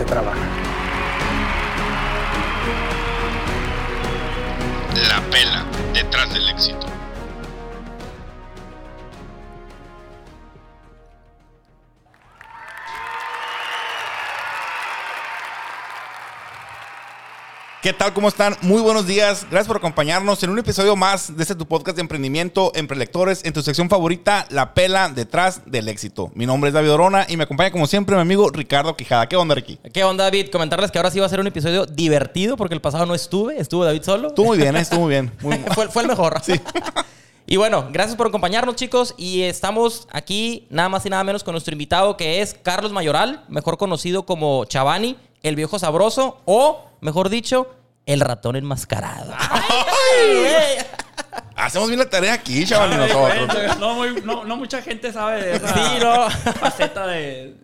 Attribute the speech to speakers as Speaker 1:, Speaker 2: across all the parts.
Speaker 1: se trabaja.
Speaker 2: La pela detrás del éxito.
Speaker 3: ¿Qué tal? ¿Cómo están? Muy buenos días. Gracias por acompañarnos en un episodio más de este tu podcast de emprendimiento en prelectores, en tu sección favorita, La Pela detrás del éxito. Mi nombre es David Orona y me acompaña como siempre mi amigo Ricardo Quijada. ¿Qué onda, Ricky?
Speaker 4: ¿Qué onda, David? Comentarles que ahora sí va a ser un episodio divertido porque el pasado no estuve, estuvo David solo.
Speaker 3: Estuvo muy bien, ¿eh? estuvo muy bien. Muy...
Speaker 4: fue, fue el mejor.
Speaker 3: Sí.
Speaker 4: Y bueno, gracias por acompañarnos, chicos. Y estamos aquí nada más y nada menos con nuestro invitado que es Carlos Mayoral, mejor conocido como Chavani, el viejo sabroso, o mejor dicho, el ratón enmascarado.
Speaker 3: Hacemos bien la tarea aquí, chaval, nosotros.
Speaker 5: No, muy- no- no mucha gente sabe de esa
Speaker 4: Sí, no.
Speaker 5: faceta de...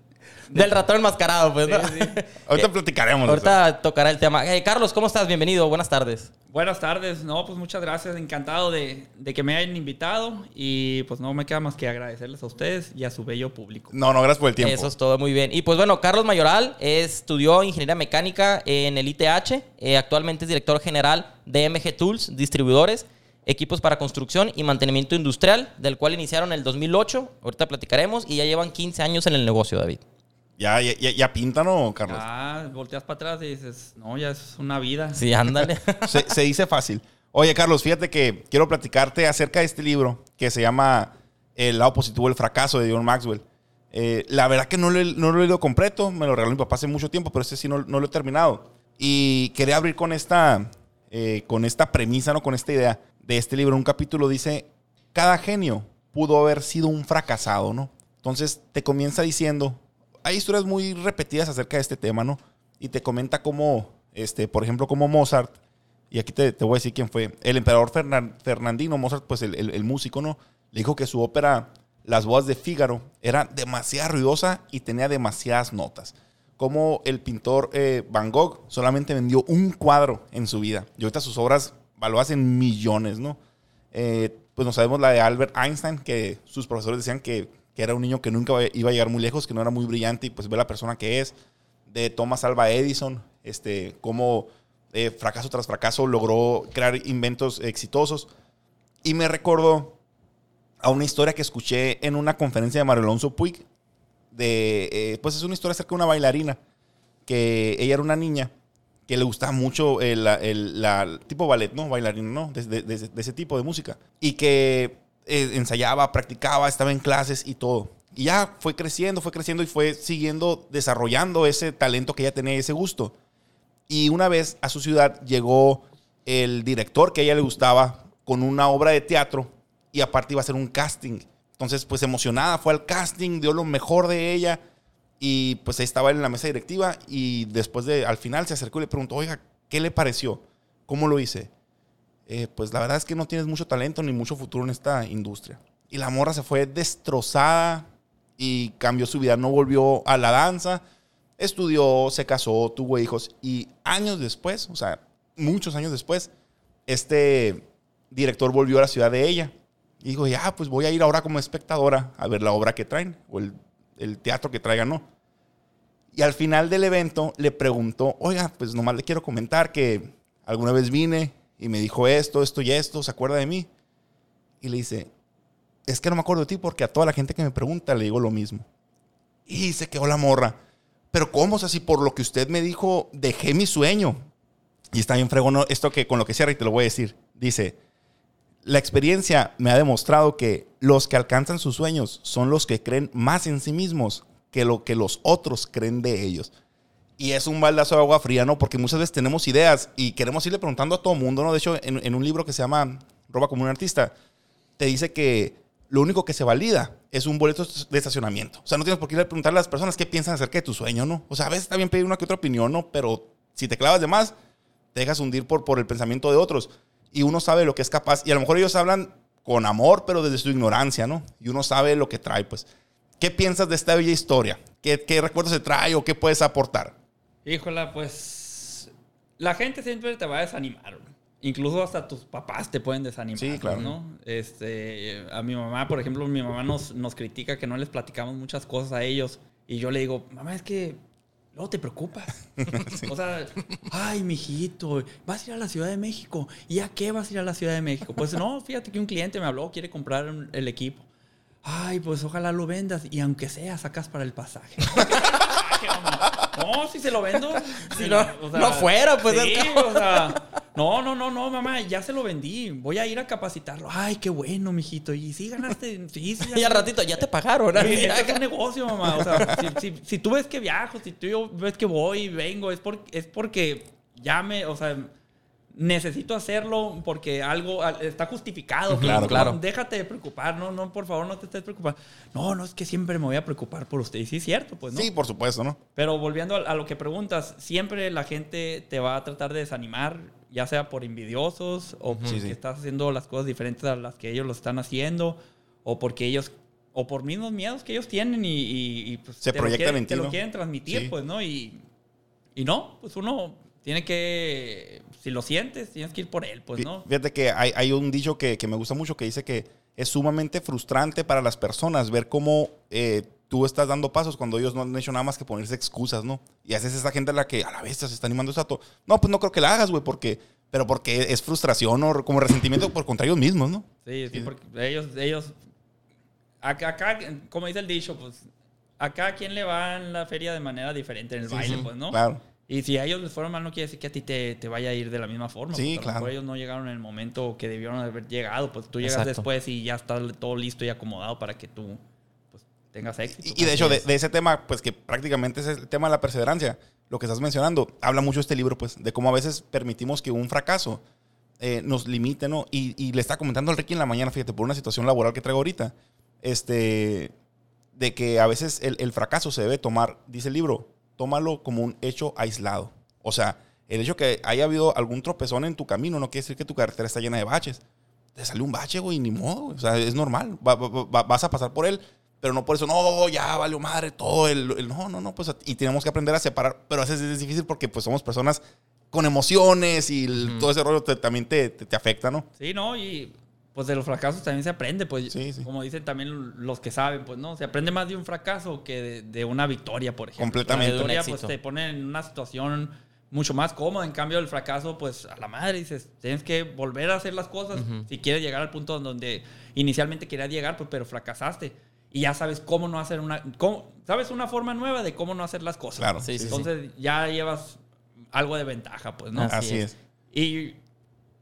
Speaker 4: Del ratón enmascarado, pues. ¿no?
Speaker 3: Ahorita
Speaker 4: Eh,
Speaker 3: platicaremos.
Speaker 4: Ahorita tocará el tema. Eh, Carlos, ¿cómo estás? Bienvenido. Buenas tardes.
Speaker 5: Buenas tardes. No, pues muchas gracias. Encantado de, de que me hayan invitado. Y pues no me queda más que agradecerles a ustedes y a su bello público.
Speaker 3: No, no, gracias por el tiempo.
Speaker 4: Eso es todo muy bien. Y pues bueno, Carlos Mayoral estudió ingeniería mecánica en el ITH. Eh, actualmente es director general de MG Tools, distribuidores, equipos para construcción y mantenimiento industrial, del cual iniciaron en el 2008. Ahorita platicaremos y ya llevan 15 años en el negocio, David.
Speaker 3: Ya, ya, ya, ya pinta, ¿no, Carlos?
Speaker 5: Ah, volteas para atrás y dices, no, ya es una vida.
Speaker 4: Sí, ándale.
Speaker 3: Se, se dice fácil. Oye, Carlos, fíjate que quiero platicarte acerca de este libro que se llama El lado positivo del fracaso de John Maxwell. Eh, la verdad que no lo, he, no lo he leído completo, me lo regaló mi papá hace mucho tiempo, pero este sí no, no lo he terminado. Y quería abrir con esta, eh, con esta premisa, ¿no? con esta idea de este libro. Un capítulo dice, cada genio pudo haber sido un fracasado, ¿no? Entonces te comienza diciendo, hay historias muy repetidas acerca de este tema, ¿no? Y te comenta cómo, este, por ejemplo, como Mozart, y aquí te, te voy a decir quién fue, el emperador Fernan- Fernandino, Mozart, pues el, el- el músico, ¿no? Le dijo que su ópera, Las bodas de Fígaro, era demasiado ruidosa y tenía demasiadas notas. Como el pintor eh, Van Gogh solamente vendió un cuadro en su vida. Y ahorita sus obras valuadas en millones, ¿no? Eh, pues no sabemos la de Albert Einstein, que sus profesores decían que, que era un niño que nunca iba a llegar muy lejos, que no era muy brillante y pues ve la persona que es. De Thomas Alva Edison, este, cómo eh, fracaso tras fracaso logró crear inventos exitosos. Y me recordó a una historia que escuché en una conferencia de Mario Alonso Puig. De, eh, pues es una historia acerca de una bailarina, que ella era una niña que le gustaba mucho el, el- la, tipo ballet, ¿no? Bailarina, ¿no? De ese tipo de música. Y que eh, ensayaba, practicaba, estaba en clases y todo. Y ya fue creciendo, fue creciendo y fue siguiendo desarrollando ese talento que ella tenía, ese gusto. Y una vez a su ciudad llegó el director que a ella le gustaba con una obra de teatro y aparte iba a hacer un casting. Entonces, pues emocionada, fue al casting, dio lo mejor de ella y pues ahí estaba él en la mesa directiva y después de, al final se acercó y le preguntó, oiga, ¿qué le pareció? ¿Cómo lo hice? "Eh, pues la verdad es que no tienes mucho talento ni mucho futuro en esta industria. Y la morra se fue destrozada y cambió su vida, no volvió a la danza, estudió, se casó, tuvo hijos y años después, o sea, muchos años después, este director volvió a la ciudad de ella y dijo, ya, pues voy a ir ahora como espectadora a ver la obra que traen o el, teatro que traigan, ¿no? Y al final del evento le preguntó, oiga, pues nomás le quiero comentar que alguna vez vine y me dijo esto, esto y esto, ¿se acuerda de mí? Y le dice, es que no me acuerdo de ti porque a toda la gente que me pregunta le digo lo mismo. Y se quedó la morra. Pero ¿cómo? O sea, si por lo que usted me dijo, dejé mi sueño. Y está bien fregón esto que con lo que cierra y te lo voy a decir. Dice, la experiencia me ha demostrado que los que alcanzan sus sueños son los que creen más en sí mismos que lo que los otros creen de ellos. Y es un baldazo de agua fría, ¿no? Porque muchas veces tenemos ideas y queremos irle preguntando a todo mundo, ¿no? De hecho, en, en un libro que se llama Roba como un artista, te dice que lo único que se valida es un boleto de estacionamiento. O sea, no tienes por qué ir a preguntarle a las personas qué piensan acerca de tu sueño, ¿no? O sea, a veces está pedir una que otra opinión, ¿no? Pero si te clavas de más, te dejas hundir por, por el pensamiento de otros. Y uno sabe lo que es capaz. Y a lo mejor ellos hablan con amor, pero desde su ignorancia, ¿no? Y uno sabe lo que trae, pues. ¿Qué piensas de esta bella historia? ¿Qué, qué recuerdos se trae o qué puedes aportar?
Speaker 5: Híjola, pues la gente siempre te va a desanimar. Incluso hasta tus papás te pueden desanimar.
Speaker 3: Sí, claro.
Speaker 5: ¿no? Este, a mi mamá, por ejemplo, mi mamá nos, nos critica que no les platicamos muchas cosas a ellos. Y yo le digo, mamá, es que luego te preocupas. O sea, ay, mijito, vas a ir a la Ciudad de México. ¿Y a qué vas a ir a la Ciudad de México? Pues no, fíjate que un cliente me habló, quiere comprar el equipo. Ay, pues ojalá lo vendas y aunque sea, sacas para el pasaje. No, si se lo vendo.
Speaker 4: Si no- no fuera, pues,
Speaker 5: Sí,
Speaker 4: es que-
Speaker 5: o sea. No, no, no, no, mamá, ya se lo vendí. Voy a ir a capacitarlo. Ay, qué bueno, mijito. Y sí ganaste. Sí, sí.
Speaker 4: Y al ratito ya te pagaron. ¿no?
Speaker 5: Sí, es un negocio, mamá. O sea, si, si- si tú ves que viajo, si tú ves que voy y vengo, es, por- es porque ya me, o sea, necesito hacerlo porque algo al- está justificado.
Speaker 3: Claro,
Speaker 5: No,
Speaker 4: claro.
Speaker 5: Déjate de preocupar, no, no, por favor, no te estés preocupando. No, no, es que siempre me voy a preocupar por usted. Y sí, es cierto, pues, ¿no?
Speaker 3: Sí, por supuesto, ¿no?
Speaker 5: Pero volviendo a, a lo que preguntas, siempre la gente te va a tratar de desanimar, ya sea por envidiosos o porque
Speaker 3: Sí, sí.
Speaker 5: estás haciendo las cosas diferentes a las que ellos lo están haciendo o porque ellos o por mismos miedos que ellos tienen y, y- y, pues,
Speaker 3: Se
Speaker 5: te lo
Speaker 3: proyectan
Speaker 5: quieren-
Speaker 3: en ti,
Speaker 5: te lo quieren transmitir,
Speaker 3: Sí.
Speaker 5: pues, ¿no? Y, y no, pues uno tiene que, si lo sientes, tienes que ir por él, pues, ¿no?
Speaker 3: Fíjate que hay, hay un dicho que, que me gusta mucho que dice que es sumamente frustrante para las personas ver cómo eh, tú estás dando pasos cuando ellos no han hecho nada más que ponerse excusas, ¿no? Y haces esa gente a la que a la vez se está animando exacto. No, pues no creo que la hagas, güey, porque, pero porque es frustración o como resentimiento por contra ellos mismos, ¿no?
Speaker 5: Sí, sí, porque ellos, ellos, acá, acá, como dice el dicho, pues, acá a quien le va en la feria de manera diferente en el
Speaker 3: Sí,
Speaker 5: baile,
Speaker 3: sí,
Speaker 5: pues, ¿no?
Speaker 3: Claro.
Speaker 5: Y si a ellos les fueron mal, no quiere decir que a ti te, te vaya a ir de la misma forma.
Speaker 3: Sí, claro.
Speaker 5: mejor ellos no llegaron en el momento que debieron haber llegado, pues tú llegas
Speaker 4: Exacto.
Speaker 5: después y ya está todo listo y acomodado para que tú pues, tengas éxito.
Speaker 3: Y, y de hecho, de, de ese tema, pues que prácticamente es el tema de la perseverancia, lo que estás mencionando, habla mucho este libro, pues, de cómo a veces permitimos que un fracaso eh, nos limite, ¿no? Y, y le está comentando al Ricky en la mañana, fíjate, por una situación laboral que traigo ahorita, este, de que a veces el, el fracaso se debe tomar, dice el libro, tómalo como un hecho aislado. O sea, el hecho que haya habido algún tropezón en tu camino no quiere decir que tu carretera está llena de baches. Te salió un bache, güey, ni modo. güey. O sea, es normal. Va- va- va- vas a pasar por él, pero no por eso, no, ya valió madre todo. El, el- no, no, no, pues, y tenemos que aprender a separar. Pero a veces es difícil porque, pues, somos personas con emociones y el- todo ese rollo te- también te, te- te afecta, ¿no?
Speaker 5: Sí, ¿no? Y pues de los fracasos también se aprende, pues
Speaker 3: Sí, sí.
Speaker 5: como dicen también los que saben, pues no, se aprende más de un fracaso que de, de una victoria, por ejemplo.
Speaker 3: Completamente.
Speaker 5: La victoria pues te pone en una situación mucho más cómoda, en cambio el fracaso pues a la madre dices, tienes que volver a hacer las cosas si quieres llegar al punto donde inicialmente querías llegar, pues, pero fracasaste. Y ya sabes cómo no hacer una... Cómo, sabes una forma nueva de cómo no hacer las cosas.
Speaker 3: Claro.
Speaker 4: Sí, sí, sí.
Speaker 5: Entonces ya llevas algo de ventaja, pues, ¿no?
Speaker 4: Así
Speaker 3: Así
Speaker 4: es.
Speaker 3: es.
Speaker 5: Y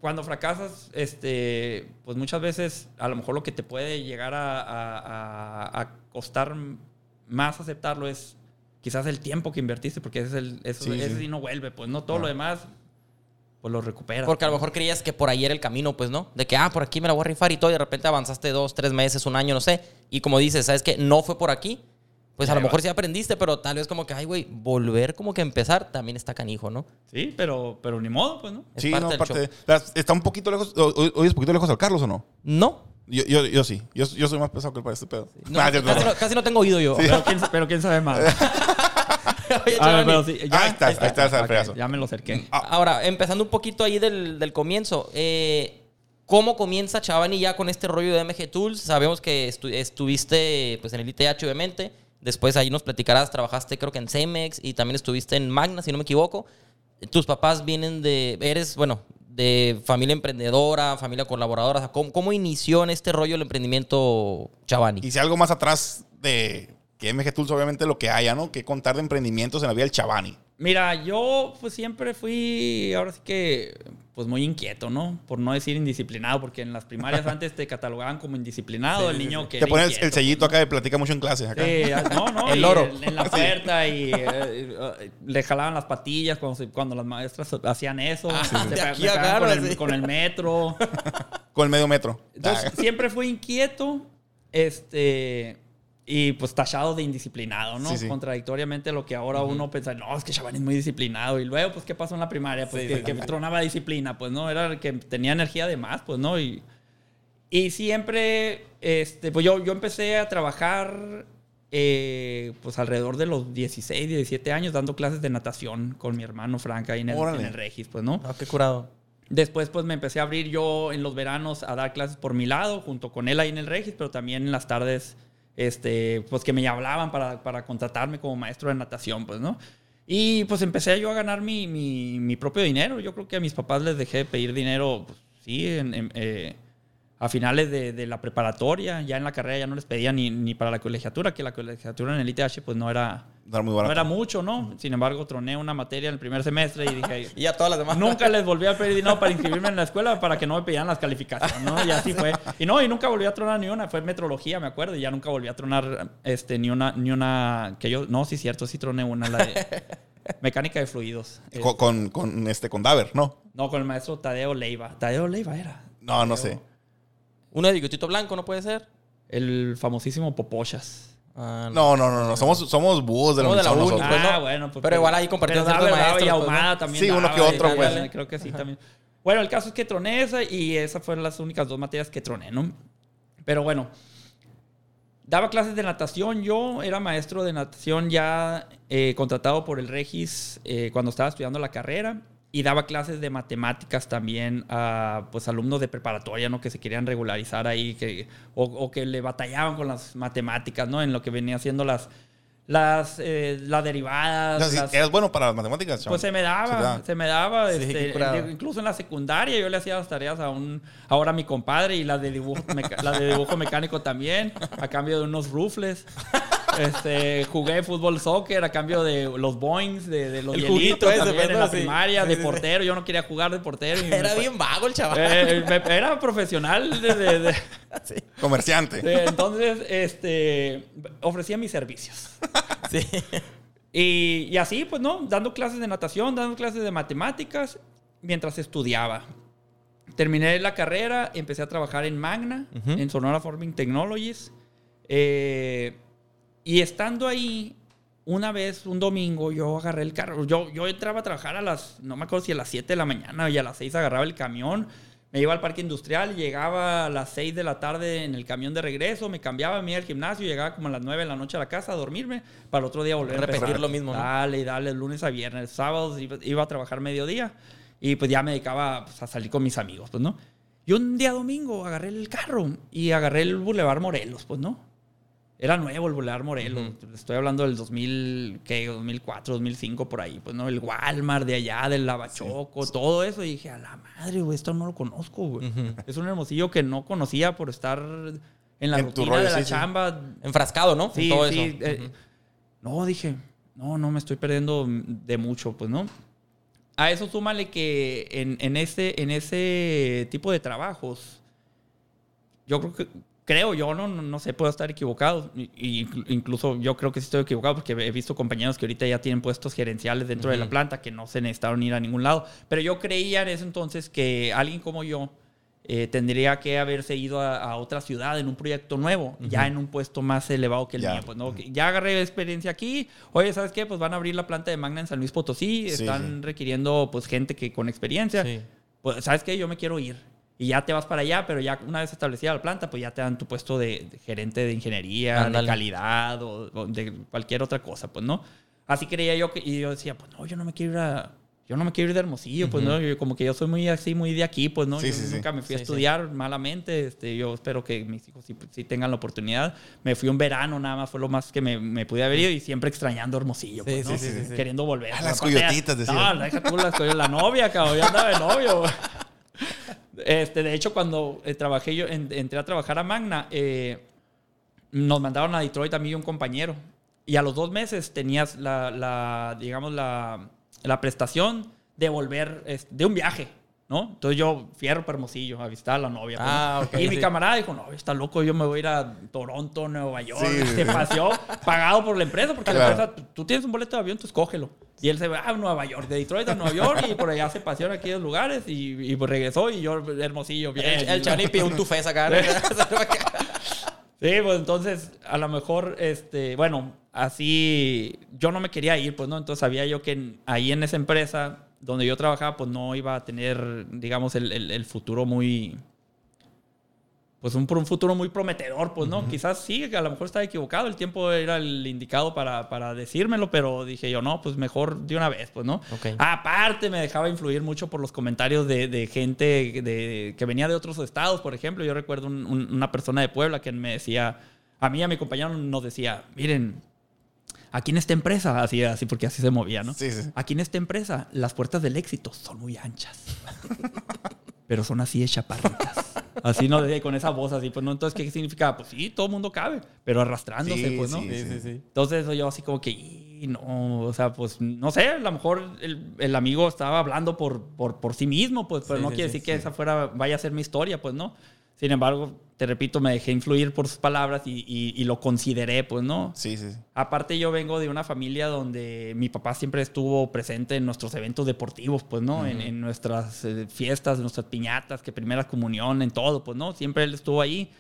Speaker 5: cuando fracasas, este, pues muchas veces a lo mejor lo que te puede llegar a, a- a- costar más aceptarlo es quizás el tiempo que invertiste, porque ese, es el, eso,
Speaker 3: Sí,
Speaker 5: ese
Speaker 3: sí.
Speaker 5: sí no vuelve, pues no todo lo demás, pues lo recuperas.
Speaker 4: Porque a lo mejor creías que por ahí era el camino, pues, ¿no? De que, ah, por aquí me la voy a rifar y todo, y de repente avanzaste dos, tres meses, un año, no sé. Y como dices, ¿sabes qué? No fue por aquí. Pues a lo mejor sí aprendiste, pero tal vez como que, ay, güey, volver como que a empezar también está canijo, ¿no?
Speaker 5: Sí, pero, pero ni modo, pues, ¿no?
Speaker 4: Es
Speaker 3: Sí,
Speaker 4: parte
Speaker 3: no,
Speaker 4: del
Speaker 3: parte
Speaker 4: show.
Speaker 3: de- Está un poquito lejos. ¿Oyes un poquito lejos al Carlos o no?
Speaker 4: No.
Speaker 3: Yo, yo, yo sí. Yo, yo soy más pesado que el para este pedo.
Speaker 4: No,
Speaker 3: Nah, cierto,
Speaker 4: casi,
Speaker 3: no.
Speaker 4: no, casi no tengo oído yo.
Speaker 5: Pero, quién, pero quién sabe más.
Speaker 4: Oye,
Speaker 5: A ver, pero sí,
Speaker 3: Ahí está, ahí está, ese
Speaker 5: ok,
Speaker 3: alfredazo.
Speaker 5: ya me lo acerqué.
Speaker 4: Ahora, empezando un poquito ahí del, del comienzo, eh, ¿cómo comienza Chavani ya con este rollo de MG Tools? Sabemos que estu- estuviste pues, en el ITH, obviamente. Después ahí nos platicarás, trabajaste creo que en Cemex y también estuviste en Magna, si no me equivoco. Tus papás vienen de, eres, bueno, de familia emprendedora, familia colaboradora. ¿cómo, cómo inició en este rollo el emprendimiento Chavani?
Speaker 3: Y si algo más atrás de que MG Tools, obviamente lo que haya, ¿no? Que contar de emprendimientos en la vida del Chavani.
Speaker 5: Mira, yo pues siempre fui, ahora sí que, pues muy inquieto, ¿no? Por no decir indisciplinado, porque en las primarias antes te catalogaban como indisciplinado, el niño que...
Speaker 3: Te pones el,
Speaker 5: inquieto,
Speaker 3: el sellito acá de platica mucho en clase. Acá.
Speaker 5: Sí, no, no.
Speaker 4: El loro.
Speaker 5: En, en la puerta y eh, le jalaban las patillas cuando, se- cuando las maestras hacían eso.
Speaker 4: Ah,
Speaker 5: Se
Speaker 4: de aquí
Speaker 5: con, el, con el metro.
Speaker 3: Con el medio metro.
Speaker 5: Entonces,
Speaker 3: Ah,
Speaker 5: siempre fui inquieto. Este. Y pues tachado de indisciplinado, ¿no?
Speaker 3: Sí, sí.
Speaker 5: Contradictoriamente lo que ahora uno piensa, no, es que Chaván es muy disciplinado. Y luego, pues, ¿qué pasó en la primaria? Pues
Speaker 4: Sí,
Speaker 5: que, que tronaba disciplina, pues, ¿no? Era el que tenía energía de más, pues, ¿no? Y, y siempre, este, pues yo, yo empecé a trabajar, eh, pues, alrededor de los 16, 17 años, dando clases de natación con mi hermano Frank ahí en el, en el Regis, pues, ¿no?
Speaker 4: Ah, qué curado.
Speaker 5: Después, pues me empecé a abrir yo en los veranos a dar clases por mi lado, junto con él ahí en el Regis, pero también en las tardes, este, pues que me hablaban para, para contratarme como maestro de natación, pues, ¿no? Y pues empecé yo a ganar mi, mi, mi propio dinero. Yo creo que a mis papás les dejé de pedir dinero, pues, sí, en- en, eh, a finales de, de la preparatoria. Ya en la carrera ya no les pedía ni, ni para la colegiatura, que la colegiatura en el ITH pues no era,
Speaker 3: No era muy
Speaker 5: no
Speaker 3: barato.
Speaker 5: era mucho, ¿no? Sin embargo, troné una materia en el primer semestre y dije...
Speaker 4: Y a todas las demás.
Speaker 5: Nunca les volví a pedir dinero para inscribirme en la escuela para que no me pidieran las calificaciones, ¿no? Y así fue. Y no, y nunca volví a tronar ni una. Fue metrología, me acuerdo. Y ya nunca volví a tronar este, ni una, ni una que yo... No, sí, cierto, sí troné una, la de mecánica de fluidos.
Speaker 3: Con, con, con, este, con Daver, ¿no?
Speaker 5: no, con el maestro Tadeo Leiva. Tadeo Leiva era.
Speaker 3: No, no sé.
Speaker 4: Uno de bigotito blanco, ¿no puede ser?
Speaker 5: El famosísimo Popochas.
Speaker 4: Ah,
Speaker 3: No, no, no, no. Somos, somos búhos de la
Speaker 4: Somos de la
Speaker 3: Unison
Speaker 4: uni,
Speaker 3: nosotros.
Speaker 4: pues,
Speaker 5: ah,
Speaker 4: no.
Speaker 5: bueno. Pues,
Speaker 4: Pero igual ahí compartimos
Speaker 5: pero
Speaker 4: ciertos maestros,
Speaker 5: Y
Speaker 4: pues, ¿no?
Speaker 5: Ahumada también
Speaker 3: Sí, uno
Speaker 5: daba,
Speaker 3: que otro, pues.
Speaker 5: Creo que sí también. Bueno, el caso es que troné esa y esas fueron las únicas dos materias que troné, ¿no? Pero bueno, daba clases de natación. Yo era maestro de natación ya eh, contratado por el Regis eh, cuando estaba estudiando la carrera. Y daba clases de matemáticas también a pues, alumnos de preparatoria, ¿no? Que se querían regularizar ahí, que, o, o que le batallaban con las matemáticas, ¿no? En lo que venía siendo las, las, eh, las derivadas.
Speaker 3: O sea, sí,
Speaker 5: las-
Speaker 3: ¿Eres bueno para las matemáticas, chaval?
Speaker 5: pues se me daba,
Speaker 3: Se
Speaker 5: me daba.
Speaker 4: Sí,
Speaker 5: este, incluso en la secundaria yo le hacía las tareas a un, ahora a mi compadre y las de dibujo, meca- las de dibujo mecánico también, a cambio de unos rufles. Este, jugué fútbol soccer a cambio de los boings, de, de los
Speaker 4: El
Speaker 5: hielitos
Speaker 4: juguito ese,
Speaker 5: también
Speaker 4: pues,
Speaker 5: en
Speaker 4: ¿no?
Speaker 5: la
Speaker 4: Sí.
Speaker 5: primaria, de portero. Yo no quería jugar de portero. me
Speaker 4: Era bien vago el chaval.
Speaker 5: Eh, me- era profesional de- de- de,
Speaker 3: Comerciante.
Speaker 5: Sí, entonces, este, ofrecía mis servicios.
Speaker 4: Sí.
Speaker 5: Y, y así, pues, ¿no? Dando clases de natación, dando clases de matemáticas, mientras estudiaba. Terminé la carrera, empecé a trabajar en Magna,
Speaker 4: Ujú.
Speaker 5: en Sonora Forming Technologies. Eh, y estando ahí, una vez, un domingo, yo agarré el carro. Yo, yo entraba a trabajar a las, no me acuerdo si a las 7 de la mañana y a las 6 agarraba el camión. Me iba al parque industrial, llegaba a las 6 de la tarde en el camión de regreso, me cambiaba, me iba al gimnasio, llegaba como a las 9 de la noche a la casa a dormirme, para el otro día volver a
Speaker 4: Repetir lo mismo, ¿no?
Speaker 5: Dale, y dale, lunes a viernes. Sábados iba, iba a trabajar mediodía y pues ya me dedicaba pues, a salir con mis amigos, pues, ¿no? Y un día domingo agarré el carro y agarré el Boulevard Morelos, pues, ¿no? Era nuevo el Boulevard Morelos. Estoy hablando del 2000, ¿qué? 2004, 2005, por ahí. Pues, ¿no? El Walmart de allá, del Lavachoco, todo eso. Y dije, a la madre, güey, esto no lo conozco, güey. Es un hermosillo que no conocía por estar en la
Speaker 3: En
Speaker 5: rutina
Speaker 3: rollo,
Speaker 5: de la
Speaker 3: sí, sí.
Speaker 5: chamba.
Speaker 4: Enfrascado, ¿no? En
Speaker 5: Sí,
Speaker 4: todo
Speaker 5: sí.
Speaker 4: eso.
Speaker 5: eh,
Speaker 4: Ujú.
Speaker 5: No, dije, no, no me estoy perdiendo de mucho, pues, ¿no? A eso súmale que en, en ese, en ese tipo de trabajos, yo creo que, creo yo, no, no, no sé, puedo estar equivocado. Y, y incluso yo creo que sí estoy equivocado porque he visto compañeros que ahorita ya tienen puestos gerenciales dentro de la planta que no se necesitaron ir a ningún lado. Pero yo creía en ese entonces que alguien como yo eh, tendría que haberse ido a, a otra ciudad en un proyecto nuevo, ya en un puesto más elevado que el
Speaker 3: Ya.
Speaker 5: mío. Pues, ¿no? Que Ya agarré experiencia aquí. Oye, ¿sabes qué? Pues van a abrir la planta de Magna en San Luis Potosí.
Speaker 3: Sí,
Speaker 5: Están requiriendo pues gente que con experiencia.
Speaker 4: Sí.
Speaker 5: Pues, ¿sabes qué? Yo me quiero ir. Y ya te vas para allá, pero ya una vez establecida la planta, pues ya te dan tu puesto de, de gerente de ingeniería,
Speaker 4: Ándale.
Speaker 5: de calidad o, o de cualquier otra cosa, pues, ¿no? Así creía yo que, y yo decía, pues no, yo no me quiero ir a, yo no me quiero ir de Hermosillo, pues, ¿no? Yo- como que yo soy muy así, muy de aquí, pues, ¿no?
Speaker 3: Sí,
Speaker 5: yo
Speaker 3: sí, sí.
Speaker 5: nunca me fui a
Speaker 4: Sí, sí.
Speaker 5: estudiar malamente, este, yo espero que mis hijos sí, sí tengan la oportunidad. Me fui un verano, nada más fue lo más que me, me pude haber ido y siempre extrañando Hermosillo,
Speaker 4: Sí,
Speaker 5: pues, ¿no?
Speaker 4: sí, sí, sí, sí.
Speaker 5: Queriendo volver.
Speaker 3: Ah, las coyotitas, decía.
Speaker 5: No, deja tú las coyotas, la novia, cabrón, yo andaba de novio, güey. Este, de hecho, cuando eh, trabajé yo, en- entré a trabajar a Magna, eh, nos mandaron a Detroit a mí y un compañero. Y a los dos meses tenías la, digamos, la, la prestación de volver de un viaje, ¿no? Entonces yo fierro para Hermosillo a visitar a la novia.
Speaker 4: Ah,
Speaker 5: y mi camarada dijo, no, está loco, yo me voy a ir a Toronto, Nueva York.
Speaker 3: Sí,
Speaker 5: Se
Speaker 3: sí.
Speaker 5: paseó pagado por la empresa, porque la empresa, tú- tienes un boleto de avión, tú escógelo. Y él se va a Nueva York, de Detroit a Nueva York, y por allá se paseó en aquellos lugares, y, y pues regresó, y yo, hermosillo, bien.
Speaker 4: El, el chaval pidió un tufés acá.
Speaker 5: Sí, Sí, pues entonces, a lo mejor, este, bueno, así yo no me quería ir, pues, ¿no? Entonces sabía yo que en- ahí en esa empresa donde yo trabajaba, pues no iba a tener, digamos, el, el- el futuro muy. Pues un, un futuro muy prometedor, pues, ¿no? Quizás sí, a lo mejor estaba equivocado, el tiempo era el indicado para, para decírmelo, pero dije yo, no, pues mejor de una vez, pues, ¿no?
Speaker 4: Ok.
Speaker 5: Aparte, me dejaba influir mucho por los comentarios de, de gente de, que venía de otros estados, por ejemplo. Yo recuerdo un- un- una persona de Puebla que me decía, a mí y a mi compañero nos decía, miren, aquí en esta empresa, así, así porque así se movía, ¿no?
Speaker 3: Sí, sí.
Speaker 5: Aquí en esta empresa, las puertas del éxito son muy anchas. pero son así de chaparritas. Así, ¿no? Con esa voz así, pues, ¿no? Entonces, ¿qué significa? Pues sí, todo el mundo cabe, pero arrastrándose,
Speaker 3: Sí,
Speaker 5: pues, ¿no?
Speaker 3: sí, sí, sí.
Speaker 5: Entonces, yo así como que, "Y, no, o sea, pues, no sé, a lo mejor el, el amigo estaba hablando por, por, por sí mismo, pues, pero
Speaker 4: Sí,
Speaker 5: no
Speaker 4: sí,
Speaker 5: quiere
Speaker 4: sí,
Speaker 5: decir que esa fuera, vaya a ser mi historia, pues, ¿no? Sin embargo, te repito, me dejé influir por sus palabras y, y- y lo consideré, pues, ¿no?
Speaker 3: Sí, sí. sí.
Speaker 5: Aparte yo vengo de una familia donde mi papá siempre estuvo presente en nuestros eventos deportivos, pues, ¿no? en, en nuestras eh, fiestas, nuestras piñatas, que primera comunión, en todo, pues, ¿no? Siempre él estuvo ahí.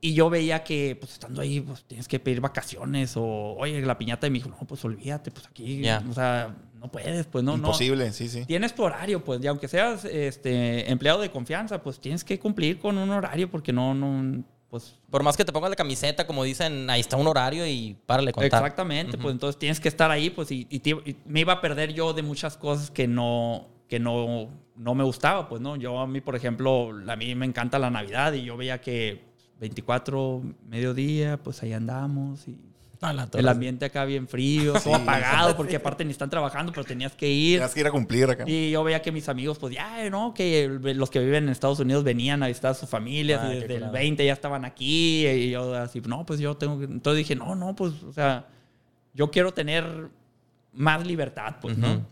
Speaker 5: Y yo veía que, pues, estando ahí, pues, tienes que pedir vacaciones o, oye, la piñata de mi hijo, no, pues, olvídate, pues, aquí,
Speaker 4: Ya.
Speaker 5: o sea, no puedes, pues, no, no.
Speaker 3: Imposible, sí, sí.
Speaker 5: Tienes tu horario, pues, y aunque seas este, empleado de confianza, pues tienes que cumplir con un horario porque no, no, pues
Speaker 4: Por más que te pongas la camiseta, como dicen, ahí está un horario y párale contar.
Speaker 5: Exactamente, pues entonces tienes que estar ahí, pues, y, y te- y me iba a perder yo de muchas cosas que no, que no, no me gustaba, pues, ¿no? Yo a mí, por ejemplo, a mí me encanta la Navidad y yo veía que 24, mediodía, pues ahí andamos y. el ambiente acá bien frío, todo apagado, porque aparte ni están trabajando, pero tenías que ir.
Speaker 3: Tienes que ir a cumplir acá.
Speaker 5: Y yo veía que mis amigos, pues ya, ¿no? Que los que viven en Estados Unidos venían a visitar a sus familias
Speaker 4: Ah,
Speaker 5: y desde el
Speaker 4: culado.
Speaker 5: 20 ya estaban aquí. Y yo así, no, pues yo tengo que... Entonces dije, no, no, pues, o sea, yo quiero tener más libertad, pues, ¿no?
Speaker 4: Ujú.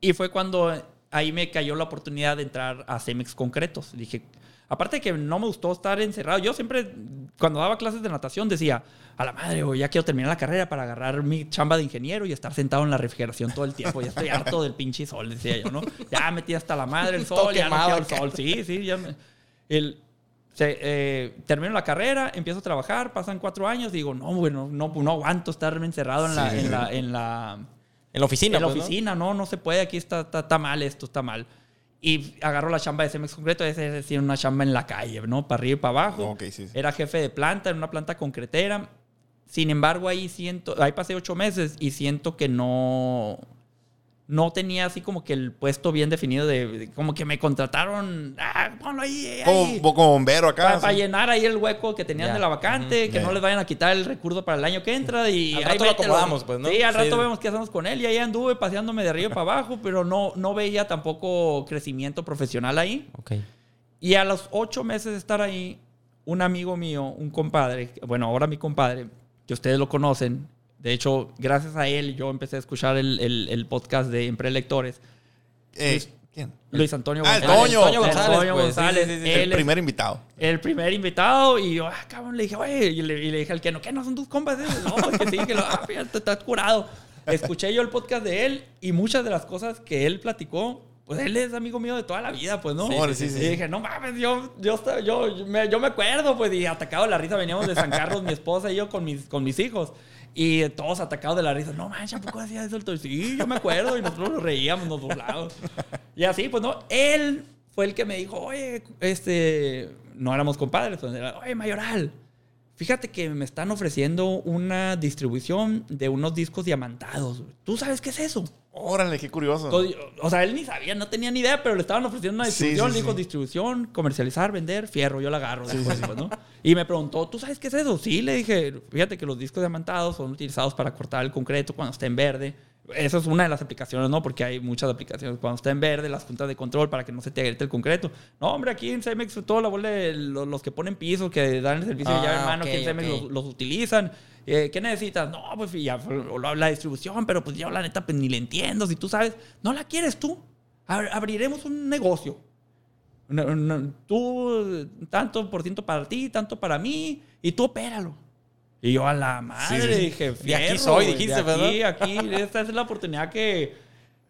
Speaker 5: Y fue cuando ahí me cayó la oportunidad de entrar a Cemex Concretos. Dije, aparte de que no me gustó estar encerrado, yo siempre, cuando daba clases de natación, decía, a la madre, ya quiero terminar la carrera para agarrar mi chamba de ingeniero y estar sentado en la refrigeración todo el tiempo. Ya estoy harto del pinche sol, decía yo, ¿no? Ya metí hasta la madre el sol, ya no el sol. Sí, sí, ya me- el, se- eh, termino la carrera, empiezo a trabajar, pasan cuatro años, digo, no, bueno, no, no aguanto estarme encerrado en la,
Speaker 3: Sí.
Speaker 5: en la, en la
Speaker 4: En la oficina,
Speaker 5: en la
Speaker 4: pues, ¿no?
Speaker 5: oficina, ¿no? no, se puede, aquí está, está, está mal esto, está mal. Y agarro la chamba de Cemex Concreto, es decir, una chamba en la calle, ¿no? Para arriba y para abajo.
Speaker 3: Ok, sí, sí.
Speaker 5: Era jefe de planta en una planta concretera. Sin embargo, ahí siento, ahí pasé ocho meses y siento que no, no tenía así como que el puesto bien definido de, de- como que me contrataron, ah, ponlo ahí, ahí.
Speaker 3: Como, como bombero acá.
Speaker 5: Para
Speaker 3: sí.
Speaker 5: llenar ahí el hueco que tenían
Speaker 4: Ya.
Speaker 5: de la vacante, que
Speaker 3: Ya.
Speaker 5: no les vayan a quitar el recurso para el año que entra y
Speaker 4: Al
Speaker 5: ahí
Speaker 4: rato lo acomodamos, pues, ¿no?
Speaker 5: Sí, al
Speaker 4: Sí.
Speaker 5: rato vemos qué hacemos con él y ahí anduve paseándome de arriba para abajo, pero no, no veía tampoco crecimiento profesional ahí.
Speaker 4: Ok.
Speaker 5: Y a los ocho meses de estar ahí, un amigo mío, un compadre, bueno, ahora mi compadre, que ustedes lo conocen, de hecho, gracias a él yo empecé a escuchar el, el- el podcast de Emprelectores.
Speaker 3: Eh, ¿Quién?
Speaker 5: Luis Antonio
Speaker 3: Ah,
Speaker 5: González.
Speaker 3: Toño
Speaker 4: González,
Speaker 5: Antonio
Speaker 4: pues,
Speaker 5: González.
Speaker 4: sí, sí, sí.
Speaker 5: Él
Speaker 3: El
Speaker 5: es-
Speaker 3: primer invitado.
Speaker 5: el primer invitado y yo, ah, cabrón, le dije, oye, y le, y le dije al que no, ¿qué no son tus compas? esos?" No, es que sí, que lo, ah, fíjate, estás curado. Escuché yo el podcast de él y muchas de las cosas que él platicó, pues él es amigo mío de toda la vida, pues, ¿no?
Speaker 3: Sí, sí,
Speaker 5: y dije, no mames, yo, yo, yo, yo me, yo me acuerdo, pues, y atacado la risa veníamos de San Carlos, mi esposa y yo con mis, con mis hijos. Y todos atacados de la risa. No manches, ¿a hacía eso el Toño?" Sí, yo me acuerdo. Y nosotros nos reíamos, nos burlábamos. Y así, pues no. Él fue el que me dijo, oye, este. No éramos compadres. era, oye, Mayoral. Fíjate que me están ofreciendo una distribución de unos discos diamantados. güey. ¿Tú sabes qué es eso?
Speaker 3: Órale, qué curioso.
Speaker 5: Entonces, o sea, él ni sabía, no tenía ni idea, pero le estaban ofreciendo una
Speaker 3: Sí,
Speaker 5: distribución.
Speaker 3: sí,
Speaker 5: le dijo
Speaker 3: sí.
Speaker 5: distribución, comercializar, vender, fierro. Yo la agarro. después, ¿no? Y me preguntó, ¿tú sabes qué es eso? Sí, le dije, fíjate que los discos diamantados son utilizados para cortar el concreto cuando está en verde. Esa es una de las aplicaciones, ¿no? Porque hay muchas aplicaciones. Cuando está en verde, las juntas de control para que no se te agriete el concreto. No, hombre, aquí en Cemex, toda la bola de los, los que ponen pisos, que dan el servicio de llave en
Speaker 4: Ah,
Speaker 5: mano,
Speaker 4: ok,
Speaker 5: aquí en Cemex los, los utilizan. Eh, ¿Qué necesitas? No, pues ya, o la, la distribución, pero pues yo la neta pues, ni le entiendo. Si tú sabes, no la quieres tú. Ab- abriremos un negocio. No, no, tú, tanto por ciento para ti, tanto para mí, y tú opéralo. Y yo a la madre
Speaker 3: Sí, sí.
Speaker 5: dije,
Speaker 4: De aquí
Speaker 5: "Fierro,
Speaker 4: soy", dijiste,
Speaker 5: de aquí,
Speaker 4: ¿verdad?
Speaker 5: aquí, esta es la oportunidad que,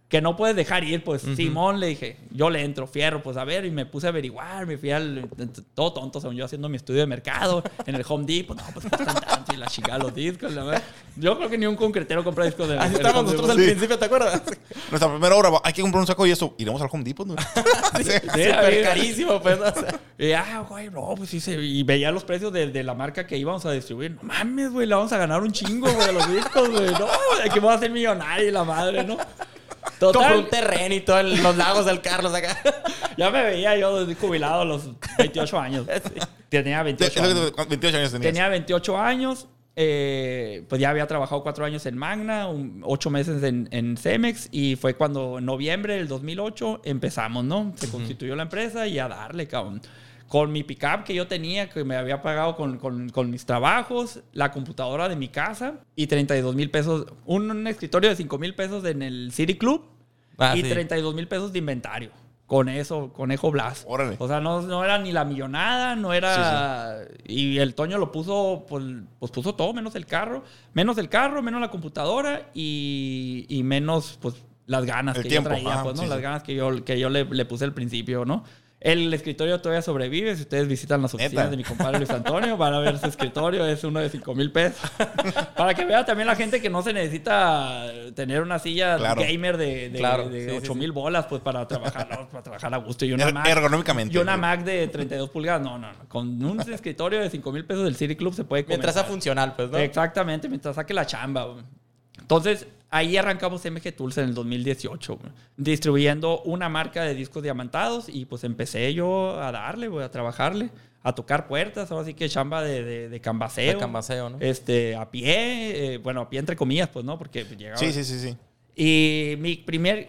Speaker 5: que no puedes dejar ir, pues Simón le dije, yo le entro, fierro, pues a ver, y me puse a averiguar, me fui al, todo tonto, según yo, haciendo mi estudio de mercado en el Home Depot, no, pues y la chica, los discos, la verdad. Yo creo que ni un concretero compra discos de
Speaker 4: Así estábamos nosotros al principio, ¿te acuerdas?
Speaker 3: Nuestra primera obra, hay que comprar un saco y eso. Iremos al Home Depot, ¿no?
Speaker 5: Sí,
Speaker 4: carísimo, pues. o sea.
Speaker 5: Y, ah, güey, no, pues sí, se, y veía los precios de, de la marca que íbamos a distribuir. No mames, güey, le vamos a ganar un chingo, güey, a los discos, güey. No, que vamos a ser millonario y la madre, ¿no?
Speaker 4: Compró un terreno y todo en los lagos del Carlos acá.
Speaker 5: Ya me veía yo jubilado a los 28 años. Tenía 28 años.
Speaker 3: 28 años tenías.
Speaker 5: Tenía 28 años. eh, pues ya había trabajado cuatro años en Magna, un- ocho meses en, en Cemex y fue cuando en noviembre del 2008 empezamos, ¿no? Se constituyó la empresa y a darle, cabrón. Con mi pickup que yo tenía, que me había pagado con, con- con mis trabajos, la computadora de mi casa y 32 mil pesos, un, un escritorio de 5 mil pesos en el City Club
Speaker 4: Ah,
Speaker 5: y
Speaker 4: sí.
Speaker 5: 32 mil pesos de inventario. Con eso, Conejo Blas.
Speaker 3: Órale.
Speaker 5: O sea, no, no era ni la millonada, no era... Y el Toño lo puso, pues, pues puso todo, menos el carro. Menos el carro, menos la computadora y, y menos, pues, las ganas
Speaker 3: El
Speaker 5: que
Speaker 3: tiempo,
Speaker 5: yo traía,
Speaker 3: ajá,
Speaker 5: pues, ¿no?
Speaker 3: sí,
Speaker 5: las
Speaker 3: sí.
Speaker 5: ganas que yo, que yo le, le puse al principio, ¿no? El escritorio todavía sobrevive. Si ustedes visitan las oficinas
Speaker 3: ¿Neta?
Speaker 5: de mi compadre Luis Antonio, van a ver su escritorio. Es uno de 5 mil pesos. Para que vea también la gente que no se necesita tener una silla
Speaker 3: Claro.
Speaker 5: gamer de, de,
Speaker 4: Claro,
Speaker 5: de
Speaker 4: sí, sí,
Speaker 5: 8 mil bolas pues para trabajar, para trabajar a gusto. Y una
Speaker 3: Er-
Speaker 5: Mac,
Speaker 3: ergonómicamente,
Speaker 5: Y una. Mac de 32 pulgadas. No, no, no. Con un escritorio de 5 mil pesos del City Club se puede comer.
Speaker 4: Mientras sea funcional, pues, ¿no?
Speaker 5: Exactamente, mientras saque la chamba. Entonces, ahí arrancamos MG Tools en el 2018, güey, distribuyendo una marca de discos diamantados y pues empecé yo a darle, güey, a trabajarle, a tocar puertas, ahora sí que chamba de, de, de cambaseo.
Speaker 4: De cambaseo, ¿no?
Speaker 5: Este, a pie, eh, bueno, a pie entre comillas, pues, ¿no? Porque llegaba...
Speaker 3: Sí, sí, sí, sí.
Speaker 5: Y mi primer,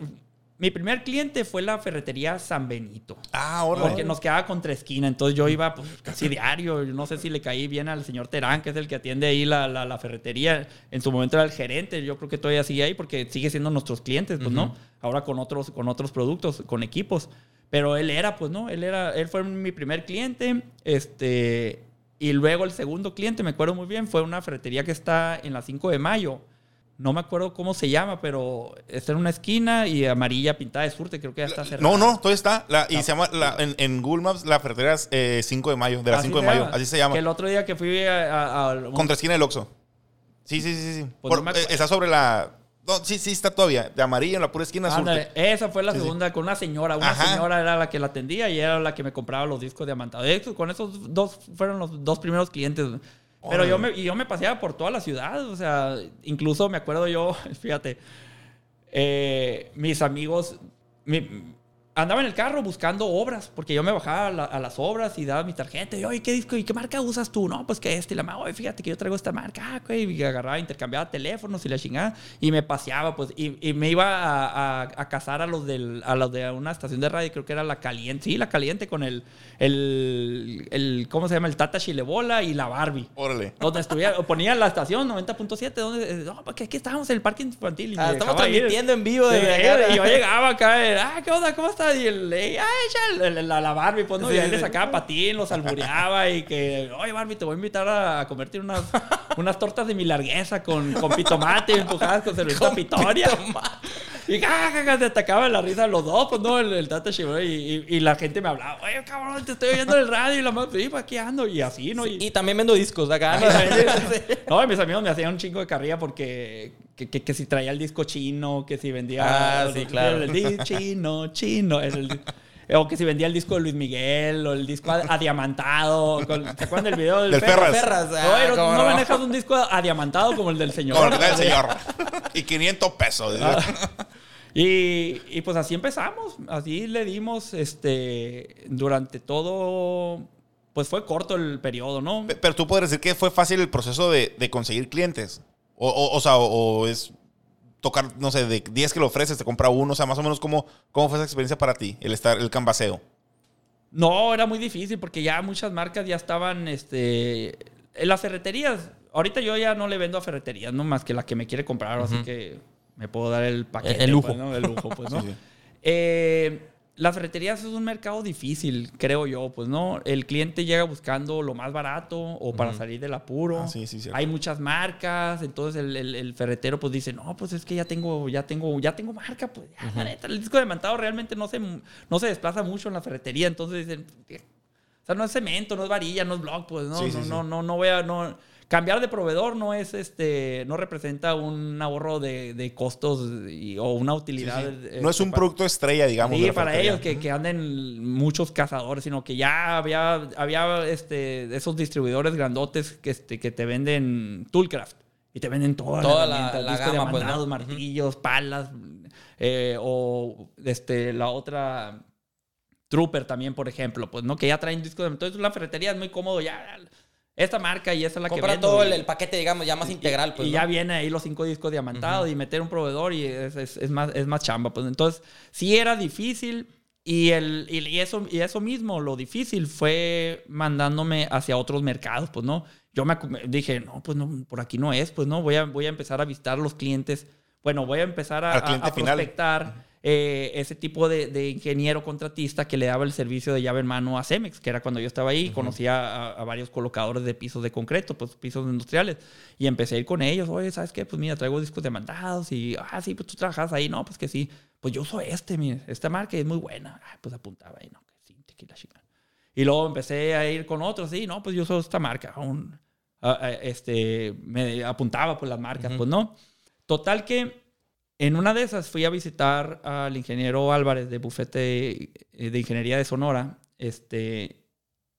Speaker 5: mi primer cliente fue la ferretería San Benito.
Speaker 3: Ah, órale.
Speaker 5: Porque nos quedaba contra esquina, entonces yo iba pues, casi diario. Yo No sé si le caí bien al señor Terán, que es el que atiende ahí la, la- la ferretería. En su momento era el gerente, yo creo que todavía sigue ahí porque sigue siendo nuestros clientes, pues no. Ahora con otros, con otros productos, con equipos. Pero él era, pues no, él era, él fue mi primer cliente. Este, y luego el segundo cliente, me acuerdo muy bien, fue una ferretería que está en la 5 de mayo. No me acuerdo cómo se llama, pero está en una esquina y amarilla pintada de surte, creo que ya está cerrada.
Speaker 3: No, no, todavía está. La- y se llama, la- en, en Google Maps, la ferretería eh, 5 de mayo, de la
Speaker 5: Así
Speaker 3: 5 de mayo.
Speaker 5: llama.
Speaker 3: Así se llama.
Speaker 5: Que el otro día que fui a... a- a-
Speaker 3: Contra esquina del Oxxo. Sí, sí, sí, sí.
Speaker 5: Pues
Speaker 3: Por-
Speaker 5: no
Speaker 3: eh, está sobre la... No, sí, sí, está todavía. De amarillo en la pura esquina sur.
Speaker 5: Ándale, esa fue la
Speaker 3: Sí, sí.
Speaker 5: segunda con una señora. Una
Speaker 3: Ajá.
Speaker 5: señora era la que la atendía y era la que me compraba los discos. De hecho, con esos dos fueron los dos primeros clientes. Pero yo me, y yo me paseaba por toda la ciudad. O sea, incluso me acuerdo yo, fíjate, eh, mis amigos, mi- andaba en el carro buscando obras, porque yo me bajaba a, la- a las obras y daba mi tarjeta. Y, oye, ¿qué disco y qué marca usas tú? No, pues que este. Y la madre, oye, fíjate que yo traigo esta marca. Ah, y agarraba, intercambiaba teléfonos y la chingada. Y me paseaba, pues, y, y me iba a, a, a cazar a los, del, a los de una estación de radio, creo que era La Caliente. Sí, La Caliente con el, el, el ¿cómo se llama? El Tata Chilebola y la Barbie.
Speaker 3: Órale.
Speaker 5: Donde estuviera, o ponía la estación 90.7, donde, eh, no, porque aquí estábamos en el parque infantil. Y
Speaker 4: Ah, estamos
Speaker 5: ir.
Speaker 4: transmitiendo en vivo desde acá.
Speaker 5: y yo llegaba acá, ah, ¿qué onda? ¿Cómo estás? Y el, ella, el- el- la, la Barbie, pues, ¿no?
Speaker 4: Sí,
Speaker 5: y él
Speaker 4: sí.
Speaker 5: le sacaba patín, los albureaba y que, oye, Barbie, te voy a invitar a comerte unas, unas tortas de mi largueza con, con pitomate empujadas con cerveza pitoria. Y ja, se atacaban la risa los dos, pues no, el, el Tata Shibori, y, y, y la gente me hablaba, oye, cabrón, te estoy oyendo en el radio, y la madre, sí, pues aquí ando, y así, ¿no? Y,
Speaker 4: Y también vendo discos acá. ¿no?
Speaker 5: no, y mis amigos me hacían un chingo de carrilla porque que, que- que si traía el disco chino, que si vendía
Speaker 4: Ah, sí, claro.
Speaker 5: el disco chino, chino, el- o que si vendía el disco de Luis Miguel o el disco ad- adiamantado. con- ¿Se acuerdan del video del,
Speaker 3: Del Ferras.
Speaker 4: Ferras, ah,
Speaker 5: Oye, no, manejas un disco adiamantado como el del señor.
Speaker 3: Con el señor. y 500 pesos.
Speaker 5: Ah. Y, y pues así empezamos, así le dimos, este, durante todo, pues fue corto el periodo, ¿no?
Speaker 3: Pe- Pero tú podrías decir que fue fácil el proceso de, de conseguir clientes. O, o, o sea, o, o es tocar, no sé, de 10 que lo ofreces, te compra uno. O sea, más o menos, ¿cómo, cómo fue esa experiencia para ti? El estar, el canvaseo.
Speaker 5: No, era muy difícil porque ya muchas marcas ya estaban, este, en las ferreterías. Ahorita yo ya no le vendo a ferreterías, no más que la que me quiere comprar, así que me puedo dar el paquete.
Speaker 4: El lujo.
Speaker 5: pues, ¿no? El lujo, pues, ¿no?
Speaker 3: Sí, sí.
Speaker 5: Eh, la ferretería es un mercado difícil, creo yo, pues no, el cliente llega buscando lo más barato o para salir del apuro.
Speaker 3: Ah, sí, sí, cierto.
Speaker 5: Hay muchas marcas, entonces el, el- el ferretero pues dice, no, pues es que ya tengo, ya tengo, ya tengo marca, pues ya, la neta, el disco de mantado realmente no se, no se desplaza mucho en la ferretería, entonces dicen, o sea, no es cemento, no es varilla, no es block, pues no,
Speaker 3: Sí,
Speaker 5: no, no, no, no voy a, no, cambiar de proveedor no es este, no representa un ahorro de, de costos y- o una utilidad.
Speaker 3: sí. No es un
Speaker 5: para-
Speaker 3: producto estrella, digamos.
Speaker 5: Sí, para ellos que, que anden muchos cazadores, sino que ya había, había este, esos distribuidores grandotes que, este, que te venden Toolcraft y te venden toda,
Speaker 4: Toda
Speaker 5: la,
Speaker 4: la- la gama,
Speaker 5: de
Speaker 4: pues, ¿no?
Speaker 5: martillos, palas, eh, o este, la otra Trooper también, por ejemplo, pues no que ya traen discos de entonces la ferretería es muy cómodo ya esta marca y esa es la que
Speaker 4: Compra
Speaker 5: vendo,
Speaker 4: todo
Speaker 5: y-
Speaker 4: el, el paquete, digamos, ya más integral, pues.
Speaker 5: y
Speaker 4: ¿no?
Speaker 5: ya viene ahí los cinco discos diamantados y meter un proveedor y es, es- es más, es más chamba. Pues entonces, sí era difícil y, el, y, y eso, y eso mismo, lo difícil fue mandándome hacia otros mercados, pues no. Yo me dije, no, pues no, por aquí no es, pues no, voy a, voy a empezar a visitar los clientes. Bueno, voy a empezar a, a- a
Speaker 3: final.
Speaker 5: Eh, ese tipo de, de ingeniero contratista que le daba el servicio de llave en mano a Cemex, que era cuando yo estaba ahí, conocía a, a varios colocadores de pisos de concreto, pues pisos industriales, y empecé a ir con ellos, oye, ¿sabes qué? Pues mira, traigo discos de mandados y, ah, sí, pues tú trabajas ahí, no, pues que sí, pues yo uso este, mire, esta marca es muy buena, ah, pues apuntaba ahí, no, que sí, tequila chingada. Y luego empecé a ir con otros, sí, no, pues yo uso esta marca, un, ah, ah, este, me apuntaba por las marcas, pues no. Total que en una de esas fui a visitar al ingeniero Álvarez de Bufete eh, de Ingeniería de Sonora, este,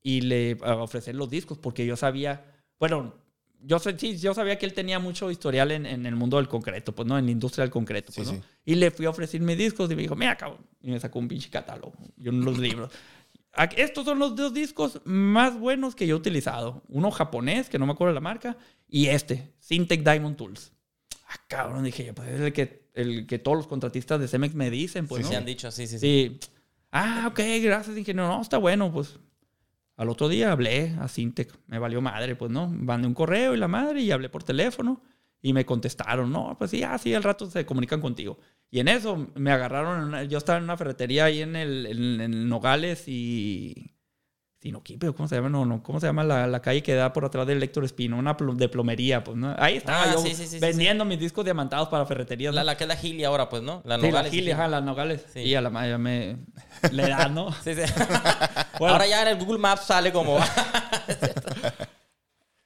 Speaker 5: y le ofrecer los discos, porque yo sabía, bueno, yo, sí, yo sabía que él tenía mucho historial en, en el mundo del concreto, pues no, en la industria del concreto, pues,
Speaker 3: Sí,
Speaker 5: ¿no?
Speaker 3: sí.
Speaker 5: Y le fui a ofrecer mis discos y me dijo, mira, cabrón, y me sacó un pinche catálogo y unos libros. Estos son los dos discos más buenos que yo he utilizado. Uno japonés, que no me acuerdo la marca, y este, Syntec Diamond Tools. Ah, cabrón, dije pues es el que, el que todos los contratistas de Cemex me dicen, pues,
Speaker 4: Sí,
Speaker 5: ¿no?
Speaker 4: sí han dicho, sí, sí, sí.
Speaker 5: Sí. Ah, ok, gracias, ingeniero. No, está bueno, pues. Al otro día hablé a Sintec. Me valió madre, pues, ¿no? Mandé un correo y la madre y hablé por teléfono y me contestaron. No, pues sí, ah, sí, al rato se comunican contigo. Y en eso me agarraron. yo estaba en una ferretería ahí en el, en, en Nogales y. ¿cómo se llama? No, no, ¿cómo se llama la, la calle que da por atrás del Héctor Espino? Una pl- de plomería, pues, ¿no? Ahí estaba
Speaker 4: Ah,
Speaker 5: yo
Speaker 4: sí, sí, sí, sí,
Speaker 5: vendiendo mis discos diamantados para ferreterías.
Speaker 4: La,
Speaker 5: ¿no?
Speaker 4: la que es la Gili ahora, pues, ¿no? La
Speaker 5: Sí, la
Speaker 4: Nogales.
Speaker 5: Gili, ajá, las Nogales. Y a la madre ya me... Le da, ¿no?
Speaker 4: Sí, sí.
Speaker 5: Bueno.
Speaker 4: Ahora ya en el Google Maps sale como.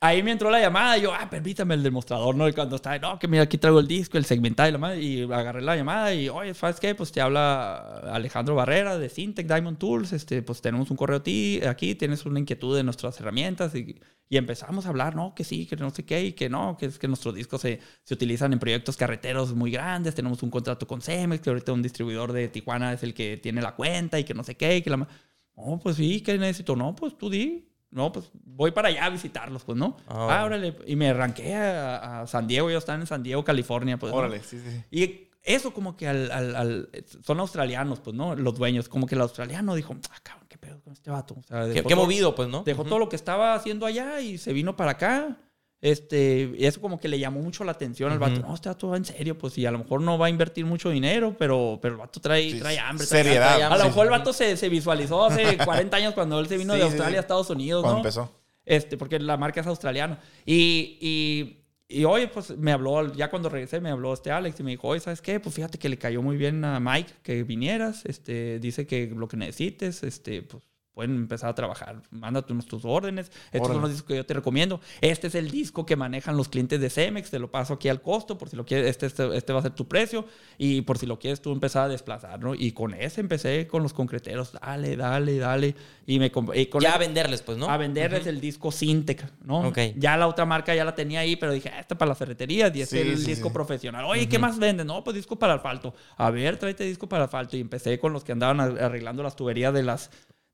Speaker 5: Ahí me entró la llamada y yo, ah, permítame el demostrador, ¿no? Y cuando estaba, no, que mira, aquí traigo el disco, el segmentado y la madre. Y agarré la llamada y, oye, ¿sabes qué? Pues te habla Alejandro Barrera de Syntec Diamond Tools. Este, pues tenemos un correo ti, aquí, tienes una inquietud de nuestras herramientas. Y, y empezamos a hablar, no, que sí, que no sé qué, y que no, que es que nuestros discos se, se utilizan en proyectos carreteros muy grandes. Tenemos un contrato con Cemex, que ahorita un distribuidor de Tijuana es el que tiene la cuenta y que no sé qué, y que la... No, pues sí, ¿qué necesito? No, pues tú di. No, pues voy para allá a visitarlos, pues, ¿no?
Speaker 4: Ah,
Speaker 5: órale. Y me arranqué a, a San Diego. Yo estaba en San Diego, California, pues.
Speaker 3: Órale, sí, sí. sí.
Speaker 5: Y eso como que al, al- al- son australianos, pues, ¿no? Los dueños. Como que el australiano dijo, ah, cabrón, qué pedo con este vato. O sea,
Speaker 4: qué, movido, pues, ¿no?
Speaker 5: Dejó todo lo que estaba haciendo allá y se vino para acá. Este, y eso como que le llamó mucho la atención al vato. No, este vato va en serio, pues, y a lo mejor no va a invertir mucho dinero, pero, pero el vato trae,
Speaker 3: Sí,
Speaker 5: trae hambre. trae
Speaker 3: seriedad,
Speaker 5: hambre. A lo
Speaker 3: sí.
Speaker 5: mejor el vato se, se visualizó hace 40 años cuando él se vino
Speaker 3: Sí,
Speaker 5: de
Speaker 3: sí,
Speaker 5: Australia
Speaker 3: sí.
Speaker 5: a Estados Unidos,
Speaker 3: Cuando
Speaker 5: ¿no?
Speaker 3: empezó.
Speaker 5: Este, porque la marca es australiana. Y, y, y hoy, pues, me habló, ya cuando regresé, me habló este Alex y me dijo, oye, ¿sabes qué? Pues fíjate que le cayó muy bien a Mike que vinieras. Este, dice que lo que necesites, este, pues, pueden empezar a trabajar. Mándate nuestros órdenes. Estos
Speaker 3: Órale.
Speaker 5: son los discos que yo te recomiendo. Este es el disco que manejan los clientes de Cemex. Te lo paso aquí al costo por si lo quieres. Este, este, este va a ser tu precio. Y por si lo quieres tú empezar a desplazar, ¿no? Y con ese empecé con los concreteros. Dale, dale, dale. Y me y con
Speaker 4: Ya
Speaker 5: el-
Speaker 4: a venderles, pues, ¿no?
Speaker 5: a venderles el disco Syntec, ¿no?
Speaker 4: Ok.
Speaker 5: Ya la otra marca ya la tenía ahí, pero dije, ah, este para las ferreterías y este
Speaker 3: Sí,
Speaker 5: es el
Speaker 3: sí,
Speaker 5: disco
Speaker 3: sí.
Speaker 5: profesional. Oye, ¿qué más venden? No, pues disco para asfalto. A ver, tráete disco para asfalto. Y empecé con los que andaban arreglando las tuberías de las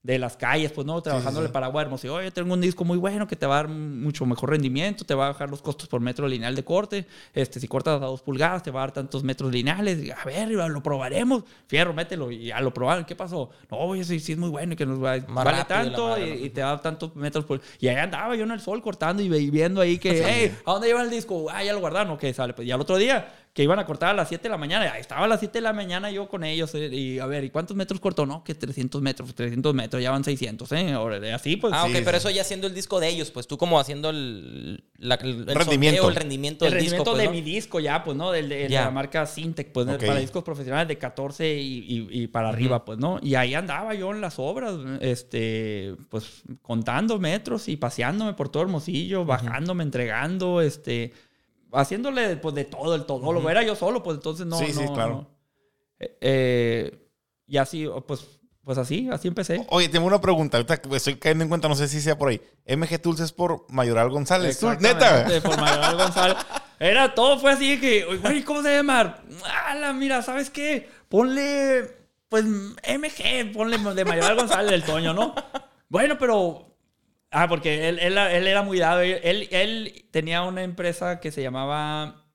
Speaker 5: de las calles, pues no, trabajándole
Speaker 3: sí.
Speaker 5: para agua hermosa. Y, oye, tengo un disco muy bueno que te va a dar mucho mejor rendimiento, te va a bajar los costos por metro lineal de corte. Este, si cortas a dos pulgadas, te va a dar tantos metros lineales. Y, a ver, lo probaremos. Fierro, mételo. Y ya lo probaron. ¿Qué pasó? No, oye, sí, sí es muy bueno y que nos va,
Speaker 4: Más
Speaker 5: vale tanto
Speaker 4: madre,
Speaker 5: y,
Speaker 4: ¿no?
Speaker 5: y te da tantos metros por... Y ahí andaba yo en el sol cortando y viendo ahí que, hey, ¿a dónde llevan el disco? Ah, ya lo guardaron. Ok, sale. Pues ya el otro día que iban a cortar a las 7 de la mañana. Estaba a las 7 de la mañana yo con ellos. eh, y a ver, ¿y cuántos metros cortó? No, que 300 metros, 300 metros, ya van 600, ¿eh? Ahora, así pues.
Speaker 4: Ah, ok,
Speaker 3: Sí,
Speaker 4: pero
Speaker 3: sí.
Speaker 4: eso ya siendo el disco de ellos, pues tú como haciendo el, la- el, el
Speaker 3: Rendimiento.
Speaker 4: sondeo, el rendimiento
Speaker 5: el
Speaker 4: del
Speaker 5: rendimiento
Speaker 4: disco. pues,
Speaker 5: de
Speaker 4: ¿no?
Speaker 5: mi disco ya, pues, ¿no? Del, de, la marca Syntec, pues, para discos profesionales de 14 y, y- y para arriba, pues, ¿no? Y ahí andaba yo en las obras, este, pues, contando metros y paseándome por todo Hermosillo, bajándome, entregando, este, haciéndole, pues, de todo, el todólogo. Era yo solo, pues, entonces no,
Speaker 3: Sí, sí,
Speaker 5: no-
Speaker 3: claro.
Speaker 5: no. Eh, eh, y así, pues, pues así, así empecé.
Speaker 3: Oye, tengo una pregunta. Ahorita estoy cayendo en cuenta, no sé si sea por ahí. MG Tools es por Mayoral González. Neta.
Speaker 5: Por Mayoral González. Era todo, fue así que, güey, ¿cómo se llama? Ala, mira, ¿sabes qué? Ponle, pues, MG, ponle de Mayoral González del Toño, ¿no? Bueno, pero. Ah, porque él, él, él era muy dado. Él, él tenía una empresa que se llamaba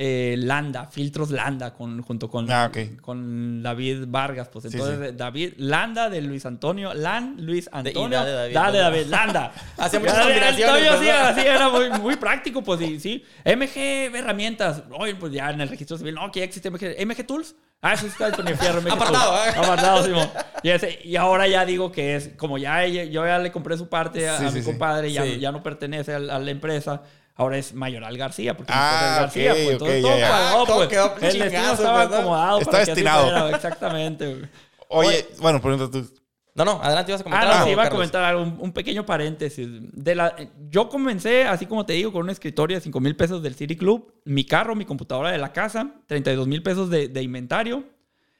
Speaker 5: eh, Landa, Filtros Landa, con, junto con,
Speaker 3: Ah,
Speaker 5: con David Vargas. Pues
Speaker 3: Sí,
Speaker 5: entonces, David, Landa de Luis Antonio, Lan, Luis Antonio,
Speaker 4: da de David,
Speaker 5: da de
Speaker 4: ¿no?
Speaker 5: David, Landa.
Speaker 4: Hacía muchas combinaciones,
Speaker 5: sí, era muy, muy práctico, pues sí, sí. MG herramientas. Oye, pues ya en el registro civil, no, que ya existe MG. MG Tools. Ah, eso está disponible. Fierro, MG
Speaker 4: Apartado,
Speaker 5: Tools.
Speaker 4: ¿eh?
Speaker 5: Apartado, Simón. Y, ese- y ahora ya digo que es, como ya yo ya le compré su parte a,
Speaker 3: Sí,
Speaker 5: a
Speaker 3: sí,
Speaker 5: mi
Speaker 3: sí.
Speaker 5: compadre, ya,
Speaker 4: Sí.
Speaker 5: ya no pertenece al- a, la empresa. Ahora es Mayoral García, porque
Speaker 3: Ah,
Speaker 5: es García. pues, entonces
Speaker 3: ok,
Speaker 5: todo
Speaker 3: ya, ya.
Speaker 5: pagó,
Speaker 4: Ah, todo
Speaker 5: pues.
Speaker 4: quedó
Speaker 5: El destino
Speaker 4: chingazo,
Speaker 5: estaba
Speaker 4: pues, ¿no?
Speaker 5: acomodado.
Speaker 3: Está
Speaker 5: para que así
Speaker 3: destinado.
Speaker 5: fuera, Exactamente. güey.
Speaker 3: Oye, bueno, pregunta tú.
Speaker 4: No, no, adelante ibas a comentar
Speaker 5: Ah, no,
Speaker 4: algo,
Speaker 5: sí, iba a
Speaker 4: Carlos.
Speaker 5: comentar algo, un, un pequeño paréntesis. De la, yo comencé, así como te digo, con un escritorio de 5 mil pesos del City Club, mi carro, mi computadora de la casa, 32 mil pesos de, de inventario,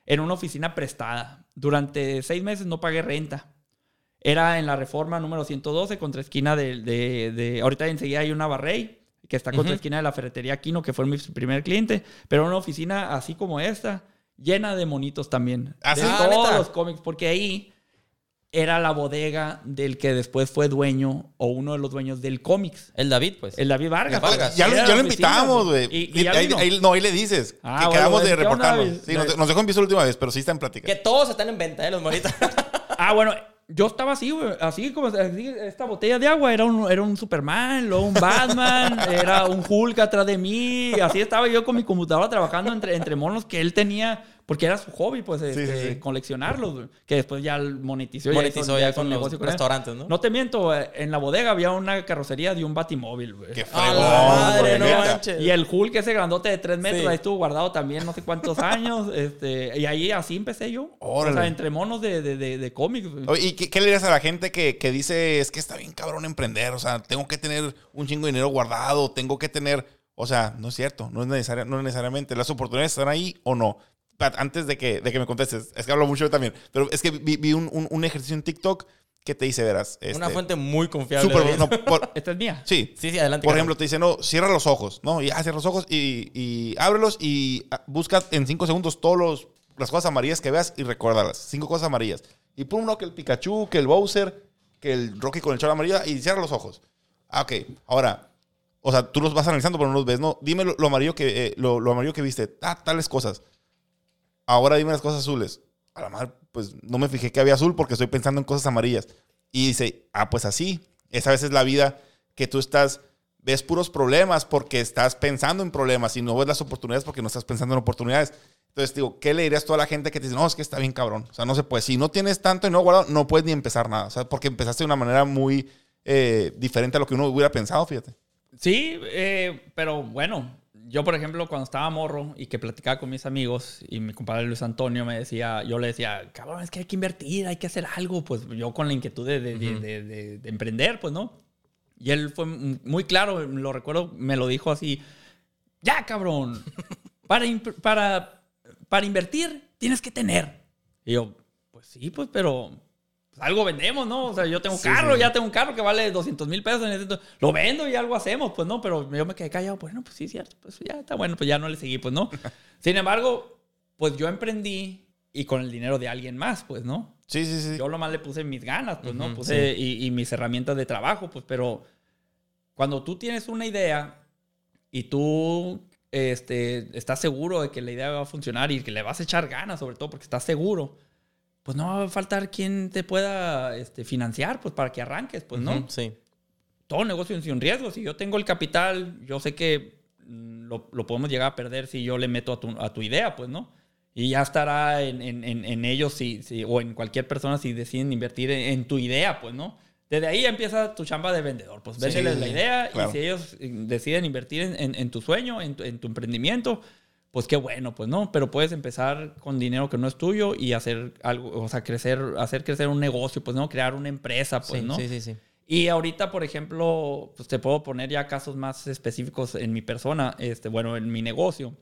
Speaker 5: en una oficina prestada. Durante seis meses no pagué renta. Era en la reforma número 112, contra esquina de, de, de- Ahorita enseguida hay una Barrey, que está contra
Speaker 4: Ujú.
Speaker 5: esquina de la ferretería Kino, que fue mi primer cliente, pero una oficina así como esta, llena de monitos también.
Speaker 3: ¿Ah,
Speaker 5: de?
Speaker 4: Ah,
Speaker 5: todos
Speaker 4: ¿neta?
Speaker 5: los cómics, porque ahí era la bodega del que después fue dueño o uno de los dueños del cómics.
Speaker 4: El David, pues.
Speaker 5: El David Vargas.
Speaker 4: El Vargas.
Speaker 3: Ya, lo, ya lo invitamos,
Speaker 5: pues.
Speaker 3: güey.
Speaker 5: Y, y ya
Speaker 3: ahí,
Speaker 5: vino.
Speaker 3: ahí- no, ahí le dices.
Speaker 5: Ah,
Speaker 3: que
Speaker 5: bueno,
Speaker 3: quedamos de
Speaker 5: ¿qué onda,
Speaker 3: reportarlo. Sí, nos, nos dejó en visto la última vez, pero sí está en plática.
Speaker 4: Que todos están en venta, ¿eh? Los monitos.
Speaker 5: Ah, bueno, yo estaba así, güey. Así como así, esta botella de agua era un, era un Superman, luego un Batman, era un Hulk atrás de mí. Así estaba yo con mi computadora trabajando entre, entre monos que él tenía, porque era su hobby, pues, este,
Speaker 3: sí, sí.
Speaker 5: coleccionarlos, güey. Que después ya monetizó.
Speaker 4: Monetizó ya con
Speaker 5: un
Speaker 4: los
Speaker 5: negocio él.
Speaker 4: restaurantes, ¿no?
Speaker 5: No te miento, eh, en la bodega había una carrocería de un batimóvil, güey.
Speaker 3: Qué fregón,
Speaker 4: madre, no manches.
Speaker 5: Y el Hulk ese grandote de 3 metros,
Speaker 4: Sí.
Speaker 5: ahí estuvo guardado también no sé cuántos años. este, y ahí así empecé yo.
Speaker 3: Órale.
Speaker 5: O sea, entre monos de, de, de, de cómics. güey.
Speaker 3: Oye, ¿y qué, qué le dirías a la gente que, que dice, es que está bien cabrón emprender? O sea, tengo que tener un chingo de dinero guardado, tengo que tener... O sea, no es cierto, no es, necesaria, no es necesariamente. ¿Las oportunidades están ahí o no? Pat, antes de que, de que me contestes, es que hablo mucho yo también, pero es que vi, vi un, un- un ejercicio en TikTok que te dice, verás...
Speaker 4: Una
Speaker 3: este,
Speaker 4: fuente muy confiable.
Speaker 3: súper-
Speaker 4: David.
Speaker 3: no, por-
Speaker 5: Esta es mía.
Speaker 3: sí,
Speaker 4: Sí, sí, adelante.
Speaker 3: Por ejemplo, te dice, no, cierra los ojos, ¿no? Y ya cierra los ojos y, y ábrelos y ah, busca en cinco segundos todas los las cosas amarillas que veas y recuérdalas. Cinco cosas amarillas. Y pum, no, que el Pikachu, que el Bowser, que el Rocky con el chorro amarillo y cierra los ojos. Ah, ok. Ahora, o sea, tú los vas analizando, pero no los ves, ¿no? Dime lo, lo amarillo, que, eh, lo, lo amarillo que viste. Ah, tales cosas. Ahora dime las cosas azules. A la madre, pues no me fijé que había azul porque estoy pensando en cosas amarillas. Y dice, ah, pues así. Esa vez es la vida que tú estás, ves puros problemas porque estás pensando en problemas y no ves las oportunidades porque no estás pensando en oportunidades. Entonces, digo, ¿qué le dirías tú a la gente que te dice, no, es que está bien cabrón? O sea, no se puede. Si no tienes tanto y no guardado, no puedes ni empezar nada. O sea, porque empezaste de una manera muy eh, diferente a lo que uno hubiera pensado, fíjate.
Speaker 5: Sí, eh, pero bueno, yo por ejemplo cuando estaba morro y que platicaba con mis amigos y mi compadre Luis Antonio me decía, yo le decía, cabrón, es que hay que invertir, hay que hacer algo, pues yo con la inquietud de, de- de- de- de- de emprender, pues no. Y él fue muy claro, lo recuerdo, me lo dijo así, ya cabrón, para, para, para invertir tienes que tener. Y yo, pues sí, pues pero pues, algo vendemos, ¿no? O sea, yo tengo un
Speaker 3: Sí,
Speaker 5: carro,
Speaker 3: sí.
Speaker 5: ya tengo un carro que vale 200 mil pesos, necesito- lo vendo y algo hacemos, pues no, pero yo me quedé callado, pues no, pues sí, cierto, pues ya está bueno, pues ya no le seguí, pues no. Sin embargo, pues yo emprendí y con el dinero de alguien más, pues no.
Speaker 3: Sí, sí, sí.
Speaker 5: Yo lo más le puse mis ganas, pues, ¿no?
Speaker 4: Ujú,
Speaker 5: Puse y, y mis herramientas de trabajo, pues, pero cuando tú tienes una idea y tú este, estás seguro de que la idea va a funcionar y que le vas a echar ganas, sobre todo porque estás seguro, pues no va a faltar quien te pueda este, financiar, pues, para que arranques, pues, ¿no?
Speaker 4: Ujú, Sí.
Speaker 5: todo negocio es un riesgo. Si yo tengo el capital, yo sé que mm, lo, lo podemos llegar a perder si yo le meto a tu, a tu idea, pues, ¿no? Y ya estará en, en- en- en ellos si, si- o en cualquier persona si deciden invertir en, tu idea, pues, ¿no? Desde ahí empieza tu chamba de vendedor. Pues véndeles
Speaker 3: sí,
Speaker 5: la idea
Speaker 3: claro.
Speaker 5: y si ellos eh, deciden invertir en, tu sueño, en tu, en tu emprendimiento, pues qué bueno, pues no. Pero puedes empezar con dinero que no es tuyo y hacer algo, o sea, crecer, hacer crecer un negocio, pues no, crear una empresa, pues
Speaker 4: sí,
Speaker 5: no.
Speaker 4: sí, sí, sí.
Speaker 5: Y ahorita, por ejemplo, pues te puedo poner ya casos más específicos en mi persona, este, bueno, en mi negocio.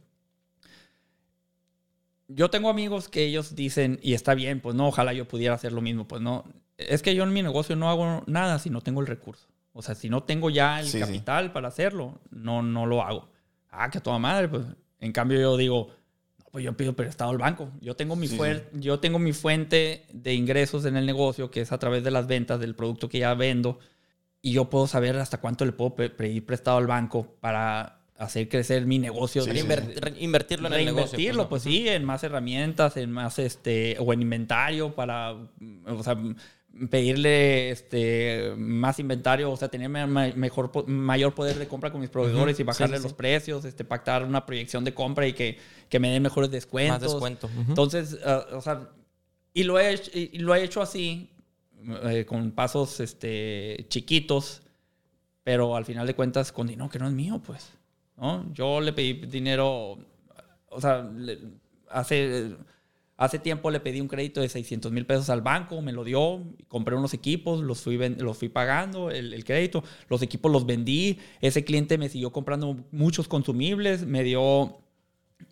Speaker 5: Yo tengo amigos que ellos dicen, y está bien, pues no, ojalá yo pudiera hacer lo mismo, pues no. Es que yo en mi negocio no hago nada si no tengo el recurso. O sea, si no tengo ya el
Speaker 3: Sí, sí.
Speaker 5: capital para hacerlo, no, no lo hago. Ah, que a toda madre, pues. En cambio yo digo, no, pues yo pido prestado al banco. Yo tengo mi,
Speaker 3: Sí,
Speaker 5: yo tengo mi fuente de ingresos en el negocio, que es a través de las ventas del producto que ya vendo. Y yo puedo saber hasta cuánto le puedo pe- pedir prestado al banco para hacer crecer mi negocio.
Speaker 3: Sí,
Speaker 5: de-
Speaker 3: sí.
Speaker 4: Reinver- re- invertirlo en el negocio.
Speaker 5: Reinvertirlo,
Speaker 4: pues,
Speaker 5: pues, sí, en más herramientas, en más este, o en inventario para, o sea, pedirle este más inventario, o sea, tener mejor mayor poder de compra con mis proveedores y bajarle
Speaker 4: sí,
Speaker 5: los
Speaker 4: sí.
Speaker 5: precios, este pactar una proyección de compra y que, que me den mejores descuentos.
Speaker 4: Más descuento. Ujú.
Speaker 5: Entonces, ah, o sea, y lo he hecho, y lo he hecho así, eh, con pasos este, chiquitos, pero al final de cuentas con dinero que no es mío, pues. ¿no? Yo le pedí dinero, o sea, le- hace, hace tiempo le pedí un crédito de 600 mil pesos al banco, me lo dio, compré unos equipos, los fui, los fui pagando, el, el crédito, los equipos los vendí, ese cliente me siguió comprando muchos consumibles, me dio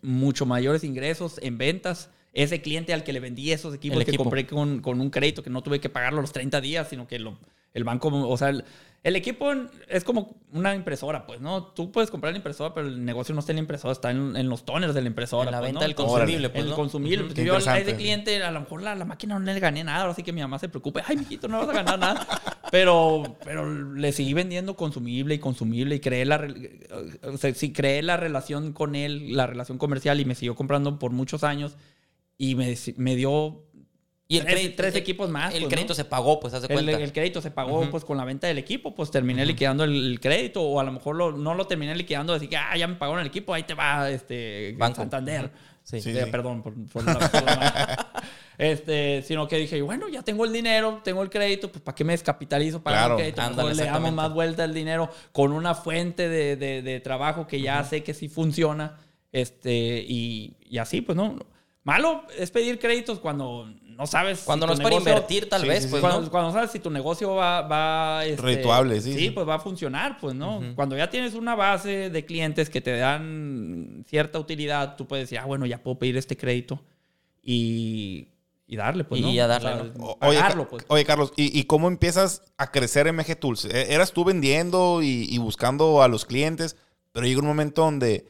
Speaker 5: mucho mayores ingresos en ventas. Ese cliente al que le vendí esos equipos
Speaker 4: El
Speaker 5: que
Speaker 4: equipo.
Speaker 5: compré con, con un crédito que no tuve que pagarlo los 30 días, sino que lo- el banco, o sea, el, el equipo es como una impresora, pues, ¿no? Tú puedes comprar la impresora, pero el negocio no está en la impresora, está en, en los toners de la impresora.
Speaker 4: En la
Speaker 5: pues,
Speaker 4: venta
Speaker 5: ¿no?
Speaker 4: del
Speaker 5: Entonces,
Speaker 4: consumible, pues,
Speaker 5: El
Speaker 4: ¿no?
Speaker 5: consumible.
Speaker 4: Ujú.
Speaker 5: porque
Speaker 3: Qué
Speaker 5: yo a ese cliente, a lo mejor la, la máquina no le gané nada, así que mi mamá se preocupe, ay, mijito, no vas a ganar nada. Pero, pero le seguí vendiendo consumible y consumible y creé la, o sea, sí, creé la relación con él, la relación comercial y me siguió comprando por muchos años y me, me dio
Speaker 4: Y el
Speaker 5: tres,
Speaker 4: crédito-
Speaker 5: tres
Speaker 4: el-
Speaker 5: equipos más.
Speaker 4: El
Speaker 5: pues,
Speaker 4: crédito
Speaker 5: ¿no?
Speaker 4: se pagó, pues, haz de
Speaker 5: El,
Speaker 4: cuenta.
Speaker 5: el crédito se pagó pues con la venta del equipo, pues terminé liquidando el, el crédito o a lo mejor lo- no lo terminé liquidando, decir que ah, ya me pagaron el equipo, ahí te va este
Speaker 4: Banco.
Speaker 5: Santander.
Speaker 4: Sí.
Speaker 3: Sí,
Speaker 5: Eh,
Speaker 3: sí.
Speaker 5: Perdón por, por la- por la- este, sino que dije, bueno, ya tengo el dinero, tengo el crédito, pues ¿para qué me descapitalizo para
Speaker 3: Claro.
Speaker 5: el crédito?
Speaker 4: Ándale,
Speaker 5: le damos más vuelta al dinero con una fuente de, de- de trabajo que ya sé que sí funciona. Este, y, y así, pues no. Malo es pedir créditos cuando no sabes. si
Speaker 4: Cuando
Speaker 5: tu
Speaker 4: no es para
Speaker 5: negocio-
Speaker 4: invertir, tal
Speaker 3: Sí,
Speaker 4: vez,
Speaker 3: sí,
Speaker 4: pues,
Speaker 5: cuando,
Speaker 4: ¿no?
Speaker 5: cuando sabes si tu negocio va, va este,
Speaker 3: Redituable, sí,
Speaker 5: Sí,
Speaker 3: sí.
Speaker 5: pues va a funcionar, pues, ¿no? Cuando ya tienes una base de clientes que te dan cierta utilidad, tú puedes decir, ah, bueno, ya puedo pedir este crédito y, y darle, pues, ¿no?
Speaker 4: Y ya darle,
Speaker 5: ¿no?
Speaker 3: O- Oye,
Speaker 5: pagarlo, pues.
Speaker 3: oye, Carlos, ¿y, y cómo empiezas a crecer MG Tools? E- Eras tú vendiendo y, y buscando a los clientes, pero llegó un momento donde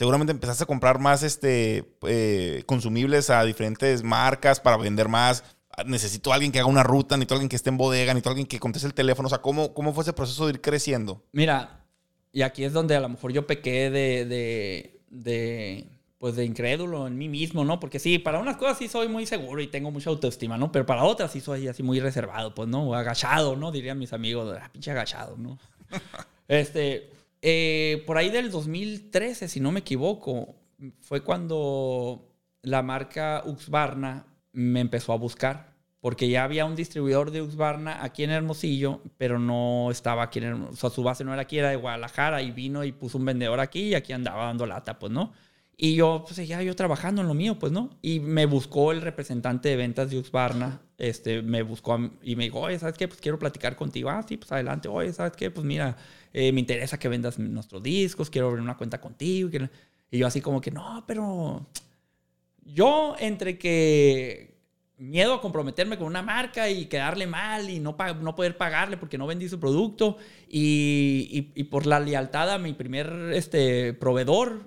Speaker 3: seguramente empezaste a comprar más este, eh, consumibles a diferentes marcas para vender más. Necesito a alguien que haga una ruta, necesito a alguien que esté en bodega, necesito a alguien que conteste el teléfono. O sea, ¿cómo, cómo fue ese proceso de ir creciendo?
Speaker 5: Mira, y aquí es donde a lo mejor yo pequé de, de, de, pues de incrédulo en mí mismo, ¿no? Porque sí, para unas cosas sí soy muy seguro y tengo mucha autoestima, ¿no? Pero para otras sí soy así muy reservado, pues, ¿no? O agachado, ¿no? Dirían mis amigos, ah, pinche agachado, ¿no? este, eh, por ahí del 2013, si no me equivoco, fue cuando la marca Uxbarna me empezó a buscar. Porque ya había un distribuidor de Uxbarna aquí en Hermosillo, pero no estaba aquí en Hermosillo. O sea, su base no era aquí, era de Guadalajara. Y vino y puso un vendedor aquí y aquí andaba dando lata, pues, ¿no? Y yo, pues, ya yo trabajando en lo mío, pues, ¿no? Y me buscó el representante de ventas de Uxbarna. Este, me buscó y me dijo, oye, ¿sabes qué? Pues quiero platicar contigo. Ah, sí, pues adelante. Oye, ¿sabes qué? Pues mira, eh, me interesa que vendas nuestros discos. Quiero abrir una cuenta contigo. y yo así como que, no, pero yo entre que miedo a comprometerme con una marca y quedarle mal y no, no poder pagarle porque no vendí su producto y, y- y por la lealtad a mi primer este, proveedor,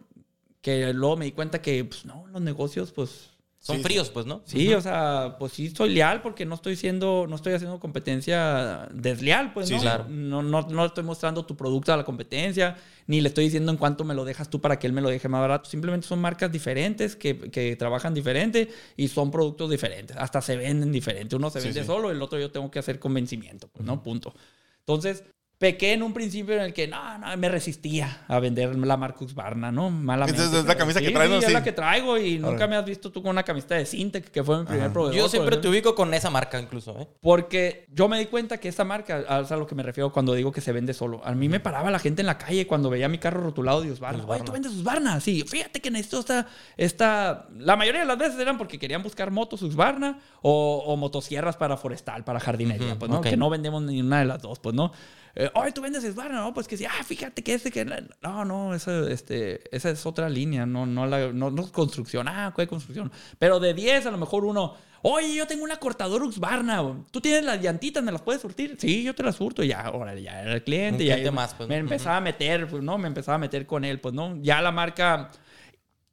Speaker 5: que luego me di cuenta que pues, no, los negocios pues...
Speaker 4: Son
Speaker 3: Sí,
Speaker 4: fríos, pues, ¿no?
Speaker 5: Sí, o sea, pues sí estoy leal porque no estoy siendo, no estoy haciendo competencia desleal, pues,
Speaker 3: Sí,
Speaker 5: ¿no?
Speaker 4: claro.
Speaker 5: No, no, no estoy mostrando tu producto a la competencia, ni le estoy diciendo en cuánto me lo dejas tú para que él me lo deje más barato. Simplemente son marcas diferentes que, que trabajan diferente y son productos diferentes. Hasta se venden diferente. Uno se
Speaker 3: Sí,
Speaker 5: vende solo, el otro yo tengo que hacer convencimiento, pues, ¿no? Punto. Entonces, pequé en un principio en el que no, no, me resistía a vender la Marcus Barna, ¿no? Malamente.
Speaker 3: Entonces, es la camisa que
Speaker 5: Sí,
Speaker 3: traes,
Speaker 5: sí,
Speaker 3: ¿no?
Speaker 5: es
Speaker 3: Sí.
Speaker 5: la que traigo y nunca me has visto tú con una camiseta de Sintec, que fue mi primer proveedor.
Speaker 4: Yo siempre te ubico con esa marca incluso, ¿eh?
Speaker 5: Porque yo me di cuenta que esta marca, a- es a lo que me refiero cuando digo que se vende solo. A mí me paraba la gente en la calle cuando veía mi carro rotulado de Husqvarna. Oye, tú vendes Husqvarna. Sí, fíjate que necesito esta, esta... La mayoría de las veces eran porque querían buscar motos Husqvarna o, o motosierras para forestal, para jardinería,
Speaker 4: Ujú,
Speaker 5: pues, ¿no?
Speaker 4: ok.
Speaker 5: Que no vendemos ni una de las dos, pues, ¿no? Eh, Oye, tú vendes Husqvarna, ¿no? Pues que sí, ah, fíjate que este que... No, no, esa, este, esa es otra línea, no, no, la, no, no construcción. Ah, ¿cuál construcción? Pero de 10 a lo mejor uno... Oye, yo tengo una cortadora Husqvarna. ¿Tú tienes las llantitas? ¿Me las puedes surtir? Sí, yo te las surto. Y ya, órale, ya era el cliente.
Speaker 4: Un
Speaker 5: y
Speaker 4: cliente
Speaker 5: ahí
Speaker 4: más, pues,
Speaker 5: Me empezaba a meter, pues, ¿no? Me empezaba a meter con él, pues, ¿no? Ya la marca...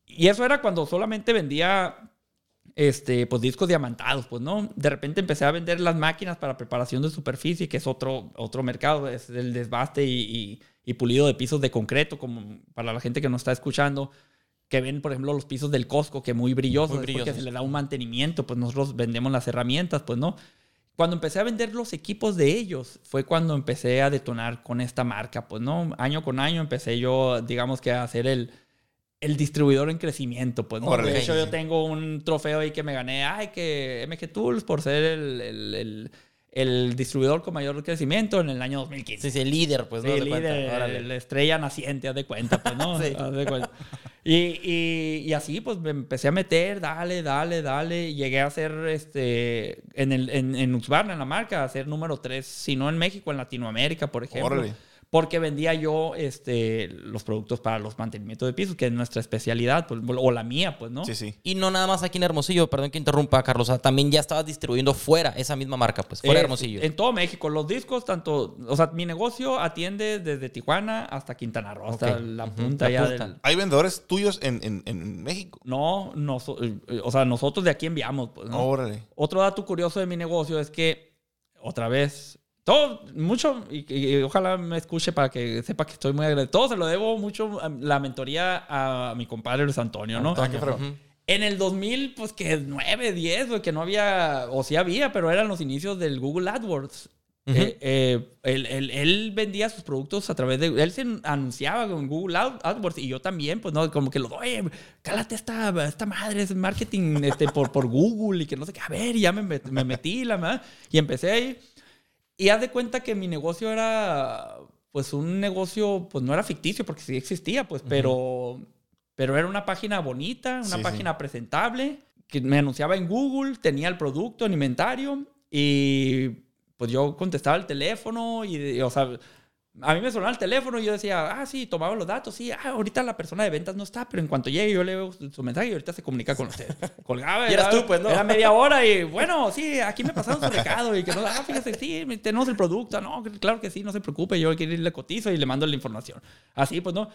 Speaker 5: Y eso era cuando solamente vendía este, pues discos diamantados, pues, ¿no? De repente empecé a vender las máquinas para preparación de superficie, que es otro, otro mercado, es el desbaste y, y- y pulido de pisos de concreto, como para la gente que nos está escuchando, que ven, por ejemplo, los pisos del Costco, que muy brillosos,
Speaker 4: Muy
Speaker 5: es porque
Speaker 4: brillosos.
Speaker 5: se le da un mantenimiento, pues nosotros vendemos las herramientas, pues, ¿no? Cuando empecé a vender los equipos de ellos, fue cuando empecé a detonar con esta marca, pues, ¿no? Año con año empecé yo, digamos que a hacer el, el distribuidor en crecimiento, pues, ¿no? De hecho,
Speaker 3: Sí,
Speaker 5: yo
Speaker 3: sí.
Speaker 5: tengo un trofeo ahí que me gané, ay, que MG Tools por ser el, el- el- el distribuidor con mayor crecimiento en el año 2015.
Speaker 4: Sí, sí, el líder, pues,
Speaker 5: Sí,
Speaker 4: ¿no? Cuenta,
Speaker 5: líder, la estrella naciente, haz de cuenta, pues, ¿no?
Speaker 4: Sí.
Speaker 5: Haz de cuenta. Y, y- y así, pues, me empecé a meter, dale, dale, dale. Llegué a ser, este, en, el, en, en Husqvarna, en la marca, a ser número 3, si no en México, en Latinoamérica, por ejemplo.
Speaker 3: Órale.
Speaker 5: Porque vendía yo este, los productos para los mantenimientos de pisos, que es nuestra especialidad, pues, o la mía, pues, ¿no?
Speaker 3: Sí, sí.
Speaker 4: Y no nada más aquí en Hermosillo, perdón que interrumpa, Carlos. O sea, también ya estabas distribuyendo fuera esa misma marca, pues, fuera de
Speaker 5: Eh,
Speaker 4: Hermosillo.
Speaker 5: En todo México, los discos, tanto, o sea, mi negocio atiende desde Tijuana hasta Quintana Roo, hasta la punta
Speaker 4: la
Speaker 5: ya
Speaker 4: punta.
Speaker 5: del...
Speaker 3: ¿Hay vendedores tuyos en, en- en México?
Speaker 5: No, noso- eh, o sea, nosotros de aquí enviamos, pues, ¿no?
Speaker 3: Órale.
Speaker 5: Otro dato curioso de mi negocio es que, otra vez, todo, mucho, y, y ojalá me escuche para que sepa que estoy muy agradecido. Todo se lo debo mucho a la mentoría a mi compadre Luis Antonio, ¿no?
Speaker 3: Fregón.
Speaker 4: Ujú.
Speaker 5: En el 2000, pues que 9, 10, güey, que no había, o sí había, pero eran los inicios del Google AdWords.
Speaker 4: Ujú.
Speaker 5: Eh, eh, él, él- él vendía sus productos a través de... Él se anunciaba con Google Ad- AdWords y yo también, pues, ¿no? Como que lo doy, cálate esta, esta madre, es marketing este, por, por Google y que no sé qué. A ver, y ya me, me metí, la madre, y empecé ahí. Y haz de cuenta que mi negocio era, pues, un negocio, pues, no era ficticio porque sí existía, pues, pero, pero era una página bonita, una
Speaker 3: Sí, sí.
Speaker 5: página presentable, que me anunciaba en Google, tenía el producto en inventario y, pues, yo contestaba el teléfono y, o sea, a mí me sonaba el teléfono y yo decía, ah, sí, tomaba los datos, sí, ah, ahorita la persona de ventas no está, pero en cuanto llegue yo leo su mensaje y ahorita se comunica con usted. Colgaba.
Speaker 4: Y eras
Speaker 5: era-
Speaker 4: tú, pues, ¿no?
Speaker 5: Era media hora y, bueno, sí, aquí me pasaron su recado y que no, ah, fíjese, sí, tenemos el producto, no, claro que sí, no se preocupe, yo aquí le cotizo y le mando la información. Así, pues, ¿no?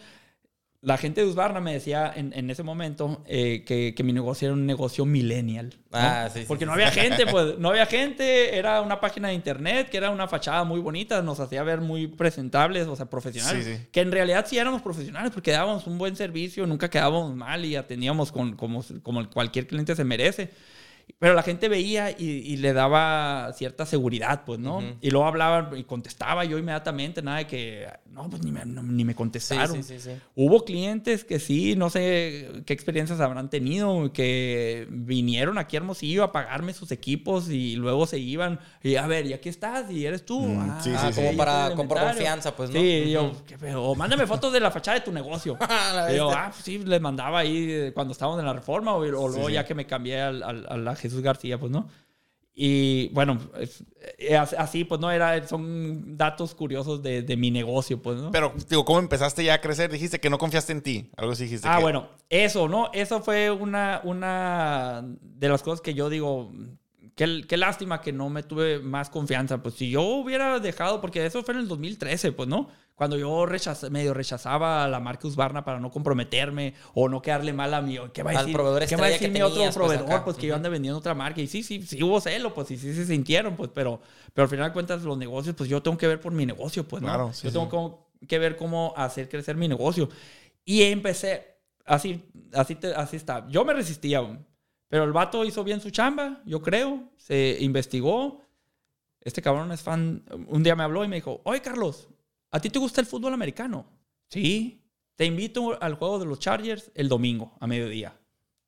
Speaker 5: La gente de Usbarna me decía en, en ese momento eh, que, que mi negocio era un negocio millennial. ¿no?
Speaker 4: Ah, sí,
Speaker 5: Porque
Speaker 4: sí,
Speaker 5: no
Speaker 4: sí.
Speaker 5: había gente, pues no había gente, era una página de internet que era una fachada muy bonita, nos hacía ver muy presentables, o sea, profesionales.
Speaker 3: Sí, sí.
Speaker 5: Que en realidad sí éramos profesionales porque dábamos un buen servicio, nunca quedábamos mal y atendíamos con, como, como cualquier cliente se merece. Pero la gente veía y, y le daba cierta seguridad, pues, ¿no?
Speaker 4: Ujú.
Speaker 5: Y luego hablaba y contestaba yo inmediatamente, nada de que, no, pues ni me, no- ni me
Speaker 4: Sí,
Speaker 5: contestaron.
Speaker 4: sí, sí, sí.
Speaker 5: Hubo clientes que sí, no sé qué experiencias habrán tenido, que vinieron aquí a Hermosillo a pagarme sus equipos y luego se iban. Y a ver, ¿y aquí estás? ¿Y eres tú?
Speaker 3: Mm,
Speaker 5: ah,
Speaker 3: sí, sí,
Speaker 4: Ah,
Speaker 3: sí.
Speaker 4: como
Speaker 5: ya
Speaker 4: para-
Speaker 5: inventario.
Speaker 4: confianza, pues, ¿no?
Speaker 5: Sí, y yo,
Speaker 4: Ujú.
Speaker 5: ¿qué pedo? O mándame fotos de la fachada de tu negocio.
Speaker 4: La
Speaker 5: Y yo, ah, pues sí, les mandaba ahí eh, cuando estábamos en la reforma o, o luego
Speaker 3: sí.
Speaker 5: ya que me cambié al, al- a la Jesús García, pues, ¿no? Y bueno, eh, as- así, pues, no, era, son datos curiosos de, de mi negocio, pues, ¿no?
Speaker 3: Pero, digo, ¿cómo empezaste ya a crecer? Dijiste que no confiaste en ti. Algo así dijiste.
Speaker 5: Ah,
Speaker 3: que-
Speaker 5: bueno, eso, ¿no? Eso fue una, una de las cosas que yo digo, qué, qué lástima que no me tuve más confianza. Pues si yo hubiera dejado, porque eso fue en el 2013, pues, ¿no? Cuando yo rechaz- medio rechazaba a la marca Husqvarna para no comprometerme o no quedarle mal a mi... ¿Qué va a
Speaker 4: Al
Speaker 5: decir,
Speaker 4: proveedor
Speaker 5: ¿qué va a
Speaker 4: que
Speaker 5: decir mi otro
Speaker 4: tenías, pues,
Speaker 5: proveedor?
Speaker 4: acá.
Speaker 5: Pues, que yo ande vendiendo otra marca. Y sí, sí, sí hubo celo, pues, y sí se sintieron, pues, pero, pero al final de cuentas los negocios, pues yo tengo que ver por mi negocio, pues, ¿no?
Speaker 3: Claro, sí,
Speaker 5: yo tengo
Speaker 3: sí.
Speaker 5: como- que ver cómo hacer crecer mi negocio. Y empecé, así, así, te- así está. Yo me resistía, aún, pero el vato hizo bien su chamba, yo creo. Se investigó. Este cabrón es fan. Un día me habló y me dijo, oye, Carlos, ¿a ti te gusta el fútbol americano? Sí. Te invito al juego de los Chargers el domingo a mediodía.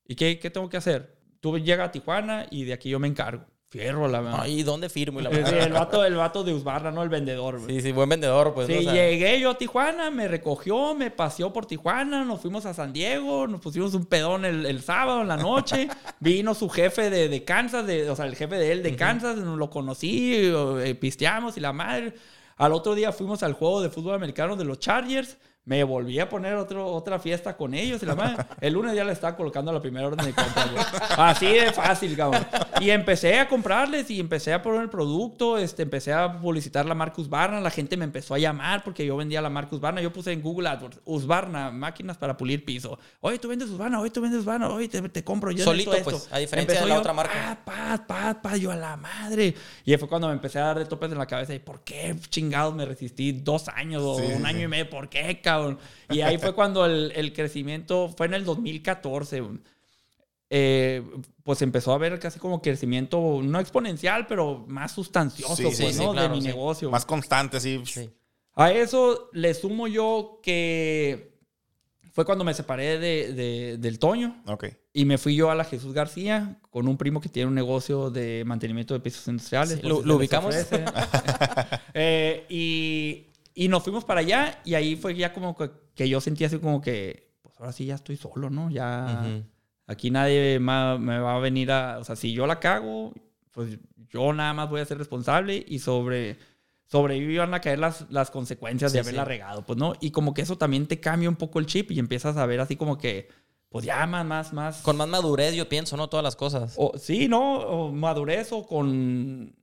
Speaker 5: ¿Y qué, qué tengo que hacer? Tú llega a Tijuana y de aquí yo me encargo. Fierro, la verdad.
Speaker 4: Ay, ¿dónde firmo? Y la
Speaker 5: Sí, el, vato, el vato de Usbarra, no el vendedor.
Speaker 4: Sí, sí, buen vendedor, pues.
Speaker 5: Sí,
Speaker 4: ¿no? O sea,
Speaker 5: llegué yo a Tijuana, me recogió, me paseó por Tijuana, nos fuimos a San Diego, nos pusimos un pedón el, el sábado en la noche, vino su jefe de, de Kansas, de, o sea, el jefe de él de Kansas, nos lo conocí, eh, pisteamos y la madre. Al otro día fuimos al juego de fútbol americano de los Chargers, me volví a poner otro, otra fiesta con ellos y la madre. El lunes ya le estaba colocando la primera orden de compra. güey. Así de fácil, cabrón. Y empecé a comprarles y empecé a poner el producto, este, empecé a publicitar la marca Husqvarna. La gente me empezó a llamar porque yo vendía la marca Husqvarna. Yo puse en Google AdWords, Husqvarna, máquinas para pulir piso. Oye, tú vendes Husqvarna, oye, tú vendes Husqvarna, oye, te, te compro yo.
Speaker 4: Solito, pues,
Speaker 5: esto.
Speaker 4: a diferencia de
Speaker 5: Empezó
Speaker 4: la
Speaker 5: yo,
Speaker 4: otra marca.
Speaker 5: Pa, pa, pa, pa, yo a la madre. Y fue cuando me empecé a dar de topes en la cabeza. ¿Y por qué chingados me resistí dos años o
Speaker 3: Sí,
Speaker 5: un
Speaker 3: sí,
Speaker 5: año y medio? ¿Por qué, cabrón? Y ahí fue cuando el, el crecimiento fue en el 2014. eh, pues empezó a haber casi como crecimiento, no exponencial, pero más sustancioso,
Speaker 3: Sí,
Speaker 5: pues,
Speaker 3: sí,
Speaker 4: sí,
Speaker 5: ¿no?
Speaker 4: claro,
Speaker 5: de mi
Speaker 4: sí.
Speaker 5: negocio.
Speaker 3: Más constante, sí.
Speaker 4: sí.
Speaker 5: A eso le sumo yo que fue cuando me separé de, de- del Toño
Speaker 3: Ok.
Speaker 5: y me fui yo a la Jesús García con un primo que tiene un negocio de mantenimiento de pisos industriales.
Speaker 4: Sí, ¿lo- lo ubicamos?
Speaker 5: Eh, y, y nos fuimos para allá y ahí fue ya como que, que yo sentí así como que, pues ahora sí ya estoy solo, ¿no? Ya aquí nadie ma- me va a venir a, o sea, si yo la cago, pues yo nada más voy a ser responsable y sobre sobre ahí van a caer las, las consecuencias de haberla
Speaker 4: sí.
Speaker 5: regado, pues, ¿no? Y como que eso también te cambia un poco el chip y empiezas a ver así como que, pues ya más, más, más...
Speaker 4: Con más madurez, yo pienso, ¿no? Todas las cosas.
Speaker 5: O, sí, ¿no? O madurez o con.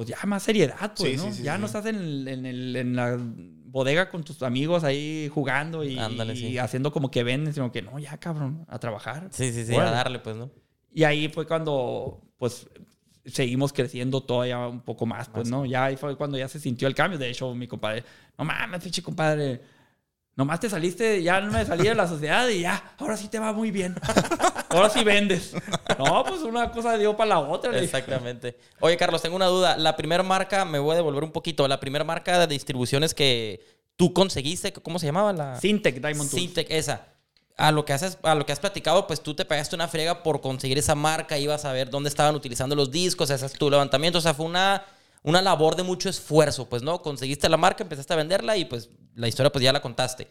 Speaker 5: Pues ya más seriedad, pues,
Speaker 3: Sí,
Speaker 5: ¿no?
Speaker 3: sí, sí,
Speaker 5: ya
Speaker 3: sí.
Speaker 5: no estás en, el- en, el- en la bodega con tus amigos ahí jugando y,
Speaker 4: Ándale,
Speaker 5: y
Speaker 4: sí.
Speaker 5: haciendo como que venden, sino que no, ya cabrón, a trabajar.
Speaker 4: Sí, sí, sí, a darle, pues, ¿no?
Speaker 5: Y ahí fue cuando, pues, seguimos creciendo todavía un poco más, pues, ¿no? Ya ahí fue cuando ya se sintió el cambio. De hecho, mi compadre, no mames, pinche compadre. Nomás te saliste, ya no me salí de la sociedad y ya, ahora sí te va muy bien. Ahora sí vendes. No, pues una cosa dio para la otra.
Speaker 4: Exactamente. Oye, Carlos, tengo una duda. La primera marca, me voy a devolver un poquito. La primera marca de distribuciones que tú conseguiste, ¿cómo se llamaba? La...
Speaker 5: Syntec Diamond Tools.
Speaker 4: Syntec, esa. A lo, que haces, a lo que has platicado, pues tú te pegaste una friega por conseguir esa marca, ibas a ver dónde estaban utilizando los discos, ese es tu levantamiento, o sea, fue una, una labor de mucho esfuerzo, pues, ¿no? Conseguiste la marca, empezaste a venderla y pues la historia pues ya la contaste.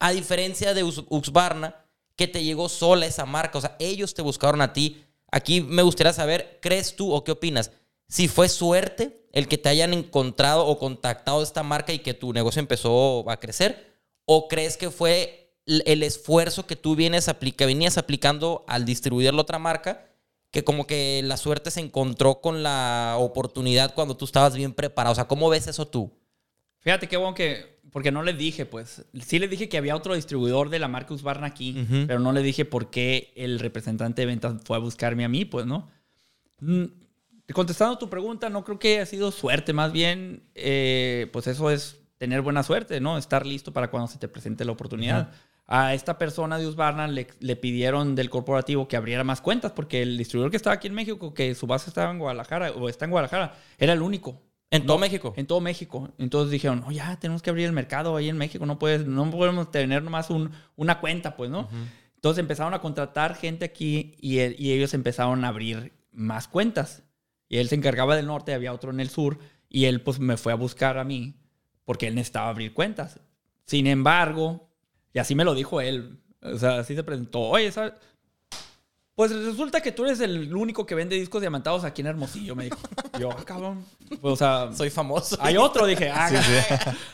Speaker 4: A diferencia de Ux- Uxbarna, que te llegó sola esa marca, o sea, ellos te buscaron a ti. Aquí me gustaría saber, ¿crees tú o qué opinas? Si fue suerte el que te hayan encontrado o contactado esta marca y que tu negocio empezó a crecer, o crees que fue el esfuerzo que tú vienes venías aplicando al distribuir la otra marca, que como que la suerte se encontró con la oportunidad cuando tú estabas bien preparado. O sea, ¿cómo ves eso tú?
Speaker 5: Fíjate qué bueno que. Porque no les dije, pues. Sí les dije que había otro distribuidor de la marca Husqvarna aquí, pero no les dije por qué el representante de ventas fue a buscarme a mí, pues, ¿no? Mm, Contestando tu pregunta, no creo que haya sido suerte, más bien, eh, pues eso es tener buena suerte, ¿no? Estar listo para cuando se te presente la oportunidad. A esta persona de Husqvarna le, le pidieron del corporativo que abriera más cuentas, porque el distribuidor que estaba aquí en México, que su base estaba en Guadalajara, o está en Guadalajara, era el único.
Speaker 4: ¿En todo
Speaker 5: No,
Speaker 4: México?
Speaker 5: En todo México. Entonces dijeron, no, ya tenemos que abrir el mercado ahí en México. No, puedes, no podemos tener nomás un- una cuenta, pues, ¿no? Entonces empezaron a contratar gente aquí y, él- y ellos empezaron a abrir más cuentas. Y él se encargaba del norte, había otro en el sur. Y él, pues, me fue a buscar a mí porque él necesitaba abrir cuentas. Sin embargo, y así me lo dijo él. O sea, así se presentó. Oye, ¿sabes? Pues resulta que tú eres el único que vende discos diamantados aquí en Hermosillo, me dijo. Yo, ah, cabrón. Pues, o sea,
Speaker 4: Soy famoso.
Speaker 5: hay otro, dije. Ah,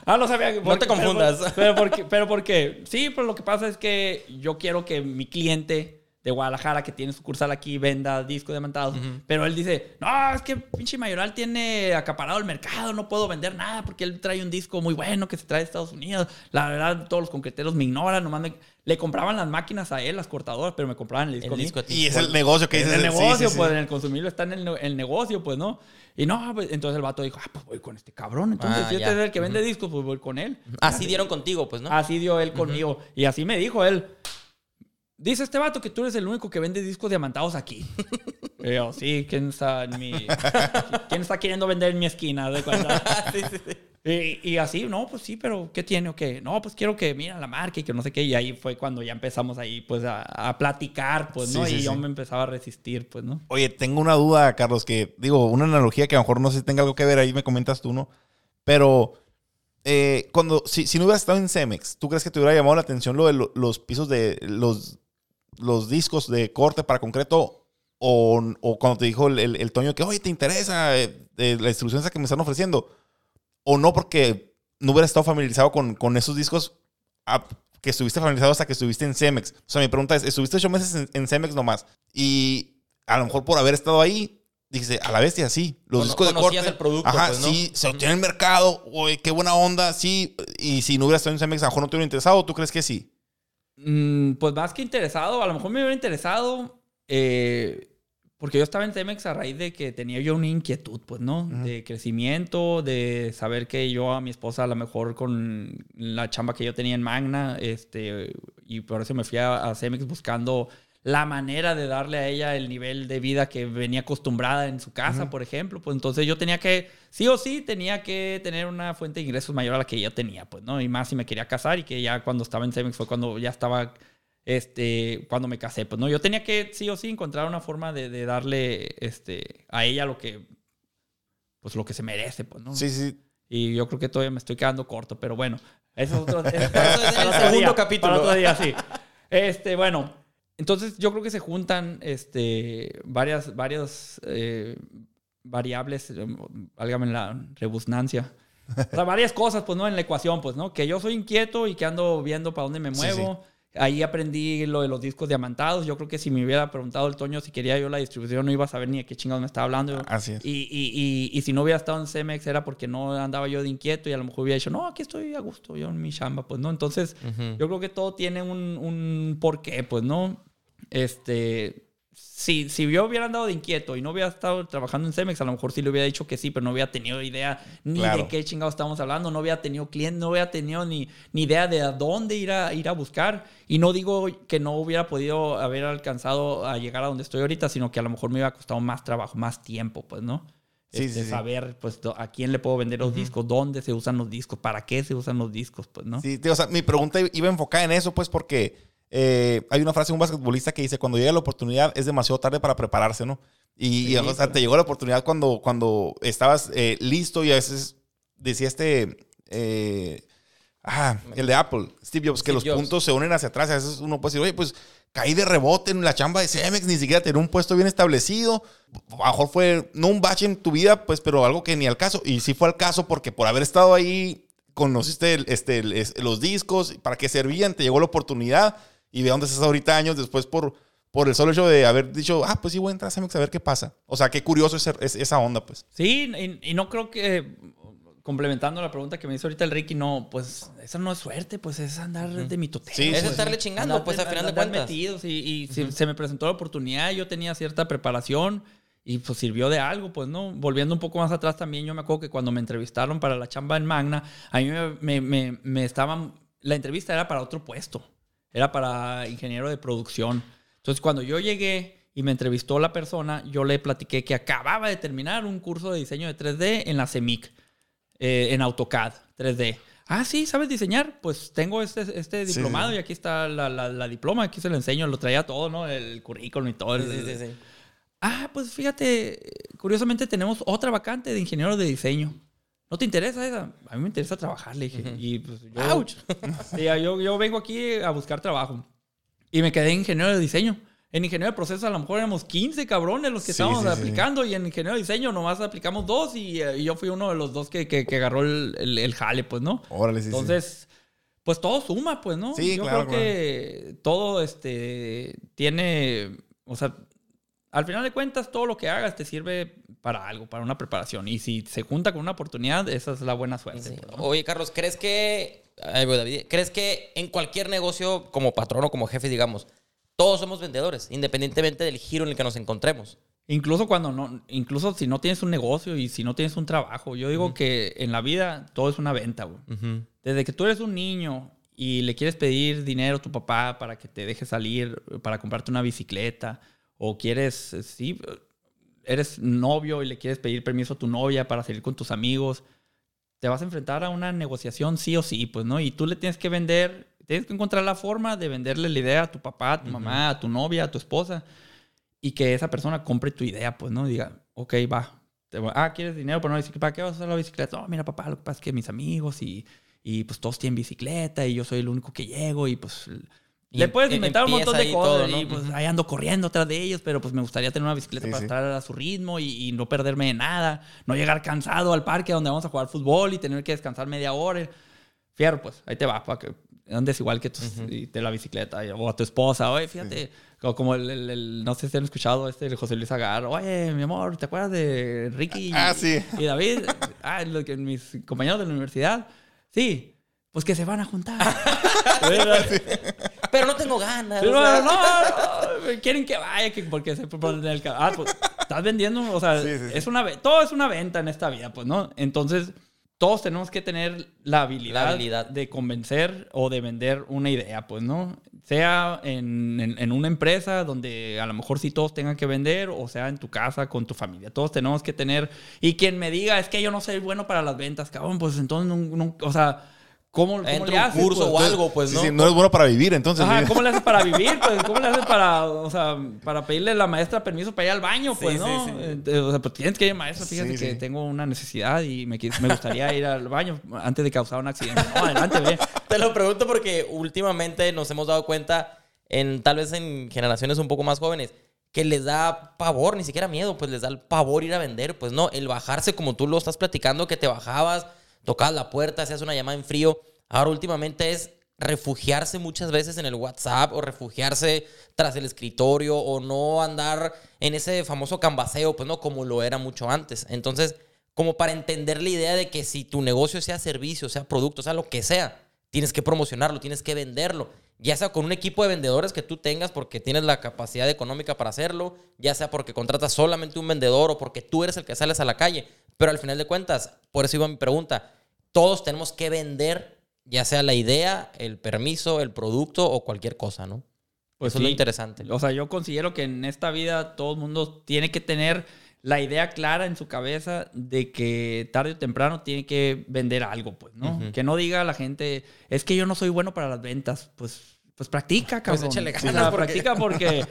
Speaker 5: ah, no sabía.
Speaker 4: No te confundas.
Speaker 5: Pero, porque, pero porque, sí, pero lo que pasa es que yo quiero que mi cliente de Guadalajara que tiene sucursal aquí venda discos diamantados. Pero él dice, no, es que pinche Mayoral tiene acaparado el mercado, no puedo vender nada porque él trae un disco muy bueno que se trae de Estados Unidos. La verdad, todos los concreteros me ignoran, nomás me- le compraban las máquinas a él, las cortadoras, pero me compraban el disco.
Speaker 4: El disco.
Speaker 3: Y es el negocio que dices.
Speaker 5: el
Speaker 3: sí,
Speaker 5: negocio,
Speaker 3: sí, sí.
Speaker 5: pues en el consumible está en el, el negocio, pues, ¿no? Y no, pues, entonces el vato dijo, ah, pues voy con este cabrón. Entonces,
Speaker 4: Ah,
Speaker 5: si este es el que vende discos, pues voy con él.
Speaker 4: Así dieron contigo, pues, ¿no?
Speaker 5: Así dio él conmigo. Y así me dijo él. Dice este vato que tú eres el único que vende discos diamantados aquí. Y yo, sí, ¿quién está en mi... ¿Quién está queriendo vender en mi esquina? ¿De?
Speaker 4: Sí, sí, sí.
Speaker 5: Y, y así, no, pues sí, pero ¿qué tiene o qué? No, pues quiero que mira la marca y que no sé qué. Y ahí fue cuando ya empezamos ahí, pues, a, a platicar, pues, ¿no?
Speaker 3: Sí, sí,
Speaker 5: y yo
Speaker 3: sí.
Speaker 5: me empezaba a resistir, pues, ¿no?
Speaker 3: Oye, tengo una duda, Carlos, que digo, una analogía que a lo mejor no sé si tenga algo que ver, ahí me comentas tú, ¿no? Pero eh, cuando, si, si no hubieras estado en Cemex, ¿tú crees que te hubiera llamado la atención lo de lo- los pisos de los, los discos de corte para concreto? O, o cuando te dijo el, el- el Toño que, oye, ¿te interesa eh, eh, la distribución esa que me están ofreciendo? O no, porque no hubieras estado familiarizado con, con esos discos ah, que estuviste familiarizado hasta que estuviste en Cemex. O sea, mi pregunta es, estuviste ocho meses en, en Cemex nomás. Y a lo mejor por haber estado ahí, dijiste, a la bestia, sí. Los
Speaker 4: Cono-
Speaker 3: discos de
Speaker 4: conocías
Speaker 3: corte.
Speaker 4: el producto,
Speaker 3: Ajá,
Speaker 4: pues, ¿no?
Speaker 3: sí, se obtiene en el mercado. Oye, qué buena onda, sí. Y si no hubieras estado en Cemex, a lo mejor no te hubiera interesado. ¿Tú crees que sí?
Speaker 5: Mm, pues más que interesado, a lo mejor me hubiera interesado, eh, porque yo estaba en Cemex a raíz de que tenía yo una inquietud, pues, ¿no? De crecimiento, de saber que yo a mi esposa a lo mejor con la chamba que yo tenía en Magna, este, y por eso me fui a, a Cemex buscando la manera de darle a ella el nivel de vida que venía acostumbrada en su casa, por ejemplo, pues entonces yo tenía que, sí o sí, tenía que tener una fuente de ingresos mayor a la que yo tenía, pues, ¿no? Y más si me quería casar y que ya cuando estaba en Cemex fue cuando ya estaba, este, cuando me casé, pues, ¿no? Yo tenía que, sí o sí, encontrar una forma de, de darle, este, a ella lo que, pues, lo que se merece, pues, ¿no?
Speaker 3: Sí, sí.
Speaker 5: Y yo creo que todavía me estoy quedando corto, pero bueno, eso es otro, eso es
Speaker 4: el
Speaker 5: otro
Speaker 4: segundo
Speaker 5: día,
Speaker 4: capítulo.
Speaker 5: para otro día, sí. Este, bueno, entonces yo creo que se juntan este, varias, varias eh, variables, eh, válgame la rebusnancia. O sea, varias cosas, pues, ¿no? En la ecuación, pues, ¿no? Que yo soy inquieto y que ando viendo para dónde me
Speaker 3: Sí,
Speaker 5: muevo. Ahí aprendí lo de los discos diamantados. Yo creo que si me hubiera preguntado el Toño si quería yo la distribución, no iba a saber ni de qué chingados me estaba hablando.
Speaker 3: Así es.
Speaker 5: Y, y, y, y si no hubiera estado en Cemex era porque no andaba yo de inquieto y a lo mejor hubiera dicho, no, aquí estoy a gusto, yo en mi chamba, pues, ¿no? Entonces, yo creo que todo tiene un, un porqué, pues, ¿no? Este, si, si yo hubiera andado de inquieto y no hubiera estado trabajando en Cemex, a lo mejor sí le hubiera dicho que sí, pero no hubiera tenido idea ni
Speaker 3: Claro.
Speaker 5: de qué chingados estamos hablando, no hubiera tenido cliente, no hubiera tenido ni, ni idea de a dónde ir a, ir a buscar. Y no digo que no hubiera podido haber alcanzado a llegar a donde estoy ahorita, sino que a lo mejor me hubiera costado más trabajo, más tiempo, pues, ¿no?
Speaker 3: Sí,
Speaker 5: Este,
Speaker 3: sí, sí.
Speaker 5: saber, pues, do- a quién le puedo vender los discos, dónde se usan los discos, para qué se usan los discos, pues, ¿no?
Speaker 3: Sí, tío, o sea, mi pregunta iba enfocada en eso, pues, porque eh, hay una frase de un basquetbolista que dice, cuando llega la oportunidad es demasiado tarde para prepararse, ¿no? Y,
Speaker 5: Sí,
Speaker 3: y, o sea,
Speaker 5: claro.
Speaker 3: te llegó la oportunidad cuando, cuando estabas eh, listo y a veces decía este... eh, ah, el de Apple, Steve Jobs, que
Speaker 4: Steve
Speaker 3: los
Speaker 4: Jobs.
Speaker 3: puntos se unen hacia atrás. A veces uno puede decir, oye, pues caí de rebote en la chamba de Cemex, ni siquiera tener un puesto bien establecido. A lo mejor fue, no un bache en tu vida, pues, pero algo que ni al caso. Y sí fue al caso porque por haber estado ahí, conociste el- este, el- los discos, para qué servían, te llegó la oportunidad y ve dónde estás ahorita años después por, por el solo hecho de haber dicho, ah, pues sí, voy a entrar a Cemex a ver qué pasa. O sea, qué curioso es, es- esa onda, pues.
Speaker 5: Sí, y, y no creo que, complementando la pregunta que me hizo ahorita el Ricky, no, pues eso no es suerte, pues es andar de mi totero.
Speaker 3: Sí,
Speaker 4: Es
Speaker 3: sí,
Speaker 4: estarle chingando, pues, a final de cuentas.
Speaker 5: metidos y, y se, se me presentó la oportunidad, yo tenía cierta preparación y pues sirvió de algo, pues, ¿no? Volviendo un poco más atrás también, yo me acuerdo que cuando me entrevistaron para la chamba en Magna, a mí me, me, me- me estaban, la entrevista era para otro puesto, era para ingeniero de producción. Entonces, cuando yo llegué y me entrevistó la persona, yo le platiqué que acababa de terminar un curso de diseño de 3D en la CEMIC, eh, en AutoCAD 3D. Ah, sí, ¿sabes diseñar? Pues tengo este, este
Speaker 3: Sí,
Speaker 5: diplomado
Speaker 3: sí.
Speaker 5: y aquí está la, la- la diploma, aquí se lo enseño, lo traía todo, ¿no? El currículum y todo. el-
Speaker 4: Sí, sí, sí.
Speaker 5: Ah, pues fíjate, curiosamente tenemos otra vacante de ingeniero de diseño. ¿No te interesa esa? A mí me interesa trabajar, le dije. Y pues yo,
Speaker 4: Ouch.
Speaker 5: Sí, yo, yo vengo aquí a buscar trabajo. Y me quedé en ingeniero de diseño. En ingeniero de procesos a lo mejor éramos 15 cabrones los que
Speaker 3: Sí,
Speaker 5: estábamos
Speaker 3: sí, sí.
Speaker 5: aplicando y en ingeniero de diseño nomás aplicamos dos y, eh, y yo fui uno de los dos que, que- que agarró el, el- el jale, pues, ¿no?
Speaker 3: Órale.
Speaker 5: Entonces, pues todo suma, pues, ¿no?
Speaker 3: Sí,
Speaker 5: Yo
Speaker 3: claro,
Speaker 5: creo que todo este tiene, o sea, al final de cuentas todo lo que hagas te sirve para algo, para una preparación. Y si se junta con una oportunidad, esa es la buena suerte.
Speaker 4: Sí.
Speaker 5: pues, ¿no?
Speaker 4: Oye, Carlos, ¿crees que. David. ¿Crees que en cualquier negocio, como patrón o como jefe, digamos, todos somos vendedores, independientemente del giro en el que nos encontremos?
Speaker 5: Incluso cuando no, incluso si no tienes un negocio y si no tienes un trabajo, yo digo que en la vida todo es una venta, güey. Desde que tú eres un niño y le quieres pedir dinero a tu papá para que te deje salir, para comprarte una bicicleta, o quieres, eh, sí, eres novio y le quieres pedir permiso a tu novia para salir con tus amigos, te vas a enfrentar a una negociación sí o sí, pues, ¿no? Y tú le tienes que vender, tienes que encontrar la forma de venderle la idea a tu papá, a tu mamá, a tu novia, a tu esposa, y que esa persona compre tu idea, pues, ¿no? Diga, ok, va. Ah, ¿quieres dinero? Pero no, dice, ¿para qué vas a usar la bicicleta? No, mira, papá, lo que pasa es que mis amigos y, y pues todos tienen bicicleta y yo soy el único que llego y pues...
Speaker 4: Y
Speaker 5: le puedes
Speaker 4: em-
Speaker 5: inventar un montón de cosas
Speaker 4: todo, ¿no?
Speaker 5: y pues ahí ando corriendo atrás de ellos, pero pues me gustaría tener una bicicleta
Speaker 3: Sí,
Speaker 5: para
Speaker 3: sí.
Speaker 5: estar a su ritmo y, y no perderme de nada, no llegar cansado al parque donde vamos a jugar fútbol y tener que descansar media hora. Fierro, pues ahí te va, para que andes igual que tus, y de la bicicleta y- o a tu esposa. Oye, fíjate, como, como el, el- el- no sé si han escuchado este el José Luis Agar. Oye, mi amor, ¿te acuerdas de Ricky y-
Speaker 3: Ah, sí.
Speaker 5: y David? Ah, lo que mis compañeros de la universidad. Sí, pues que se van a juntar.
Speaker 4: Pero no tengo ganas.
Speaker 5: Sí,
Speaker 4: o
Speaker 5: no,
Speaker 4: sea.
Speaker 5: no, no, quieren que vaya, que porque se ponen el Ah, pues estás vendiendo, o sea,
Speaker 3: Sí, sí, sí.
Speaker 5: es una todo es una venta en esta vida, pues, ¿no? Entonces, todos tenemos que tener la habilidad,
Speaker 4: La habilidad.
Speaker 5: de convencer o de vender una idea, pues, ¿no? Sea en, en- en una empresa donde a lo mejor sí todos tengan que vender, o sea en tu casa con tu familia. Todos tenemos que tener. Y quien me diga, es que yo no soy bueno para las ventas, cabrón, pues entonces, no, no- o sea, ¿cómo, cómo
Speaker 4: Entra
Speaker 5: le
Speaker 4: un
Speaker 5: haces?
Speaker 4: curso
Speaker 5: pues?
Speaker 4: o algo, pues,
Speaker 3: Sí,
Speaker 4: ¿no?
Speaker 3: sí, no es bueno para vivir, entonces.
Speaker 5: Ajá. ¿cómo le haces para vivir? Pues, ¿cómo le haces para, o sea, para pedirle a la maestra permiso para ir al baño? Pues,
Speaker 4: Sí,
Speaker 5: ¿no? O sea, pues tienes que ir, maestra, fíjate que tengo una necesidad y me, me gustaría ir al baño antes de causar un accidente. No, adelante, ve.
Speaker 4: Te lo pregunto porque últimamente nos hemos dado cuenta, en, tal vez en generaciones un poco más jóvenes, que les da pavor, ni siquiera miedo, pues les da el pavor ir a vender. Pues no, el bajarse como tú lo estás platicando, que te bajabas, tocabas la puerta, hacías una llamada en frío. Ahora últimamente es refugiarse muchas veces en el WhatsApp o refugiarse tras el escritorio o no andar en ese famoso cambaseo, pues no, como lo era mucho antes. Entonces, como para entender la idea de que si tu negocio sea servicio, sea producto, sea lo que sea, tienes que promocionarlo, tienes que venderlo. Ya sea con un equipo de vendedores que tú tengas porque tienes la capacidad económica para hacerlo, ya sea porque contratas solamente un vendedor o porque tú eres el que sales a la calle. Pero al final de cuentas, por eso iba mi pregunta, todos tenemos que vender, ya sea la idea, el permiso, el producto o cualquier cosa, ¿no?
Speaker 5: Pues
Speaker 4: eso es lo interesante.
Speaker 5: O sea, yo considero que en esta vida todo el mundo tiene que tener la idea clara en su cabeza de que tarde o temprano tiene que vender algo, pues, ¿no? Que no diga a la gente, es que yo no soy bueno para las ventas. Pues, pues practica,
Speaker 4: Pues
Speaker 5: cabrón.
Speaker 4: échale
Speaker 5: O
Speaker 4: ganas porque-
Speaker 5: practica porque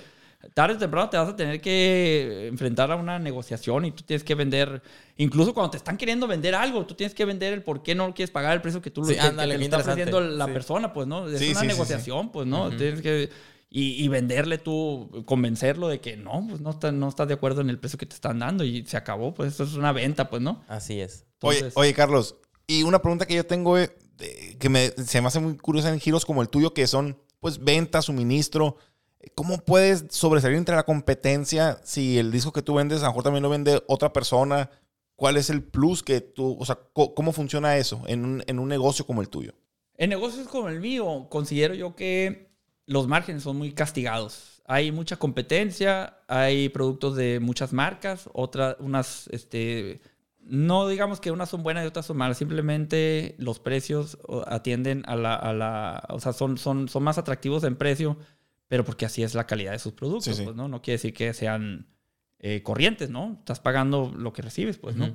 Speaker 5: tarde o temprano te vas a tener que enfrentar a una negociación y tú tienes que vender, incluso cuando te están queriendo vender algo, tú tienes que vender el por qué no quieres pagar el precio que tú
Speaker 4: Sí,
Speaker 5: que- que
Speaker 4: ándale,
Speaker 5: te
Speaker 4: qué
Speaker 5: está ofreciendo la
Speaker 4: Sí.
Speaker 5: persona, pues, ¿no? Es
Speaker 3: Sí,
Speaker 5: una
Speaker 3: sí, sí, sí.
Speaker 5: negociación, pues, ¿no? Tienes que y, y venderle tú, convencerlo de que no, pues no, está- no estás de acuerdo en el precio que te están dando y se acabó, pues eso es una venta, pues, ¿no?
Speaker 4: Así es.
Speaker 3: Oye,
Speaker 5: Entonces-
Speaker 3: oye, Carlos, y una pregunta que yo tengo eh, que me, se me hace muy curiosa en giros como el tuyo, que son pues venta, suministro. ¿Cómo puedes sobresalir entre la competencia si el disco que tú vendes a lo mejor también lo vende otra persona? ¿Cuál es el plus que tú, o sea, cómo funciona eso en un, en un negocio como el tuyo?
Speaker 5: En negocios como el mío, considero yo que los márgenes son muy castigados. Hay mucha competencia, hay productos de muchas marcas, otras, unas, este, no digamos que unas son buenas y otras son malas, simplemente los precios atienden a la, a la o sea, son, son, son más atractivos en precio, pero porque así es la calidad de sus productos,
Speaker 3: Sí, sí.
Speaker 5: pues, ¿no? No quiere decir que sean eh, corrientes, ¿no? Estás pagando lo que recibes, pues, ¿no?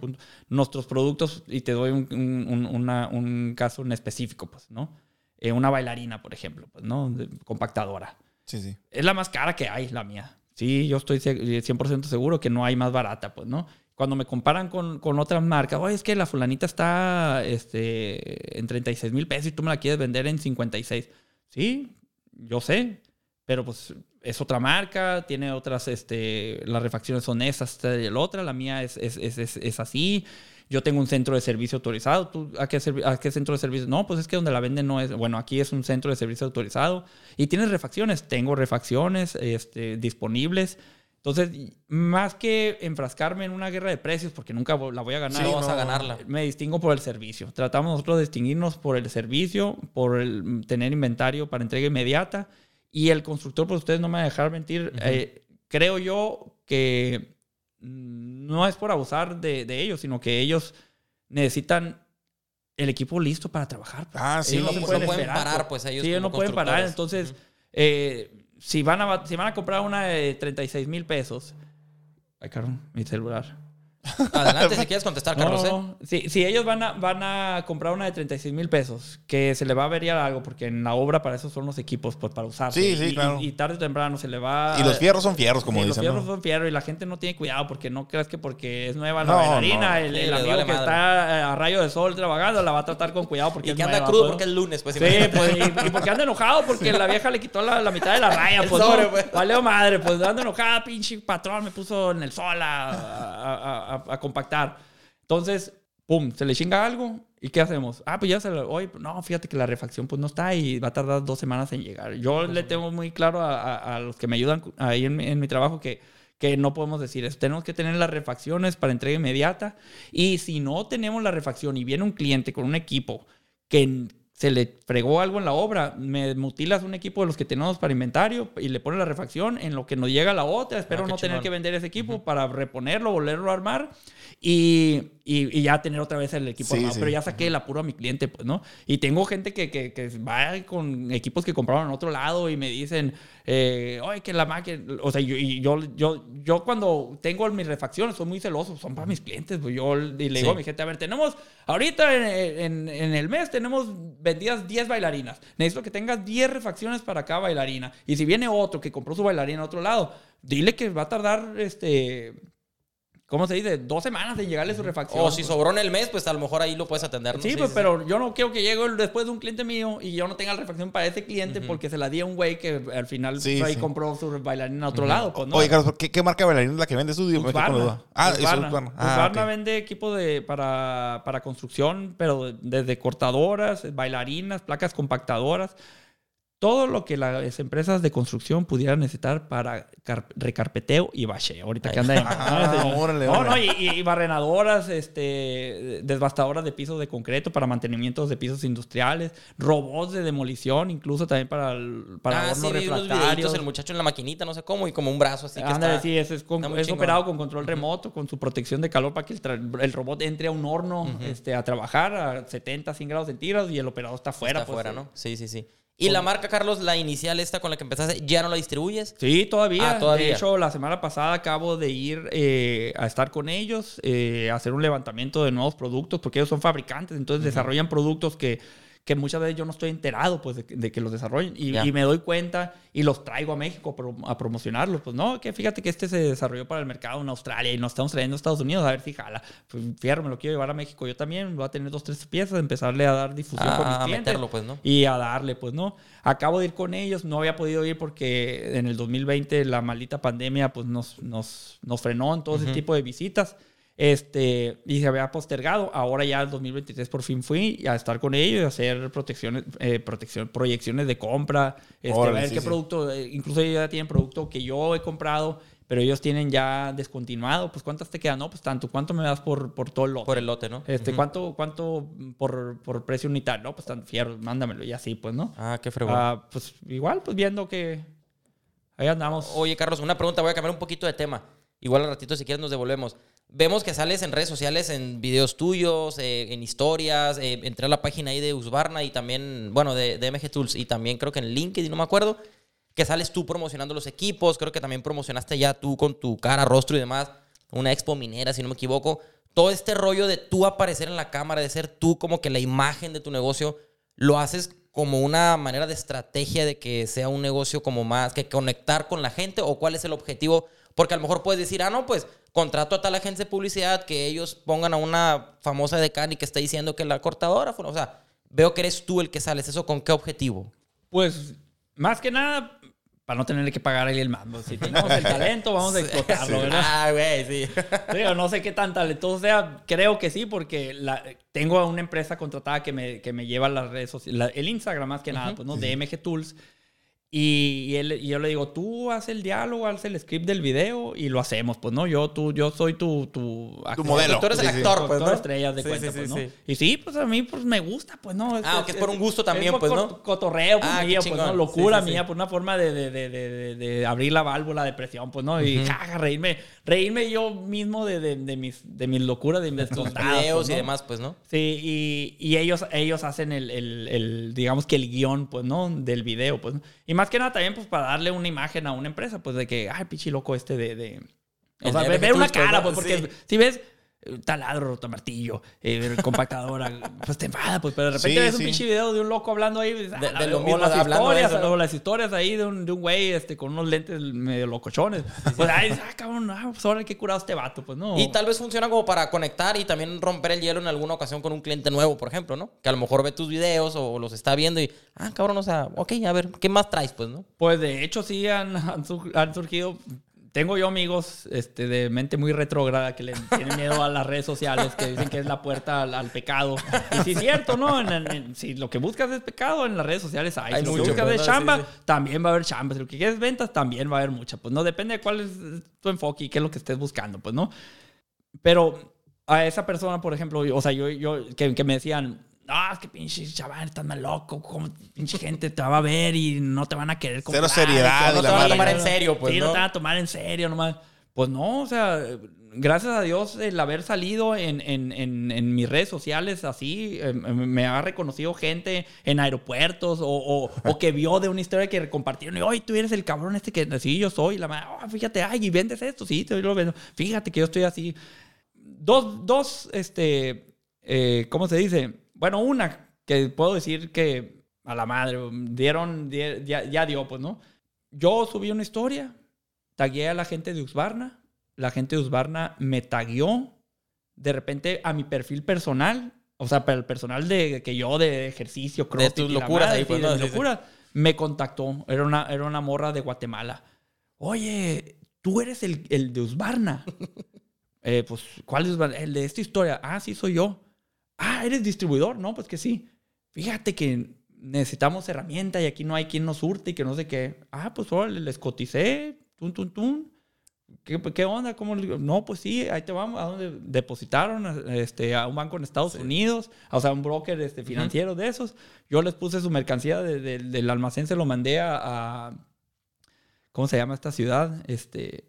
Speaker 5: Nuestros productos, y te doy un, un- un- una- un caso en específico, pues, ¿no? Eh, una bailarina, por ejemplo, pues, ¿no? De- compactadora.
Speaker 3: Sí, sí.
Speaker 5: Es la más cara que hay, la mía. Sí, yo estoy se- 100% seguro que no hay más barata, pues, ¿no? Cuando me comparan con, con otras marcas, oye, es que la fulanita está este, en 36 mil pesos y tú me la quieres vender en 56. Sí, yo sé, pero pues es otra marca, tiene otras, este, las refacciones son esas, esta y el otra, la mía es, es, es, es, así. Yo tengo un centro de servicio autorizado. ¿Tú a qué, a qué centro de servicio? No, pues es que donde la venden no es. Bueno, aquí es un centro de servicio autorizado. Y tienes refacciones. Tengo refacciones este, disponibles. Entonces, más que enfrascarme en una guerra de precios, porque nunca la voy a ganar.
Speaker 4: Sí, no vas a ganarla.
Speaker 5: Me distingo por el servicio. Tratamos nosotros de distinguirnos por el servicio, por el tener inventario para entrega inmediata. Y el constructor, pues ustedes no me van a dejar mentir. eh, creo yo que no es por abusar de, de ellos, sino que ellos necesitan el equipo listo para trabajar. pues.
Speaker 3: Ah, sí,
Speaker 5: Ellos
Speaker 3: no
Speaker 5: se
Speaker 3: pueden
Speaker 4: parar, pues, ellos
Speaker 5: Sí, ellos no pueden parar. Entonces, eh, si, van a, si van a comprar una de 36 mil pesos. Ay, cabrón, mi celular.
Speaker 4: Adelante, si quieres contestar, Carlos. ¿eh?
Speaker 5: No, si, si ellos van a, van a comprar una de 36 mil pesos, que se le va a averiar algo, porque en la obra para eso son los equipos, pues para usarse.
Speaker 3: Sí, sí,
Speaker 5: y,
Speaker 3: claro.
Speaker 5: y, y tarde o temprano se le va...
Speaker 3: Y los fierros son fierros, como
Speaker 5: Sí,
Speaker 3: dicen.
Speaker 5: Los fierros
Speaker 3: ¿no?
Speaker 5: son fierros y la gente no tiene cuidado porque no creas que porque es nueva la
Speaker 3: No,
Speaker 5: bailarina,
Speaker 3: no.
Speaker 5: el,
Speaker 4: Sí,
Speaker 5: el amigo
Speaker 4: vale
Speaker 5: que
Speaker 4: madre.
Speaker 5: está eh, a rayo de sol trabajando la va a tratar con cuidado porque
Speaker 4: Y
Speaker 5: es
Speaker 4: que anda
Speaker 5: nueva,
Speaker 4: crudo
Speaker 5: pues.
Speaker 4: porque es lunes, pues.
Speaker 5: Sí, pues, y, y porque anda enojado porque la vieja le quitó la, la mitad de la raya, pues.
Speaker 4: sobre,
Speaker 5: no,
Speaker 4: pues.
Speaker 5: Valeo madre, pues anda enojada, pinche patrón, me puso en el sol a, a- a- a- a compactar. Entonces, pum, se le chinga algo. ¿Y qué hacemos? Ah, pues ya se lo. Oye, no, fíjate que la refacción pues no está y va a tardar dos semanas en llegar. Yo le tengo muy claro a, a- a los que me ayudan ahí en, mi- en mi trabajo que, que no podemos decir eso. Tenemos que tener las refacciones para entrega inmediata. Y si no tenemos la refacción y viene un cliente con un equipo que se le fregó algo en la obra, me mutilas un equipo de los que tenemos para inventario y le pones la refacción en lo que nos llega la otra. Espero
Speaker 4: Ah,
Speaker 5: no tener que vender ese equipo para reponerlo, volverlo a armar y, y- y ya tener otra vez el equipo
Speaker 3: Sí,
Speaker 5: armado.
Speaker 3: sí.
Speaker 5: Pero ya saqué el apuro a mi cliente, pues, ¿no? Y tengo gente que, que, que va con equipos que compraron en otro lado y me dicen, eh, oye, que la máquina, o sea, yo, y yo, yo, yo cuando tengo mis refacciones soy muy celoso, son para mis clientes, pues yo y le digo
Speaker 4: Sí.
Speaker 5: a mi gente, a ver, tenemos, ahorita en, en- en el mes tenemos vendidas 10 bailarinas, necesito que tengas 10 refacciones para cada bailarina. Y si viene otro que compró su bailarina en otro lado, dile que va a tardar, este... ¿Cómo se dice? Dos semanas en llegarle su refacción.
Speaker 4: O si
Speaker 5: pues.
Speaker 4: sobró en el mes, pues a lo mejor ahí lo puedes atender. ¿no?
Speaker 5: Sí, pues, pero yo no quiero que llegue el- después de un cliente mío y yo no tenga la refacción para ese cliente porque se la di a un güey que al final
Speaker 3: Sí,
Speaker 5: ahí
Speaker 3: sí.
Speaker 5: compró su bailarina a otro lado. Pues, ¿no?
Speaker 3: Oye, Carlos, ¿qué, qué marca de bailarina es la que vende su? La
Speaker 5: Husqvarna.
Speaker 3: duda. Ah, es
Speaker 5: Husqvarna.
Speaker 3: Ah,
Speaker 5: Husqvarna
Speaker 3: ok.
Speaker 5: vende equipo de, para, para construcción, pero desde cortadoras, bailarinas, placas compactadoras. Todo lo que las empresas de construcción pudieran necesitar para car- recarpeteo y bacheo. Ahorita que anda en...
Speaker 3: Ah, órale,
Speaker 5: no,
Speaker 3: órale.
Speaker 5: no, y, y barrenadoras, este, desbastadoras de pisos de concreto para mantenimientos de pisos industriales, robots de demolición, incluso también para, el- para
Speaker 4: ah,
Speaker 5: hornos
Speaker 4: sí, el muchacho en la maquinita, no sé cómo, y como un brazo así que
Speaker 5: Ándale,
Speaker 4: está...
Speaker 5: sí, es, es, con- operado con control remoto, con su protección de calor para que el, robot entre a un horno este, a trabajar a 70, 100 grados centígrados y el operador está afuera.
Speaker 4: Está
Speaker 5: pues,
Speaker 4: afuera, ¿no? Sí, sí, sí. ¿Y la marca, Carlos, la inicial esta con la que empezaste, ya no la distribuyes?
Speaker 5: Sí, todavía.
Speaker 4: Ah, todavía.
Speaker 5: De hecho, la semana pasada acabo de ir eh, a estar con ellos, eh, a hacer un levantamiento de nuevos productos, porque ellos son fabricantes, entonces desarrollan productos que, que muchas veces yo no estoy enterado pues, de, que- de que los desarrollen. Y, me doy cuenta y los traigo a México a, pro- a promocionarlos. Pues no, que fíjate que este se desarrolló para el mercado en Australia y nos estamos trayendo a Estados Unidos a ver si jala. Pues fierro, me lo quiero llevar a México. Yo también voy a tener dos, tres piezas, empezarle a dar difusión con mis
Speaker 4: Ah, a
Speaker 5: clientes
Speaker 4: meterlo, pues, ¿no?
Speaker 5: y a darle, pues, ¿no? Acabo de ir con ellos, no había podido ir porque en el 2020 la maldita pandemia, pues, nos, nos, nos frenó en todo ese tipo de visitas. Este, y se había postergado. Ahora ya el 2023 por fin fui a estar con ellos y a hacer protecciones, eh, protección, proyecciones de compra, este,
Speaker 3: Órale,
Speaker 5: a ver
Speaker 3: sí,
Speaker 5: qué
Speaker 3: sí.
Speaker 5: producto, eh, incluso ellos ya tienen producto que yo he comprado, pero ellos tienen ya descontinuado. Pues, ¿cuántas te quedan? No, pues tanto. ¿Cuánto me das por, por todo el lote?
Speaker 4: Por el lote, ¿no?
Speaker 5: Este,
Speaker 4: Ujú.
Speaker 5: ¿cuánto, cuánto por, por precio unitario? No, pues tan fierro, mándamelo y así, pues, ¿no?
Speaker 4: Ah, qué fregón.
Speaker 5: Ah, pues igual, pues viendo que ahí andamos.
Speaker 4: Oye, Carlos, una pregunta, voy a cambiar un poquito de tema. Igual al ratito, si quieres, nos devolvemos. Vemos que sales en redes sociales, en videos tuyos, eh, en historias. eh, entré a la página ahí de Usbarna y también, bueno, de, de MG Tools y también creo que en LinkedIn, no me acuerdo, que sales tú promocionando los equipos. Creo que también promocionaste ya tú con tu cara, rostro y demás, una expo minera, si no me equivoco. Todo este rollo de tú aparecer en la cámara, de ser tú como que la imagen de tu negocio, lo haces como una manera de estrategia de que sea un negocio como más que conectar con la gente o cuál es el objetivo porque a lo mejor puedes decir, ah, no, pues contrato a tal agencia de publicidad que ellos pongan a una famosa de y que está diciendo que la cortadora fue. O sea, veo que eres tú el que sales. ¿Eso con qué objetivo?
Speaker 5: Pues, más que nada, para no tenerle que pagar ahí el mando. Si tenemos el talento, vamos a explotarlo, ¿verdad?
Speaker 4: Ah, güey, sí.
Speaker 5: Digo, no sé qué tan talentoso sea. Creo que sí, porque la- tengo a una empresa contratada que me, que me lleva las redes sociales, la- el Instagram más que nada, pues, ¿no? De MG Tools. Y, y él- y yo le digo, tú haz el diálogo, haz el script del video y lo hacemos, pues, ¿no? Yo, tú, yo soy tu... Tu, actor.
Speaker 3: modelo.
Speaker 4: Tú eres el
Speaker 3: Sí, sí.
Speaker 4: actor, pues, ¿no?
Speaker 5: estrellas de
Speaker 4: Sí,
Speaker 5: cuenta,
Speaker 4: sí,
Speaker 5: pues, ¿no?
Speaker 4: sí.
Speaker 5: Y sí, pues a mí pues me gusta, pues, ¿no?
Speaker 4: Ah, ok, es por un gusto también,
Speaker 5: es
Speaker 4: pues, ¿no?
Speaker 5: Cotorreo, pues,
Speaker 4: Ah,
Speaker 5: pues. ¿no? Locura
Speaker 4: Sí, sí, sí.
Speaker 5: mía, pues, una forma de, de, de, de, de- de abrir la válvula de presión, pues, ¿no? Y jaja, reírme, reírme yo mismo de, de, de mis, de mis locuras, de mis tontadas,
Speaker 4: videos
Speaker 5: pues,
Speaker 4: y demás, pues, ¿no?
Speaker 5: Sí, y, y ellos, ellos hacen el, el, el, digamos que el guion, pues, ¿no? Del video, pues. ¿no? Y más que nada también, pues, para darle una imagen a una empresa, pues, de que, ay, pichi loco este de... de... O sea, ver una cara, pues, porque
Speaker 4: Sí.
Speaker 5: si ves, taladro, rotomartillo, eh, compactadora, pues te enfada, pues, pero de repente
Speaker 3: Sí,
Speaker 5: ves un pinche video de un loco hablando ahí, ah,
Speaker 4: De-
Speaker 5: la
Speaker 4: de lo mismo,
Speaker 5: las
Speaker 4: de
Speaker 5: historias, o las historias ahí de un, de un güey este, con unos lentes medio locochones. Pues ahí ah, cabrón, ah, pues ahora qué curado este vato, pues no.
Speaker 4: Y tal vez funciona como para conectar y también romper el hielo en alguna ocasión con un cliente nuevo, por ejemplo, ¿no? Que a lo mejor ve tus videos o los está viendo y, ah, cabrón, o sea, ok, a ver, ¿qué más traes, pues, no?
Speaker 5: Pues de hecho sí han, han surgido. Tengo yo amigos este, de mente muy retrógrada que le tienen miedo a las redes sociales, que dicen que es la puerta al, al pecado. Y sí es cierto, ¿no? En- si lo que buscas es pecado, en las redes sociales hay.
Speaker 4: Hay
Speaker 5: si lo que buscas es chamba,
Speaker 4: sí.
Speaker 5: también va a haber chamba. Si lo que quieres es ventas, también va a haber mucha. Pues no depende de cuál es tu enfoque y qué es lo que estés buscando, pues, ¿no? Pero a esa persona, por ejemplo, o sea, yo, yo que, que me decían, ah, es que pinche chaval, estás mal loco, como pinche gente te va a ver y no te van a querer
Speaker 3: Cero
Speaker 5: comprar,
Speaker 3: seriedad
Speaker 5: que
Speaker 3: y la
Speaker 5: te van a tomar
Speaker 4: en serio, pues,
Speaker 5: Sí, no
Speaker 4: ¿no?
Speaker 5: te van a tomar en serio nomás. Pues no, o sea, gracias a Dios el haber salido en, en, en, en mis redes sociales así, eh, me ha reconocido gente en aeropuertos o, o, o que vio de una historia que compartieron y, oye, tú eres el cabrón este que sí, yo soy, la madre, "Oh, fíjate, ay, y vendes esto, sí, te lo vendo, fíjate que yo estoy así. Dos, dos, este, eh, ¿cómo se dice? Bueno, una que puedo decir que a la madre, dieron, die- ya, ya dio, pues, ¿no? Yo subí una historia, tagué a la gente de Usbarna, la gente de Usbarna me tagueó de repente a mi perfil personal, o sea, para el personal de que yo de ejercicio, crossfit
Speaker 4: tus
Speaker 5: y la
Speaker 4: locuras
Speaker 5: madre,
Speaker 4: ahí,
Speaker 5: sí, de locuras, me contactó, era una, era una morra de Guatemala. Oye, tú eres el, el de Usbarna. Eh, pues, ¿cuál es el de esta historia? Ah, sí, soy yo. Ah, ¿eres distribuidor? No, pues que sí. Fíjate que necesitamos herramienta y aquí no hay quien nos surte y que no sé qué. Ah, pues órale, les coticé, tun, tun, tun. ¿Qué, qué onda? ¿Cómo? No, pues sí, ahí te vamos. ¿A dónde depositaron? Este, a un banco en Estados Unidos, o sea, un broker este, financiero de esos. Yo les puse su mercancía de- de- del almacén, se lo mandé a, a- ¿Cómo se llama esta ciudad? Este.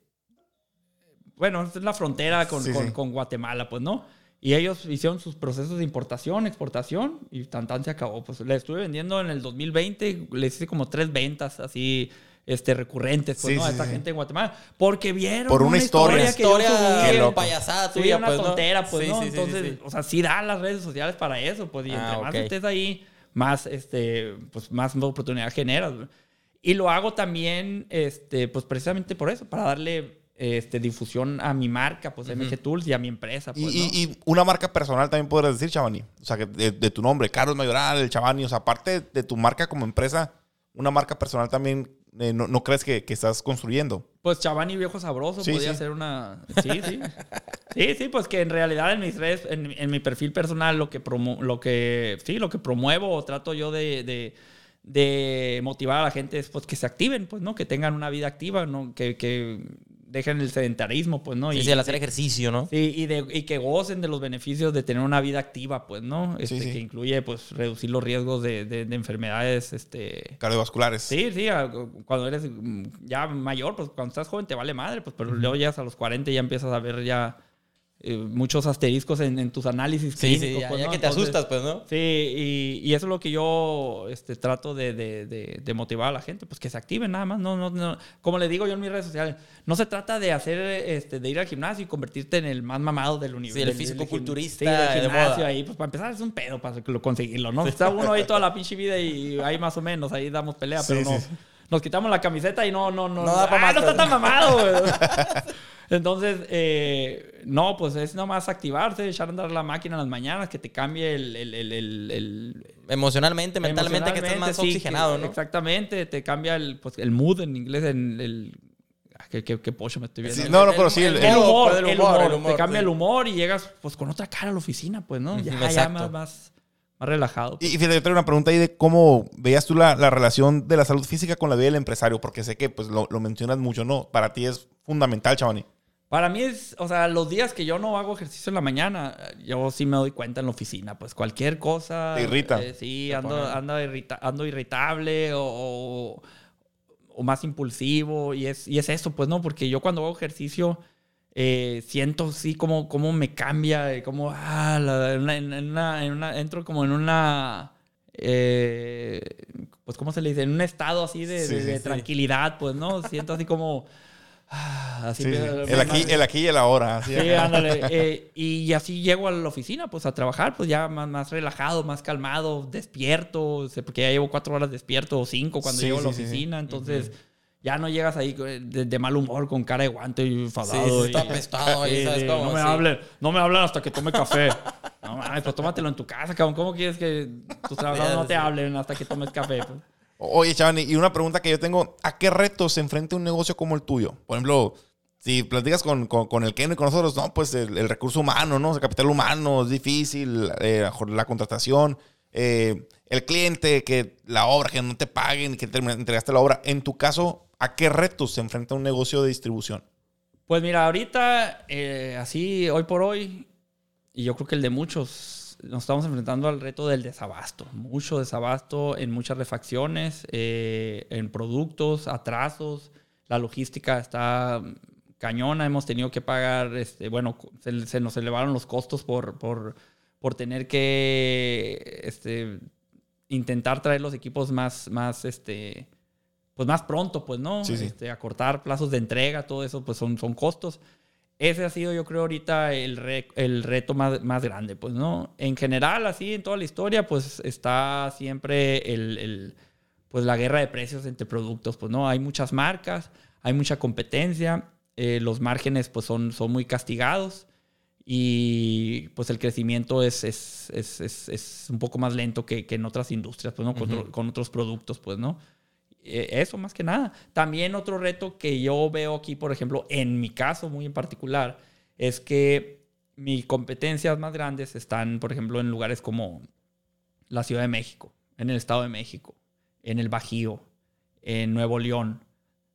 Speaker 5: Bueno, es la frontera con,
Speaker 3: Sí,
Speaker 5: con-
Speaker 3: sí.
Speaker 5: con Guatemala, pues, ¿no? Y ellos hicieron sus procesos de importación, exportación y tan tan se acabó. Pues le estuve vendiendo en el 2020, les hice como tres ventas así este, recurrentes pues,
Speaker 3: Sí,
Speaker 5: ¿no? a
Speaker 3: sí,
Speaker 5: esta
Speaker 3: sí.
Speaker 5: gente en Guatemala. Porque vieron
Speaker 3: Por una historia.
Speaker 5: que yo
Speaker 4: Historia
Speaker 5: subí.
Speaker 3: Qué loco.
Speaker 4: payasada tuya,
Speaker 5: una
Speaker 4: pues, ¿no?
Speaker 5: tontera, pues,
Speaker 4: Sí,
Speaker 5: ¿no?
Speaker 4: sí, sí,
Speaker 5: Entonces,
Speaker 4: sí, sí.
Speaker 5: o sea, sí dan las redes sociales para eso, pues, y
Speaker 4: Ah,
Speaker 5: entre más
Speaker 4: ok.
Speaker 5: estés ahí, más, este, pues, más oportunidad generas. Y lo hago también, este, pues, precisamente por eso, para darle, este, difusión a mi marca, pues, MG Tools y a mi empresa,
Speaker 3: Y,
Speaker 5: pues,
Speaker 3: y-
Speaker 5: ¿no?
Speaker 3: y una marca personal también podrías decir, Chavani. O sea, que de, de tu nombre, Carlos Mayoral, el Chavani. O sea, aparte de tu marca como empresa, una marca personal también, eh, no, no crees que, que estás construyendo?
Speaker 5: Pues Chavani Viejo Sabroso
Speaker 3: Sí, sí.
Speaker 5: ser una... Sí, sí. Sí, sí, pues que en realidad en mis redes, en, en mi perfil personal, lo que, promo, lo que, sí, lo que promuevo o trato yo de, de, de motivar a la gente es pues que se activen, pues, ¿no? Que tengan una vida activa, ¿no? Que, que dejen el sedentarismo, pues, ¿no?
Speaker 4: Sí,
Speaker 5: y,
Speaker 4: sí, el hacer ejercicio, ¿no?
Speaker 5: Sí, y, de, y que gocen de los beneficios de tener una vida activa, pues, ¿no? Este,
Speaker 3: sí.
Speaker 5: Que incluye, pues, reducir los riesgos de, de- de enfermedades, este...
Speaker 3: Cardiovasculares.
Speaker 5: Sí, sí, cuando eres mm, ya mayor, pues cuando estás joven te vale madre, pues, pero luego llegas a los 40 y ya empiezas a ver ya eh, muchos asteriscos en, en tus análisis.
Speaker 4: Sí, sí,
Speaker 5: clínicos,
Speaker 4: ya,
Speaker 5: pues,
Speaker 4: ya
Speaker 5: ¿no?
Speaker 4: que te
Speaker 5: Entonces,
Speaker 4: asustas, pues, ¿no?
Speaker 5: Sí, y, y eso es lo que yo este, trato de, de- de- de motivar a la gente, pues que se activen nada más. No, no, no. Como le digo yo en mis redes sociales, no se trata de hacer, este, de ir al gimnasio y convertirte en el más mamado del universo.
Speaker 4: Sí, el
Speaker 5: gim- sí, del gimnasio ahí. Pues para empezar es un pedo para lo- conseguirlo, ¿no? Está uno ahí toda la pinche vida y ahí más o menos, ahí damos pelea,
Speaker 3: Sí,
Speaker 5: pero no.
Speaker 3: sí.
Speaker 5: Nos quitamos la camiseta y no, no, no.
Speaker 4: No da
Speaker 5: ¡Ah,
Speaker 4: más,
Speaker 5: no está tan mamado, güey. Entonces, eh, no, pues es nomás activarse, echar a andar la máquina en las mañanas, que te cambie el, el, el, el- el-
Speaker 4: Emocionalmente, mentalmente, que estés más
Speaker 5: sí,
Speaker 4: oxigenado,
Speaker 5: que-
Speaker 4: ¿no?
Speaker 5: Exactamente, te cambia el, pues, el mood en inglés, en el... ah, Qué, qué, qué pocho me estoy viendo.
Speaker 3: Sí, no, no, pero sí, el-
Speaker 5: el,
Speaker 3: el-
Speaker 5: humor,
Speaker 4: el
Speaker 5: el
Speaker 4: humor,
Speaker 5: humor,
Speaker 4: el humor,
Speaker 5: te cambia
Speaker 4: sí.
Speaker 5: el humor y llegas pues con otra cara a la oficina, pues, ¿no? Ya, más, más, más relajado.
Speaker 3: Y, y fíjate, yo traigo una pregunta ahí de cómo veías tú la, la relación de la salud física con la vida del empresario, porque sé que pues lo, lo mencionas mucho, ¿no? Para ti es fundamental, Chavani.
Speaker 5: Para mí es, o sea, los días que yo no hago ejercicio en la mañana, yo sí me doy cuenta en la oficina, pues cualquier cosa.
Speaker 3: Te irrita.
Speaker 5: eh, sí,
Speaker 3: Te
Speaker 5: ando, ando, irrita- ando irritable o, o- o más impulsivo y es, y es eso, pues no, porque yo cuando hago ejercicio eh, siento sí como, como me cambia, eh, como, ah, la- en una- en una- en una- entro como en una... eh, pues, ¿cómo se le dice? En un estado así de,
Speaker 3: Sí,
Speaker 5: de-
Speaker 3: sí,
Speaker 5: de
Speaker 3: sí.
Speaker 5: tranquilidad, pues, ¿no? Siento así como así
Speaker 3: Sí,
Speaker 5: me-
Speaker 3: El, aquí, el aquí y el ahora. así
Speaker 5: Sí, ándale. Eh, y así llego a la oficina, pues a trabajar, pues ya más, más relajado, más calmado, despierto, porque ya llevo cuatro horas despierto o cinco cuando
Speaker 3: Sí,
Speaker 5: llego a la oficina, entonces ya no llegas ahí eh, de, de mal humor, con cara de guante y enfadado.
Speaker 4: Sí, está
Speaker 5: y-
Speaker 4: apestado ahí, ¿sabes cómo?
Speaker 5: No me hablen, no me hablen hasta que tome café. No mames, pues tómatelo en tu casa, cabrón. ¿Cómo quieres que tus trabajadores no te hablen hasta que tomes café? pues?
Speaker 3: Oye, Chavani, y una pregunta que yo tengo, ¿a qué retos se enfrenta un negocio como el tuyo? Por ejemplo, si platicas con, con, el Ken y con nosotros, no, pues el, recurso humano, ¿no? El capital humano es difícil, eh, la contratación, eh, el cliente, que la obra, que no te paguen, que te entregaste la obra. En tu caso, ¿a qué retos se enfrenta un negocio de distribución?
Speaker 5: Pues mira, ahorita, eh, así, hoy por hoy, y yo creo que el de muchos, nos estamos enfrentando al reto del desabasto. Mucho desabasto en muchas refacciones, eh, en productos, atrasos. La logística está cañona. Hemos tenido que pagar, este, bueno, se, se nos elevaron los costos por, por, por tener que este, intentar traer los equipos más, más, este, pues más pronto, pues, ¿no?
Speaker 3: Sí, sí.
Speaker 5: Este, acortar plazos de entrega, todo eso, pues son, son costos. Ese ha sido, yo creo, ahorita el, re- el reto más, más grande, pues, ¿no? En general, así, en toda la historia, pues, está siempre el, el, pues, la guerra de precios entre productos, pues, ¿no? Hay muchas marcas, hay mucha competencia, eh, los márgenes, pues, son, son muy castigados y, pues, el crecimiento es, es, es, es, es un poco más lento que, que en otras industrias, pues, ¿no? Con, otro- con otros productos, pues, ¿no? Eh, Eso más que nada. También otro reto que yo veo aquí, por ejemplo, en mi caso muy en particular, es que mis competencias más grandes están, por ejemplo, en lugares como la Ciudad de México, en el Estado de México, en el Bajío, en Nuevo León,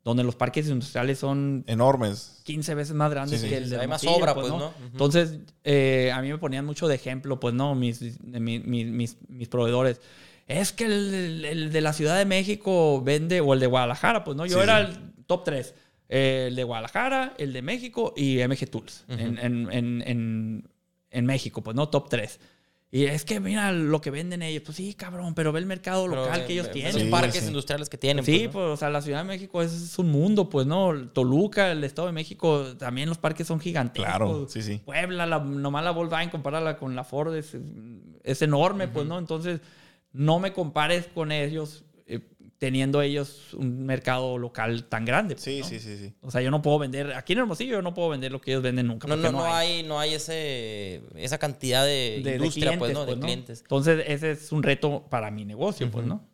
Speaker 5: donde los parques industriales son
Speaker 3: Enormes.
Speaker 5: 15 veces más grandes
Speaker 3: Sí, sí.
Speaker 5: que el de
Speaker 4: Hay más obra, pues, ¿no? Ujú.
Speaker 5: Entonces, eh, a mí me ponían mucho de ejemplo, pues, ¿no? Mis, mi- mi- mis, mis proveedores. Es que el, el de la Ciudad de México vende, o el de Guadalajara, pues, ¿no? Yo
Speaker 3: Sí,
Speaker 5: era
Speaker 3: sí.
Speaker 5: el top 3. el de Guadalajara, el de México y MG Tools. en, en, en, en, en México, pues, ¿no? Top 3. Y es que mira lo que venden ellos. Pues sí, cabrón, pero ve el mercado
Speaker 4: Pero,
Speaker 5: local
Speaker 4: eh,
Speaker 5: que ellos
Speaker 4: ve-
Speaker 5: tienen.
Speaker 4: Los
Speaker 3: Sí,
Speaker 4: parques
Speaker 3: sí.
Speaker 4: industriales que tienen.
Speaker 5: Sí,
Speaker 4: pues, ¿no?
Speaker 5: pues, o sea, la Ciudad de México es un mundo, pues, ¿no? Toluca, el Estado de México, también los parques son gigantescos.
Speaker 3: Claro, sí, sí.
Speaker 5: Puebla, la, nomás la Volkswagen, compararla con la Ford, es, es enorme, pues, ¿no? Entonces, no me compares con ellos eh, teniendo ellos un mercado local tan grande. pues,
Speaker 3: Sí,
Speaker 5: ¿no?
Speaker 3: sí, sí, sí.
Speaker 5: O sea, yo no puedo vender, aquí en Hermosillo yo no puedo vender lo que ellos venden nunca.
Speaker 4: No, no, no hay, no hay ese, esa cantidad de,
Speaker 5: de- de
Speaker 4: industria, pues, ¿no? De
Speaker 5: pues,
Speaker 4: clientes.
Speaker 5: Entonces, ese es un reto para mi negocio, pues, ¿no?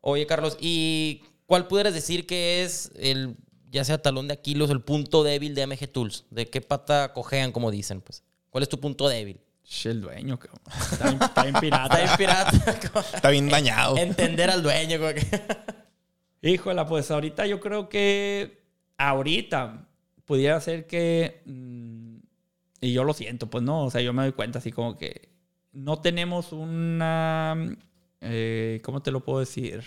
Speaker 4: Oye, Carlos, ¿y cuál pudieras decir que es el, ya sea talón de Aquiles, el punto débil de MG Tools? ¿De qué pata cojean, como dicen, pues? ¿Cuál es tu punto débil?
Speaker 5: El dueño, cabrón. Está bien, está bien pirata.
Speaker 4: Está bien pirata.
Speaker 3: Está bien dañado.
Speaker 4: Entender al dueño. como que-
Speaker 5: Híjola, pues ahorita yo creo que ahorita pudiera ser que, mm, y yo lo siento, pues no, o sea, yo me doy cuenta así como que no tenemos una, eh, ¿cómo te lo puedo decir?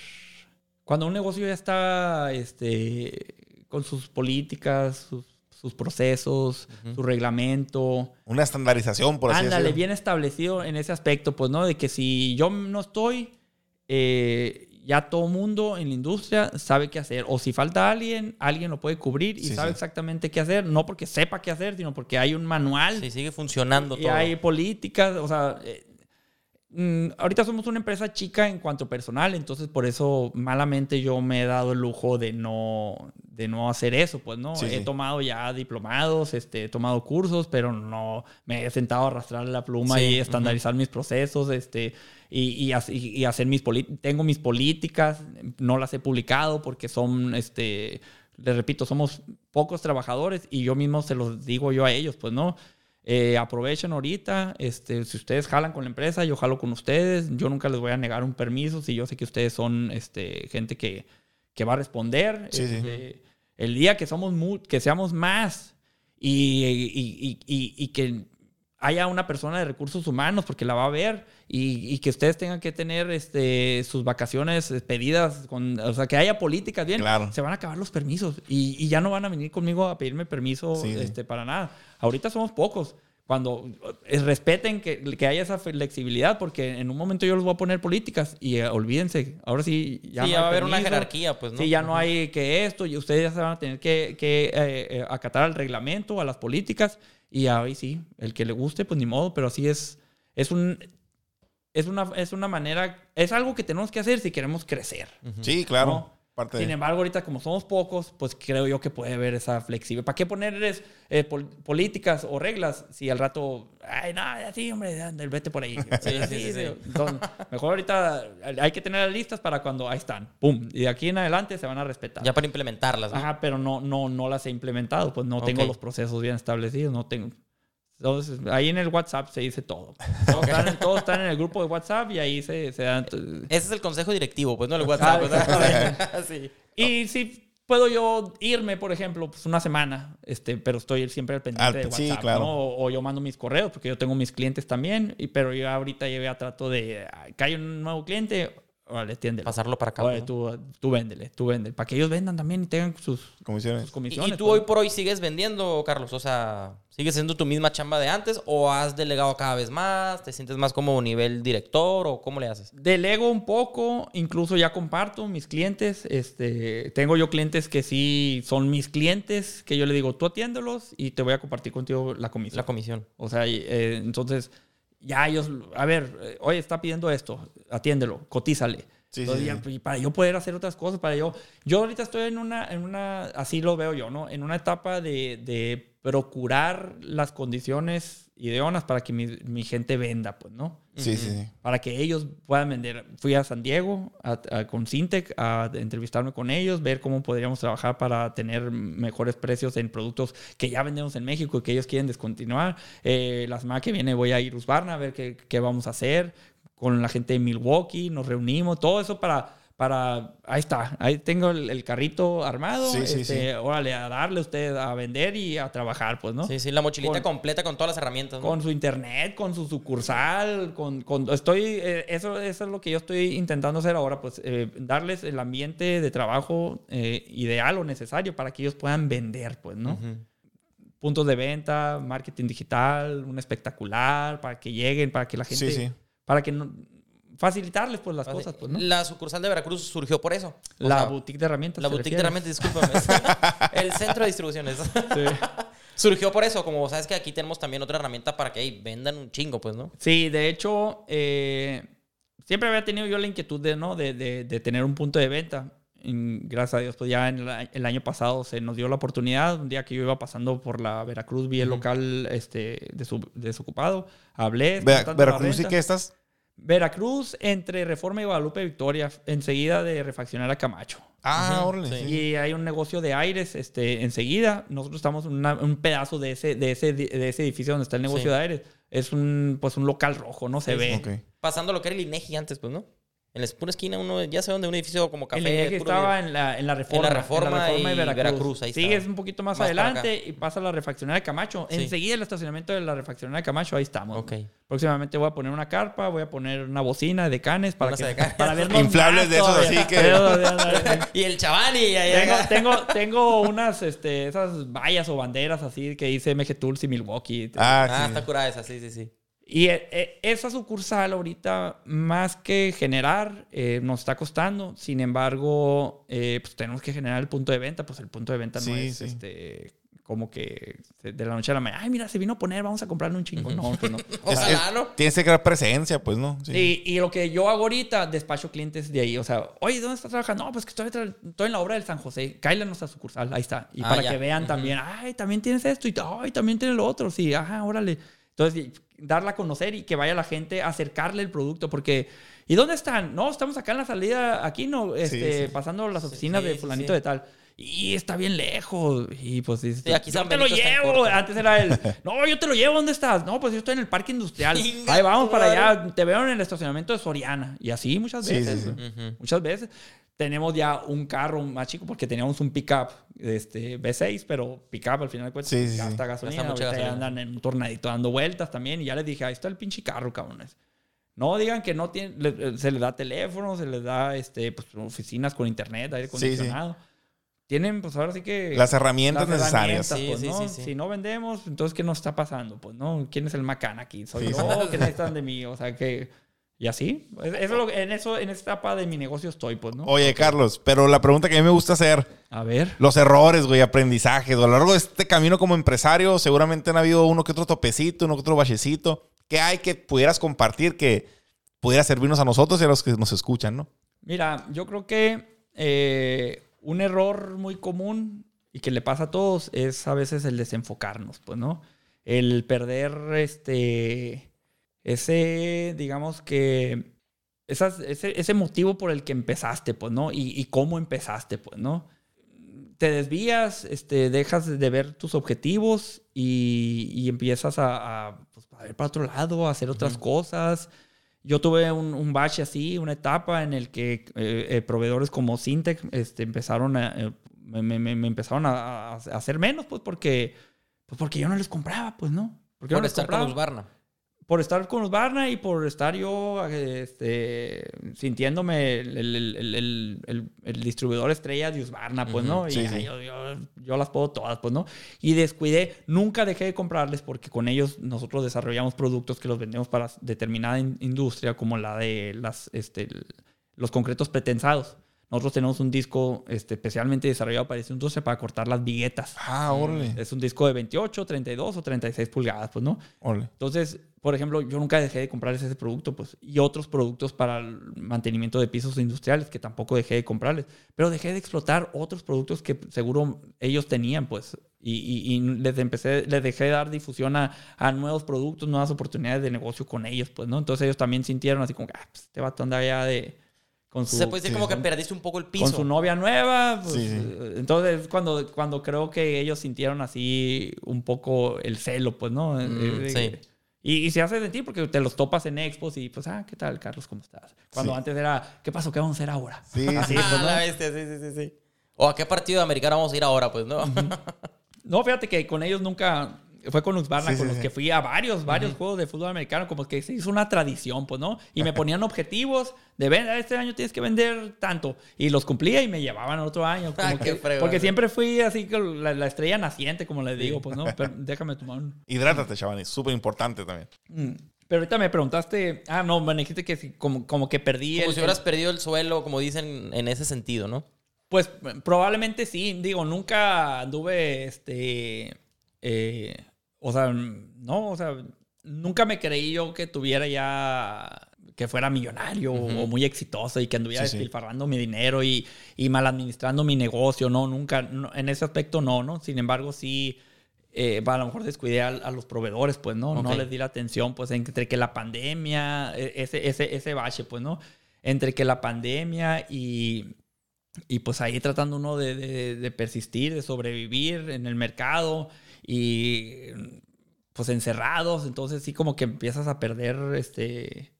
Speaker 5: Cuando un negocio ya está este, con sus políticas, sus, sus procesos, su reglamento,
Speaker 3: Una estandarización, por así
Speaker 5: Ándale,
Speaker 3: decirlo.
Speaker 5: bien establecido en ese aspecto, pues, ¿no? De que si yo no estoy, eh, ya todo mundo en la industria sabe qué hacer. O si falta alguien, alguien lo puede cubrir y
Speaker 3: Sí,
Speaker 5: sabe
Speaker 3: sí.
Speaker 5: exactamente qué hacer. No porque sepa qué hacer, sino porque hay un manual
Speaker 4: Sí, sigue funcionando
Speaker 5: y
Speaker 4: todo.
Speaker 5: hay políticas. O sea, eh, mm, ahorita somos una empresa chica en cuanto personal, entonces por eso malamente yo me he dado el lujo de no, de no hacer eso, pues, ¿no?
Speaker 3: Sí,
Speaker 5: he
Speaker 3: sí.
Speaker 5: tomado ya diplomados, este, he tomado cursos, pero no me he sentado a arrastrar la pluma
Speaker 4: Sí,
Speaker 5: y estandarizar mis procesos, este, y, y, y- hacer mis. Tengo mis políticas, no las he publicado porque son, este, les repito, somos pocos trabajadores y yo mismo se los digo yo a ellos, pues, ¿no? Eh, aprovechen ahorita, este, si ustedes jalan con la empresa, yo jalo con ustedes, yo nunca les voy a negar un permiso si yo sé que ustedes son este, gente que, que va a responder.
Speaker 3: Sí, sí.
Speaker 5: Este, El día que, somos que seamos más y- y- y- y que haya una persona de recursos humanos porque la va a ver y, y que ustedes tengan que tener este, sus vacaciones pedidas, con, o sea, que haya políticas bien,
Speaker 3: Claro.
Speaker 5: se van a acabar los permisos y, y ya no van a venir conmigo a pedirme permiso
Speaker 3: Sí, sí.
Speaker 5: este, para nada. Ahorita somos pocos. cuando eh, respeten que, que haya esa flexibilidad, porque en un momento yo les voy a poner políticas y eh, olvídense, ahora sí ya,
Speaker 4: Sí,
Speaker 5: no
Speaker 4: ya
Speaker 5: hay
Speaker 4: va a haber una
Speaker 5: permiso,
Speaker 4: jerarquía, pues, ¿no?
Speaker 5: Sí, ya no hay que esto, y ustedes ya se van a tener que, que, eh, eh, acatar al reglamento, a las políticas, y ahí sí, el que le guste, pues ni modo, pero así es, es un... Es una, es una manera, es algo que tenemos que hacer si queremos crecer.
Speaker 3: Sí, claro.
Speaker 5: ¿no?
Speaker 3: Parte de-
Speaker 5: Sin embargo, ahorita como somos pocos, pues creo yo que puede haber esa flexibilidad. ¿Para qué ponerles eh, pol- políticas o reglas si al rato, ay, nada, así, hombre, vete por ahí?
Speaker 4: Sí, sí, sí, sí.
Speaker 5: Entonces, mejor ahorita hay que tener las listas para cuando ahí están, pum, y de aquí en adelante se van a respetar.
Speaker 4: Ya para implementarlas, ¿no?
Speaker 5: Ajá, pero no, no, no las he implementado, pues no tengo los procesos bien establecidos, no tengo. Entonces, ahí en el WhatsApp se dice todo. Todos, están, en- todos están en el grupo de WhatsApp y ahí se, se dan.
Speaker 4: Ese es el consejo directivo, pues no el WhatsApp.
Speaker 5: Ah,
Speaker 4: ¿verdad? sí.
Speaker 5: Y si puedo yo irme, por ejemplo, pues una semana, este, pero estoy siempre al pendiente
Speaker 3: Al-
Speaker 5: de
Speaker 3: sí,
Speaker 5: WhatsApp,
Speaker 3: claro.
Speaker 5: ¿no? O, o yo mando mis correos, porque yo tengo mis clientes también, y, pero yo ahorita ya ya trato de, ay, que hay un nuevo cliente, órale.
Speaker 4: Pasarlo para acá.
Speaker 5: Tú, tú véndele, tú véndele, para que ellos vendan también y tengan sus,
Speaker 3: Comisiones.
Speaker 5: sus
Speaker 4: ¿Y,
Speaker 5: comisiones.
Speaker 4: y tú
Speaker 5: pues.
Speaker 4: hoy por hoy sigues vendiendo, Carlos? O sea, ¿sigues siendo tu misma chamba de antes o has delegado cada vez más? ¿Te sientes más como nivel director o cómo le haces?
Speaker 5: Delego un poco, incluso ya comparto mis clientes. Este, tengo yo clientes que sí son mis clientes, que yo le digo, tú atiéndelos y te voy a compartir contigo la comisión.
Speaker 4: La comisión.
Speaker 5: O sea, eh, entonces ya ellos, a ver, eh, oye, está pidiendo esto, atiéndelo, cotízale.
Speaker 3: Sí,
Speaker 5: Entonces,
Speaker 3: sí,
Speaker 5: ya,
Speaker 3: sí.
Speaker 5: y para yo poder hacer otras cosas, para yo, yo ahorita estoy en una, en una, así lo veo yo, ¿no? En una etapa de, de procurar las condiciones ideonas para que mi, mi gente venda, pues, ¿no?
Speaker 3: Sí, sí, sí.
Speaker 5: Para que ellos puedan vender. Fui a San Diego a- a- con Sintec a entrevistarme con ellos, ver cómo podríamos trabajar para tener mejores precios en productos que ya vendemos en México y que ellos quieren descontinuar. Eh, la semana que viene voy a ir a Husqvarna a ver qué, qué vamos a hacer con la gente de Milwaukee, nos reunimos, todo eso para, para ahí está, ahí tengo el, el carrito armado,
Speaker 3: Sí, sí,
Speaker 5: este,
Speaker 3: sí.
Speaker 5: órale, a darle a usted a vender y a trabajar, pues, ¿no?
Speaker 4: Sí, sí, la mochilita
Speaker 5: Con-
Speaker 4: completa con todas las herramientas. ¿no?
Speaker 5: Con su internet, con su sucursal, con, con estoy, eh, eso, eso es lo que yo estoy intentando hacer ahora, pues eh, darles el ambiente de trabajo eh, ideal o necesario para que ellos puedan vender, pues, ¿no? Puntos de venta, marketing digital, un espectacular, para que lleguen, para que la gente,
Speaker 3: Sí, sí.
Speaker 5: para que no, facilitarles pues las cosas, pues, ¿no?
Speaker 4: La sucursal de Veracruz surgió por eso. O
Speaker 5: La
Speaker 4: sea,
Speaker 5: boutique de herramientas.
Speaker 4: La
Speaker 5: ¿te
Speaker 4: boutique de herramientas, discúlpame. el centro de distribuciones.
Speaker 5: Sí.
Speaker 4: Surgió por eso, como sabes que aquí tenemos también otra herramienta para que vendan un chingo, pues, ¿no?
Speaker 5: Sí, de hecho, eh, siempre había tenido yo la inquietud de, ¿no? de, de- de tener un punto de venta. Y gracias a Dios, pues ya en la- el año pasado se nos dio la oportunidad. Un día que yo iba pasando por la Veracruz, vi el local este, desocupado. Hablé.
Speaker 3: Vera- Veracruz, ¿y qué estás?
Speaker 5: Veracruz entre Reforma y Guadalupe Victoria, enseguida de Refaccionar a Camacho.
Speaker 3: Ah, órale.
Speaker 4: sí.
Speaker 5: Y hay un negocio de aires este, enseguida. Nosotros estamos en una- un pedazo de ese, de, ese, de ese edificio donde está el negocio
Speaker 4: Sí.
Speaker 5: de aires. Es un, pues, un local rojo, ¿no? Se ve.
Speaker 4: Pasando lo que era el INEGI antes, pues, ¿no? En la pura esquina, uno, ya sé dónde, un edificio como café.
Speaker 5: el
Speaker 4: puro
Speaker 5: estaba en la, en la reforma.
Speaker 4: Reforma y Veracruz, ahí
Speaker 5: Sigue
Speaker 4: está.
Speaker 5: un poquito más, adelante y pasa la refaccionaria de Camacho.
Speaker 4: Sí.
Speaker 5: Enseguida el estacionamiento de la refaccionaria de Camacho, ahí estamos.
Speaker 4: Ok.
Speaker 5: Próximamente voy a poner una carpa, voy a poner una bocina de canes para, que,
Speaker 4: de canes.
Speaker 5: para vernos
Speaker 3: Inflables
Speaker 5: más
Speaker 3: de esos así que-
Speaker 4: Y el Chavani. ahí-
Speaker 5: Tengo, tengo, tengo unas, este, esas vallas o banderas así que dice MG Tools y Milwaukee.
Speaker 3: Ah,
Speaker 4: Ah,
Speaker 3: sí.
Speaker 4: está curada esa, sí, sí, sí.
Speaker 5: Y eh, eh, esa sucursal ahorita, más que generar, eh, nos está costando. Sin embargo, eh, pues tenemos que generar el punto de venta. Pues el punto de venta no es
Speaker 3: sí.
Speaker 5: este, como que de la noche a la mañana. Ay, mira, se vino a poner, vamos a comprarle un chingo. No, pues no.
Speaker 3: Es-
Speaker 4: Ojalá,
Speaker 3: es-
Speaker 4: ¿no?
Speaker 3: Tienes que crear presencia, pues, ¿no? Sí.
Speaker 5: Y, y lo que yo hago ahorita, despacho clientes de ahí. O sea, oye, ¿dónde estás trabajando? No, pues que estoy, en la obra del San José. Cállale a nuestra sucursal. Ahí está. Y
Speaker 4: Ah,
Speaker 5: para
Speaker 4: ya.
Speaker 5: que vean también, ay, también tienes esto. Y ay, también tienes lo otro. Sí, ajá, órale. Entonces, darla a conocer y que vaya la gente a acercarle el producto. Porque, ¿y dónde están? No, estamos acá en la salida, aquí no, este,
Speaker 3: sí.
Speaker 5: pasando las oficinas
Speaker 4: sí,
Speaker 5: de fulanito
Speaker 4: sí.
Speaker 5: de tal. Y está bien lejos. Y pues dices,
Speaker 4: aquí
Speaker 5: yo te lo llevo. Antes era el, no, yo te lo llevo. ¿Dónde estás? No, pues yo estoy en el parque industrial. Ahí vamos para allá. Te veo en el estacionamiento de Soriana. Y así muchas veces.
Speaker 3: sí, sí.
Speaker 4: Ujú.
Speaker 5: Muchas veces. Tenemos ya un carro más chico porque teníamos un pickup este, V6, pero pickup al final de cuentas
Speaker 3: Sí, sí, sí.
Speaker 5: gasta gasolina.
Speaker 4: Gasta gasolina.
Speaker 5: andan en un tornadito dando vueltas también. Y ya les dije, ahí está el pinche carro, cabrones. No digan que no tiene, le- se les da teléfono, se les da este, pues, oficinas con internet, aire
Speaker 3: Sí, sí.
Speaker 5: acondicionado. tienen, pues ahora sí que...
Speaker 3: Las herramientas
Speaker 5: las
Speaker 3: necesarias.
Speaker 5: herramientas,
Speaker 4: Sí,
Speaker 5: pues,
Speaker 4: sí,
Speaker 5: ¿no?
Speaker 4: sí, sí.
Speaker 5: Si no vendemos, entonces, ¿qué nos está pasando? Pues, ¿no? ¿Quién es el macana aquí? ¿Soy
Speaker 3: Sí,
Speaker 5: yo?
Speaker 3: sí.
Speaker 5: ¿Qué necesitan de mí? O sea, que... Y así. Eso es lo en, eso, en esta etapa de mi negocio estoy, pues, ¿no?
Speaker 3: Oye, Carlos, pero la pregunta que a mí me gusta hacer,
Speaker 5: A ver.
Speaker 3: los errores, güey, aprendizajes. A lo largo de este camino como empresario, seguramente han habido uno que otro topecito, uno que otro bachecito. ¿Qué hay que pudieras compartir que pudiera servirnos a nosotros y a los que nos escuchan, no?
Speaker 5: Mira, yo creo que eh, un error muy común y que le pasa a todos es a veces el desenfocarnos, pues, ¿no? El perder este, ese, digamos que, esas- ese, ese motivo por el que empezaste, pues, ¿no? Y, y cómo empezaste, pues, ¿no? Te desvías, este, dejas de ver tus objetivos y, y empiezas a, a, pues, a ver para otro lado, a hacer otras cosas. Yo tuve un, un bache así, una etapa en el que eh, eh, proveedores como Syntec este, empezaron a, eh, me, me- empezaron a, hacer menos, pues porque, pues porque yo no les compraba, pues no. Porque yo
Speaker 4: Por
Speaker 5: no les
Speaker 4: estar con
Speaker 5: compraba.
Speaker 4: Barna.
Speaker 5: Por estar con los Barna y por estar yo este, sintiéndome el, distribuidor estrella de Husqvarna, pues, ¿no? Y
Speaker 3: Sí,
Speaker 5: ay,
Speaker 3: sí.
Speaker 5: Yo, yo- yo las puedo todas, pues, ¿no? Y descuidé, nunca dejé de comprarles porque con ellos nosotros desarrollamos productos que los vendemos para determinada in- industria, como la de las, este, los concretos pretensados. Nosotros tenemos un disco este, especialmente desarrollado para esa industria para cortar las viguetas.
Speaker 3: Ah, órale.
Speaker 5: Es un disco de 28, 32 o 36 pulgadas, pues, ¿no?
Speaker 3: Órale.
Speaker 5: Entonces, por ejemplo, yo nunca dejé de comprarles ese producto, pues, y otros productos para el mantenimiento de pisos industriales que tampoco dejé de comprarles, pero dejé de explotar otros productos que seguro ellos tenían, pues, y, y- y les empecé, les dejé de dar difusión a, a nuevos productos, nuevas oportunidades de negocio con ellos, pues, ¿no? Entonces ellos también sintieron así como, ah, pues, este vato anda ya de... Con su,
Speaker 4: Se puede decir
Speaker 3: sí,
Speaker 4: como que perdiste un poco el piso.
Speaker 5: con su novia nueva. pues,
Speaker 3: Sí, sí.
Speaker 5: Entonces, cuando, cuando creo que ellos sintieron así un poco el celo, pues, ¿no?
Speaker 4: Mm,
Speaker 5: eh,
Speaker 4: sí.
Speaker 5: Y, y se hace de ti porque te los topas en expos y pues, ah, ¿qué tal, Carlos? ¿Cómo estás? Cuando antes era, ¿qué pasó? ¿Qué vamos a hacer ahora?
Speaker 3: Sí,
Speaker 5: Así,
Speaker 3: sí.
Speaker 5: pues, ¿no?
Speaker 4: la bestia, sí, sí, sí, sí. O a qué partido de americano vamos a ir ahora, pues, ¿no?
Speaker 5: No, fíjate que con ellos nunca. Fue con Husqvarna
Speaker 3: Sí,
Speaker 5: con
Speaker 3: sí,
Speaker 5: los
Speaker 3: sí.
Speaker 5: que fui a varios, varios juegos de fútbol americano, como que se hizo una tradición, pues, ¿no? Y me ponían objetivos de vender, este año tienes que vender tanto. Y los cumplía y me llevaban al otro año. como
Speaker 4: Ah,
Speaker 5: que- porque siempre fui así la, la estrella naciente, como les digo, pues, ¿no? Pero déjame tomar un.
Speaker 3: Hidrátate, chavales. Súper importante también.
Speaker 5: Mm. Pero ahorita me preguntaste. Ah, no, me dijiste que sí, como, como que perdí
Speaker 4: Como
Speaker 5: el-
Speaker 4: si hubieras perdido el suelo, como dicen en ese sentido, ¿no?
Speaker 5: Pues probablemente sí. Digo, nunca anduve, este, eh, o sea, no, o sea, nunca me creí yo que tuviera ya, que fuera millonario o muy exitoso y que anduviera
Speaker 3: Sí, sí.
Speaker 5: despilfarrando mi dinero y, y mal administrando mi negocio. No, nunca, no, en ese aspecto no, ¿no? Sin embargo, sí. eh, a lo mejor descuidé a, a los proveedores, pues, ¿no? No les di la atención, pues, entre que la pandemia, e- ese, ese, ese bache, pues, ¿no? Entre que la pandemia y, y pues ahí tratando uno de, de- de persistir, de sobrevivir en el mercado y pues encerrados, entonces sí como que empiezas a perder este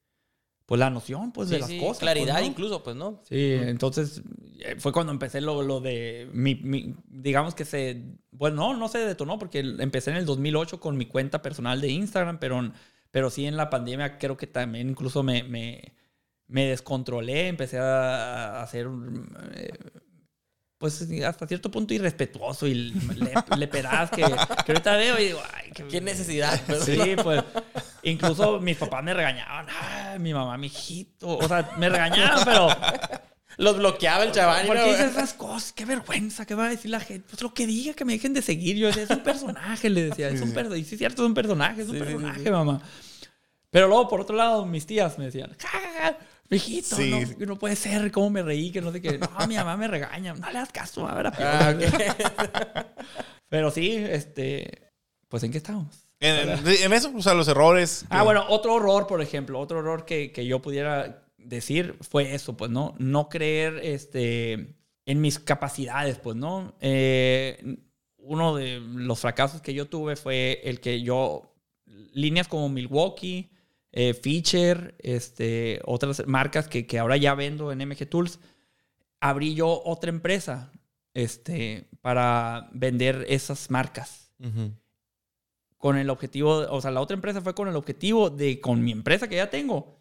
Speaker 5: pues la noción pues de las
Speaker 4: sí,
Speaker 5: cosas.
Speaker 4: Claridad
Speaker 5: pues, ¿no?
Speaker 4: incluso, pues, ¿no?
Speaker 5: Sí, entonces eh, fue cuando empecé lo, lo de mi, mi- digamos que se, bueno, no, no se detonó porque empecé en el 2008 con mi cuenta personal de Instagram, pero, pero sí en la pandemia creo que también incluso me, me, me descontrolé, empecé a, a hacer, eh, pues hasta cierto punto irrespetuoso y le, le pedaz que, que ahorita veo y digo, ay, qué,
Speaker 4: Qué necesidad, pero
Speaker 5: Sí, pues. Incluso mis papás me regañaban. Ay, mi mamá, mi hijito. O sea, me regañaban, pero.
Speaker 4: Los bloqueaba el chaval. y
Speaker 5: ¿Por qué dices esas cosas? Qué vergüenza. ¿Qué va a decir la gente? Pues lo que diga, que me dejen de seguir. Yo decía, es un personaje, le decía. Es un personaje. Y sí, es cierto, es un personaje. Es un
Speaker 4: Sí, sí, sí,
Speaker 5: personaje,
Speaker 4: sí.
Speaker 5: mamá. Pero luego, por otro lado, mis tías me decían, "Ja, ja, ja, mijito,
Speaker 3: Sí.
Speaker 5: no, no puede ser. ¿Cómo me reí? Que no sé qué. No, mi mamá me regaña. No le das caso, a ver, a
Speaker 4: Ah.
Speaker 5: Pero sí, este. Pues, ¿en qué estábamos?
Speaker 3: En, en eso, o sea, los errores.
Speaker 5: Ah,
Speaker 3: que-
Speaker 5: bueno, otro horror, por ejemplo, otro horror que, que yo pudiera decir fue eso, pues, ¿no? No creer este, en mis capacidades, pues, ¿no? Eh, uno de los fracasos que yo tuve fue el que yo, líneas como Milwaukee, eh, Feature, este, otras marcas que, que ahora ya vendo en MG Tools, abrí yo otra empresa este, para vender esas marcas
Speaker 4: Ujú.
Speaker 5: con el objetivo, o sea, la otra empresa fue con el objetivo de, con mi empresa que ya tengo,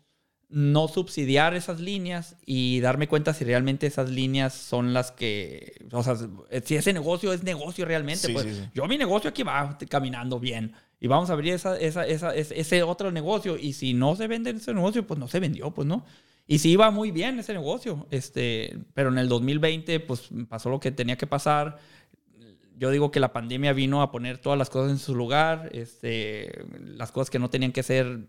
Speaker 5: no subsidiar esas líneas y darme cuenta si realmente esas líneas son las que, o sea, si ese negocio es negocio realmente,
Speaker 3: Sí,
Speaker 5: pues
Speaker 3: sí, sí.
Speaker 5: yo mi negocio aquí va caminando bien y vamos a abrir esa, esa, esa- ese, ese otro negocio y si no se vende ese negocio, pues no se vendió, pues no. Y sí iba muy bien ese negocio, este, pero en el 2020 pues pasó lo que tenía que pasar. Yo digo que la pandemia vino a poner todas las cosas en su lugar, este, las cosas que no tenían que ser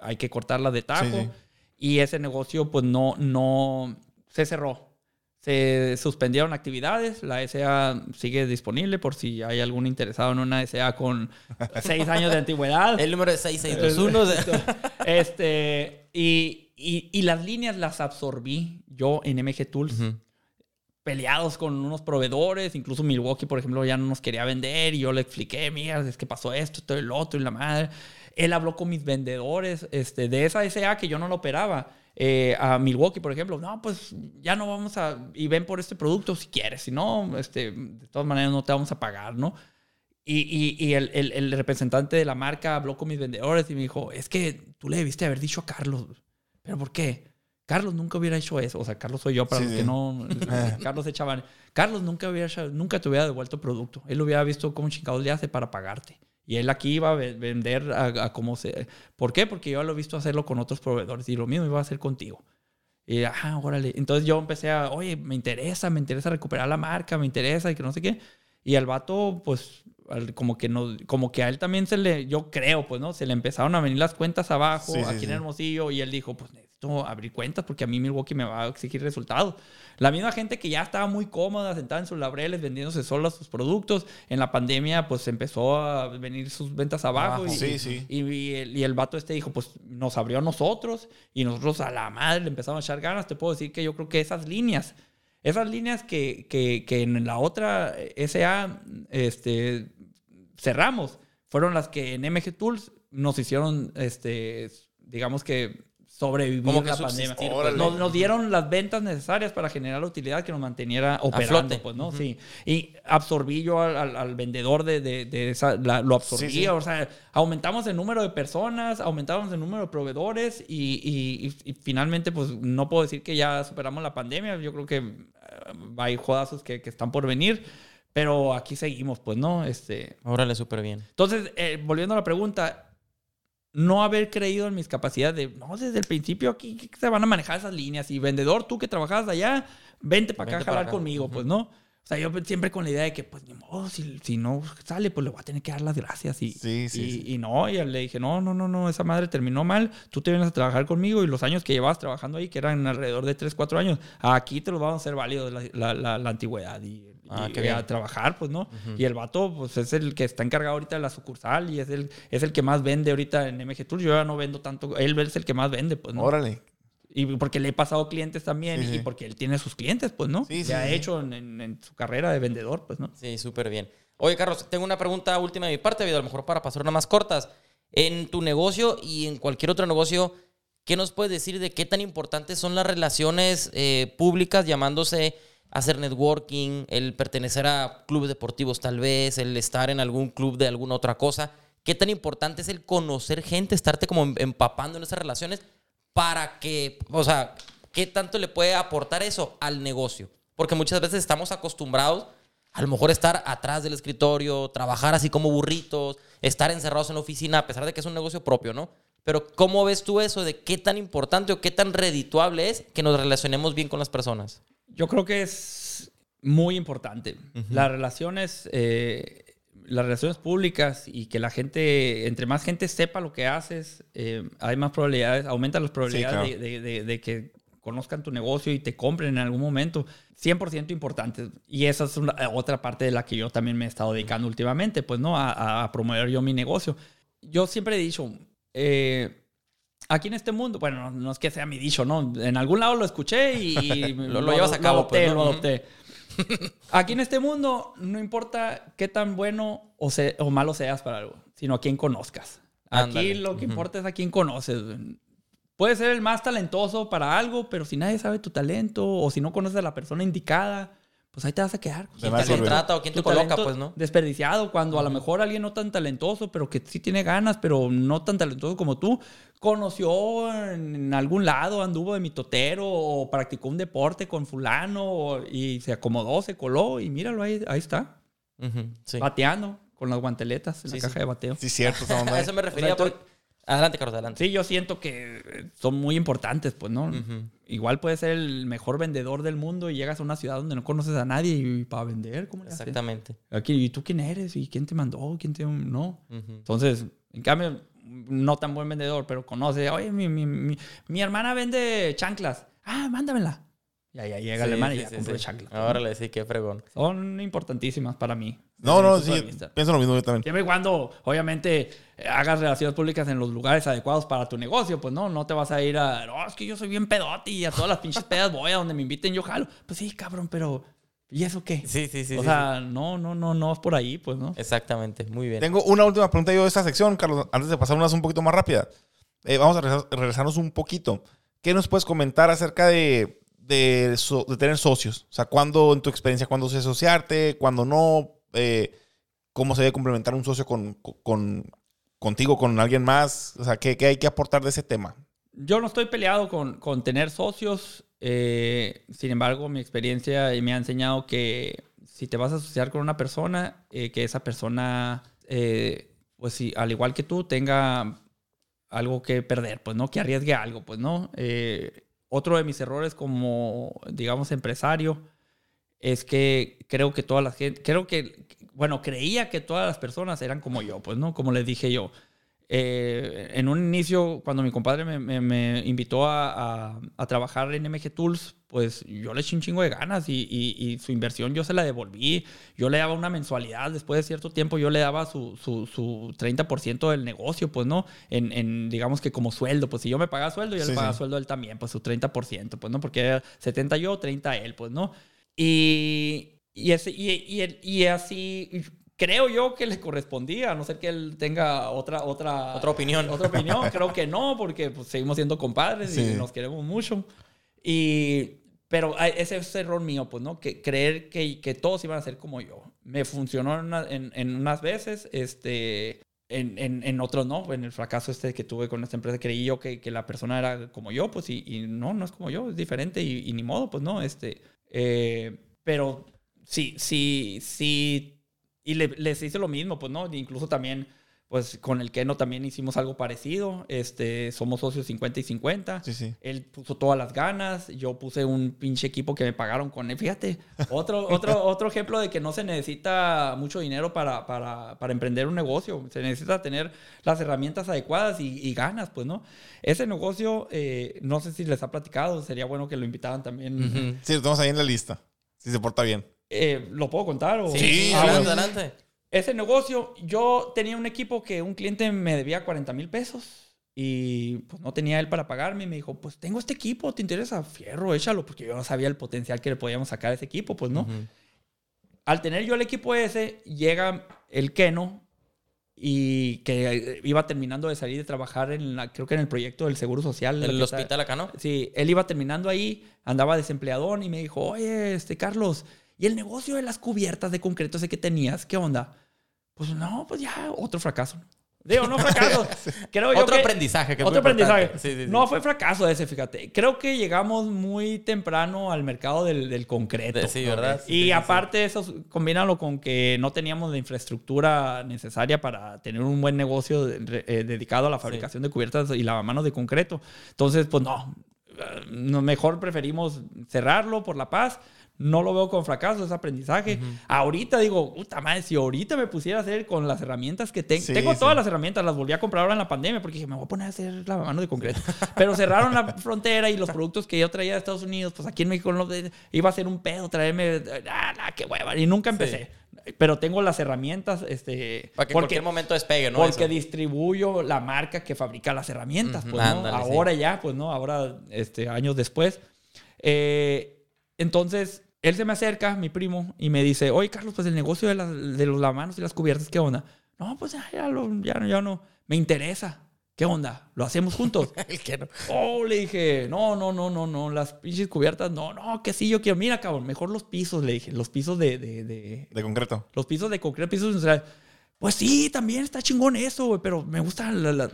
Speaker 5: hay que cortarlas de tajo.
Speaker 3: Sí, sí.
Speaker 5: Y ese negocio, pues no, no se cerró. Se suspendieron actividades. La SA sigue disponible por si hay algún interesado en una SA con seis años de antigüedad.
Speaker 4: El número es 6621.
Speaker 5: este, y, y- y las líneas las absorbí yo en MG Tools. Peleados con unos proveedores, incluso Milwaukee, por ejemplo, ya no nos quería vender y yo le expliqué, mira, es que pasó esto, todo el otro y la madre. Él habló con mis vendedores este, de esa SA que yo no lo operaba. Eh, a Milwaukee, por ejemplo, no, pues ya no vamos a, y ven por este producto si quieres, si no, este, de todas maneras no te vamos a pagar, ¿no? Y, y- y el, el- el representante de la marca habló con mis vendedores y me dijo, es que tú le debiste haber dicho a Carlos. ¿Pero por qué? Carlos nunca hubiera hecho eso. O sea, Carlos soy yo, para
Speaker 3: Sí,
Speaker 5: los
Speaker 3: sí.
Speaker 5: que no... Carlos echaban... Carlos nunca, hubiera, nunca te hubiera devuelto producto. Él hubiera visto cómo chingados le hace para pagarte. Y él aquí iba a ve- vender a, a cómo se... ¿Por qué? Porque yo lo he visto hacerlo con otros proveedores y lo mismo iba a hacer contigo. Y, ah, órale. Entonces yo empecé a, oye, me interesa, me interesa recuperar la marca, me interesa y que no sé qué. Y al vato, pues, al- como que no, como que a él también se le, yo creo, pues, ¿no? Se le empezaron a venir las cuentas abajo,
Speaker 3: Sí, sí,
Speaker 5: aquí
Speaker 3: sí.
Speaker 5: en Hermosillo, y él dijo, pues, necesito abrir cuentas porque a mí Milwaukee me va a exigir resultados. La misma gente que ya estaba muy cómoda, sentada en sus laureles, vendiéndose sola sus productos, en la pandemia, pues, empezó a venir sus ventas abajo. Y,
Speaker 3: Sí, sí.
Speaker 5: y, y el, y el vato este dijo, pues nos abrió a nosotros y nosotros a la madre le empezamos a echar ganas. Te puedo decir que yo creo que esas líneas, esas líneas que, que, que en la otra SA este, cerramos, fueron las que en MG Tools nos hicieron, este, digamos que sobrevivir
Speaker 4: que
Speaker 5: la pandemia.
Speaker 3: pues.
Speaker 5: Nos, nos dieron las ventas necesarias para generar la utilidad que nos manteniera operando, pues, ¿no? Sí. Y absorbí yo al, al- al vendedor de, de- de esa, la- lo absorbí,
Speaker 3: Sí, sí.
Speaker 5: o sea, aumentamos el número de personas, aumentamos el número de proveedores y, y- y- y finalmente, pues, no puedo decir que ya superamos la pandemia, yo creo que eh, hay jodazos que, que están por venir, pero aquí seguimos, pues, ¿no? Este,
Speaker 4: Órale, súper bien.
Speaker 5: entonces, eh, volviendo a la pregunta, no haber creído en mis capacidades de, no, desde el principio aquí que se van a manejar esas líneas y vendedor, tú que trabajabas allá, vente para acá a
Speaker 4: Vente para
Speaker 5: jalar
Speaker 4: acá.
Speaker 5: conmigo, pues, ¿no? O sea, yo siempre con la idea de que, pues, ni modo, si, si no sale, pues le voy a tener que dar las gracias. Y,
Speaker 3: Sí, sí,
Speaker 5: y,
Speaker 3: sí.
Speaker 5: y no, y le dije, no, no, no, no, esa madre terminó mal, tú te vienes a trabajar conmigo y los años que llevabas trabajando ahí, que eran alrededor de 3, 4 años, aquí te los vamos a hacer válidos la, la, la- la antigüedad. Y,
Speaker 4: Ah,
Speaker 5: y a trabajar, pues, ¿no? Y el vato, pues, es el que está encargado ahorita de la sucursal y es el, es el que más vende ahorita en MG Tours. Yo ya no vendo tanto. Él es el que más vende, pues, ¿no?
Speaker 3: Órale.
Speaker 5: Y porque le he pasado clientes también
Speaker 3: Sí,
Speaker 5: y
Speaker 3: sí.
Speaker 5: porque él tiene sus clientes, pues, ¿no?
Speaker 3: Sí, sí,
Speaker 5: ya ha
Speaker 3: sí.
Speaker 5: hecho en, en- en su carrera de vendedor, pues, ¿no?
Speaker 4: Sí, súper bien. Oye, Carlos, tengo una pregunta última de mi parte, a lo mejor para pasar unas más cortas. En tu negocio y en cualquier otro negocio, ¿qué nos puedes decir de qué tan importantes son las relaciones eh, públicas, llamándose hacer networking, el pertenecer a clubes deportivos tal vez, el estar en algún club de alguna otra cosa? ¿Qué tan importante es el conocer gente, estarte como em- empapando en esas relaciones para que, o sea, qué tanto le puede aportar eso al negocio? Porque muchas veces estamos acostumbrados a lo mejor estar atrás del escritorio, trabajar así como burritos, estar encerrados en la oficina, a pesar de que es un negocio propio, ¿no? Pero ¿cómo ves tú eso de qué tan importante o qué tan redituable es que nos relacionemos bien con las personas?
Speaker 5: Yo creo que es muy importante. Las relaciones, eh, las relaciones públicas y que la gente, entre más gente sepa lo que haces, eh, hay más probabilidades, aumentan las probabilidades
Speaker 3: claro.
Speaker 5: de, de- de- de que conozcan tu negocio y te compren en algún momento. 100% importante. Y esa es una- otra parte de la que yo también me he estado dedicando últimamente, pues, ¿no? A, a- a promover yo mi negocio. Yo siempre he dicho, eh, aquí en este mundo, bueno, no, no es que sea mi dicho, ¿no? En algún lado lo escuché y
Speaker 4: Lo- lo llevas a cabo,
Speaker 5: adopté,
Speaker 4: pues, ¿no?
Speaker 5: lo adopté. Aquí en este mundo no importa qué tan bueno o, se- o malo seas para algo, sino a quién conozcas. Aquí
Speaker 4: Ándale.
Speaker 5: lo que importa es a quién conoces. Puedes ser el más talentoso para algo, pero si nadie sabe tu talento o si no conoces a la persona indicada, pues ahí te vas a quedar.
Speaker 4: ¿Quién te contrata o quién te coloca, pues, no?
Speaker 5: Desperdiciado, cuando a lo mejor alguien no tan talentoso, pero que sí tiene ganas, pero no tan talentoso como tú, conoció en algún lado, anduvo de mitotero o practicó un deporte con fulano o- y se acomodó, se coló y míralo, ahí, ahí está,
Speaker 4: sí.
Speaker 5: bateando con las guanteletas en
Speaker 4: Sí,
Speaker 5: la
Speaker 4: sí.
Speaker 5: caja de bateo.
Speaker 3: Sí, cierto.
Speaker 4: A eso me refería.
Speaker 5: O sea,
Speaker 4: por- Adelante, Carlos, adelante.
Speaker 5: Sí, yo siento que eh, son muy importantes, pues, ¿no? Igual puedes ser el mejor vendedor del mundo y llegas a una ciudad donde no conoces a nadie y para vender, ¿cómo le haces?
Speaker 4: Exactamente.
Speaker 5: Aquí, ¿Y tú quién eres? ¿Y quién te mandó? ¿Quién te...? No. Entonces, en cambio, no tan buen vendedor, pero conoce, oye, mi, mi, mi, mi hermana vende chanclas. Ah, mándamela. Y ahí llega
Speaker 4: Sí,
Speaker 5: el hermano
Speaker 4: sí,
Speaker 5: y ya
Speaker 4: sí,
Speaker 5: compró chanclas.
Speaker 4: Ahora le sí, qué fregón.
Speaker 5: Son importantísimas para mí.
Speaker 3: No, no, sí. Pienso lo mismo yo también.
Speaker 5: Siempre y cuando, obviamente, hagas relaciones públicas en los lugares adecuados para tu negocio, pues no, no te vas a ir a, no, es que yo soy bien pedote y a todas las pinches pedas voy a donde me inviten, yo jalo. Pues sí, cabrón, pero ¿y eso qué?
Speaker 4: Sí, sí, sí.
Speaker 5: o
Speaker 4: sí,
Speaker 5: sea, no, no, no, no es por ahí, pues, ¿no?
Speaker 4: Exactamente. Muy bien.
Speaker 3: Tengo una última pregunta yo de esta sección, Carlos, antes de pasar unas un poquito más rápidas. Eh, vamos a regresar- regresarnos un poquito. ¿Qué nos puedes comentar acerca de, de, so- de tener socios? O sea, ¿cuándo, en tu experiencia, cuándo se asociarte, cuándo no? Eh, ¿Cómo se debe complementar un socio con, con, contigo, con alguien más? O sea, ¿qué, qué hay que aportar de ese tema?
Speaker 5: Yo no estoy peleado con, con tener socios. eh, sin embargo, mi experiencia me ha enseñado que si te vas a asociar con una persona, eh, que esa persona, eh, pues sí, al igual que tú, tenga algo que perder, pues no, que arriesgue algo, pues no. Otro de mis errores como, digamos, empresario es que creo que toda la gente, creo que, bueno, creía que todas las personas eran como yo, pues no, como les dije yo. Eh, en un inicio, cuando mi compadre me, me- me invitó a, a- a trabajar en MG Tools, pues yo le eché un chingo de ganas y, y- y su inversión yo se la devolví. Yo le daba una mensualidad, después de cierto tiempo yo le daba su, su, su 30% del negocio, pues no, en, en, digamos que como sueldo, pues si yo me pagaba sueldo, yo
Speaker 3: Sí,
Speaker 5: le pagaba
Speaker 3: sí.
Speaker 5: sueldo a él también, pues su 30%, pues no, porque era 70 yo, 30 él, pues no. Y, y, ese, y, y, el- y así creo yo que le correspondía, a no ser que él tenga otra, otra,
Speaker 4: Otra opinión.
Speaker 5: Otra opinión, creo que no, porque pues, seguimos siendo compadres
Speaker 3: Sí.
Speaker 5: y nos queremos mucho. Y, pero ese es error mío, pues, ¿no? Que creer que, que todos iban a ser como yo. Me funcionó en, una- en- en unas veces, este, en, en, en otros no. En el fracaso este que tuve con esta empresa, creí yo que, que la persona era como yo, pues, y, y no, no es como yo, es diferente y, y ni modo, pues, no. Este, eh, pero sí, sí, sí. Y le- les hice lo mismo, pues, ¿no? Incluso también, pues, con el Keno también hicimos algo parecido. Este, somos socios 50 y 50.
Speaker 3: Sí, sí.
Speaker 5: Él puso todas las ganas, yo puse un pinche equipo que me pagaron con él. Fíjate, otro, otro, otro ejemplo de que no se necesita mucho dinero para, para, para emprender un negocio. Se necesita tener las herramientas adecuadas y, y ganas, pues, ¿no? Ese negocio, eh, no sé si les ha platicado, sería bueno que lo invitaran también.
Speaker 3: Sí, lo tenemos ahí en la lista. Si se porta bien.
Speaker 5: Eh, ¿Lo puedo contar? O?
Speaker 4: Sí,
Speaker 5: Ah,
Speaker 4: adelante,
Speaker 5: bueno.
Speaker 4: adelante.
Speaker 5: Ese negocio, yo tenía un equipo que un cliente me debía 40 mil pesos y pues no tenía él para pagarme y me dijo, pues tengo este equipo, ¿te interesa? Fierro, échalo, porque yo no sabía el potencial que le podíamos sacar a ese equipo, pues no.
Speaker 4: Ujú.
Speaker 5: Al tener yo el equipo ese, llega el Keno y que eh, iba terminando de salir de trabajar en la, creo que en el proyecto del Seguro Social.
Speaker 4: El
Speaker 5: que está-
Speaker 4: hospital acá, ¿no?
Speaker 5: Sí, él iba terminando ahí, andaba desempleadón y me dijo, oye, este Carlos, ¿y el negocio de las cubiertas de concreto ese que tenías? ¿Qué onda? Pues no, pues ya, otro fracaso. Digo, no fracaso. Creo yo
Speaker 4: Otro
Speaker 5: que-
Speaker 4: aprendizaje. Que
Speaker 5: Otro aprendizaje.
Speaker 4: Sí, sí, sí.
Speaker 5: No fue fracaso ese, fíjate. Creo que llegamos muy temprano al mercado del, del concreto.
Speaker 4: De- sí, ¿verdad?
Speaker 5: Y aparte eso, combínalo con que no teníamos la infraestructura necesaria para tener un buen negocio de- eh, dedicado a la fabricación de cubiertas y lavamanos de concreto. Entonces, pues no, no, mejor preferimos cerrarlo por la paz. No lo veo con fracaso, es aprendizaje. Ahorita digo, puta madre, si ahorita me pusiera a hacer con las herramientas que tengo.
Speaker 3: Sí,
Speaker 5: tengo
Speaker 3: sí.
Speaker 5: todas las herramientas, las volví a comprar ahora en la pandemia porque dije, me voy a poner a hacer lavamanos de concreto. Pero cerraron la frontera y los productos que yo traía de Estados Unidos, pues aquí en México no, iba a ser un pedo traerme. Ah, nah, qué hueva. Y nunca empecé. Pero tengo las herramientas, este.
Speaker 4: Para que en cualquier momento despegue, ¿no?
Speaker 5: porque
Speaker 4: Eso.
Speaker 5: distribuyo la marca que fabrica las herramientas, pues, ¿no?
Speaker 4: ándale, sí.
Speaker 5: Ahora ya, pues, ¿no? Ahora, este, años después. Eh, entonces, él se me acerca, mi primo, y me dice, oye, Carlos, pues el negocio de, las- de los lavamanos y las cubiertas, ¿qué onda? No, pues ya, ya, lo- ya, ya no, me interesa. ¿qué onda? ¿Lo hacemos juntos?
Speaker 4: El que no.
Speaker 5: Oh, le dije, no, no, no, no, no, las pinches cubiertas, no, no, que sí, yo quiero. Mira, cabrón, mejor los pisos, le dije, los pisos de, de, de-
Speaker 3: De concreto.
Speaker 5: los pisos de concreto, pisos industriales. Pues sí, también está chingón eso, güey, pero me gusta la, la-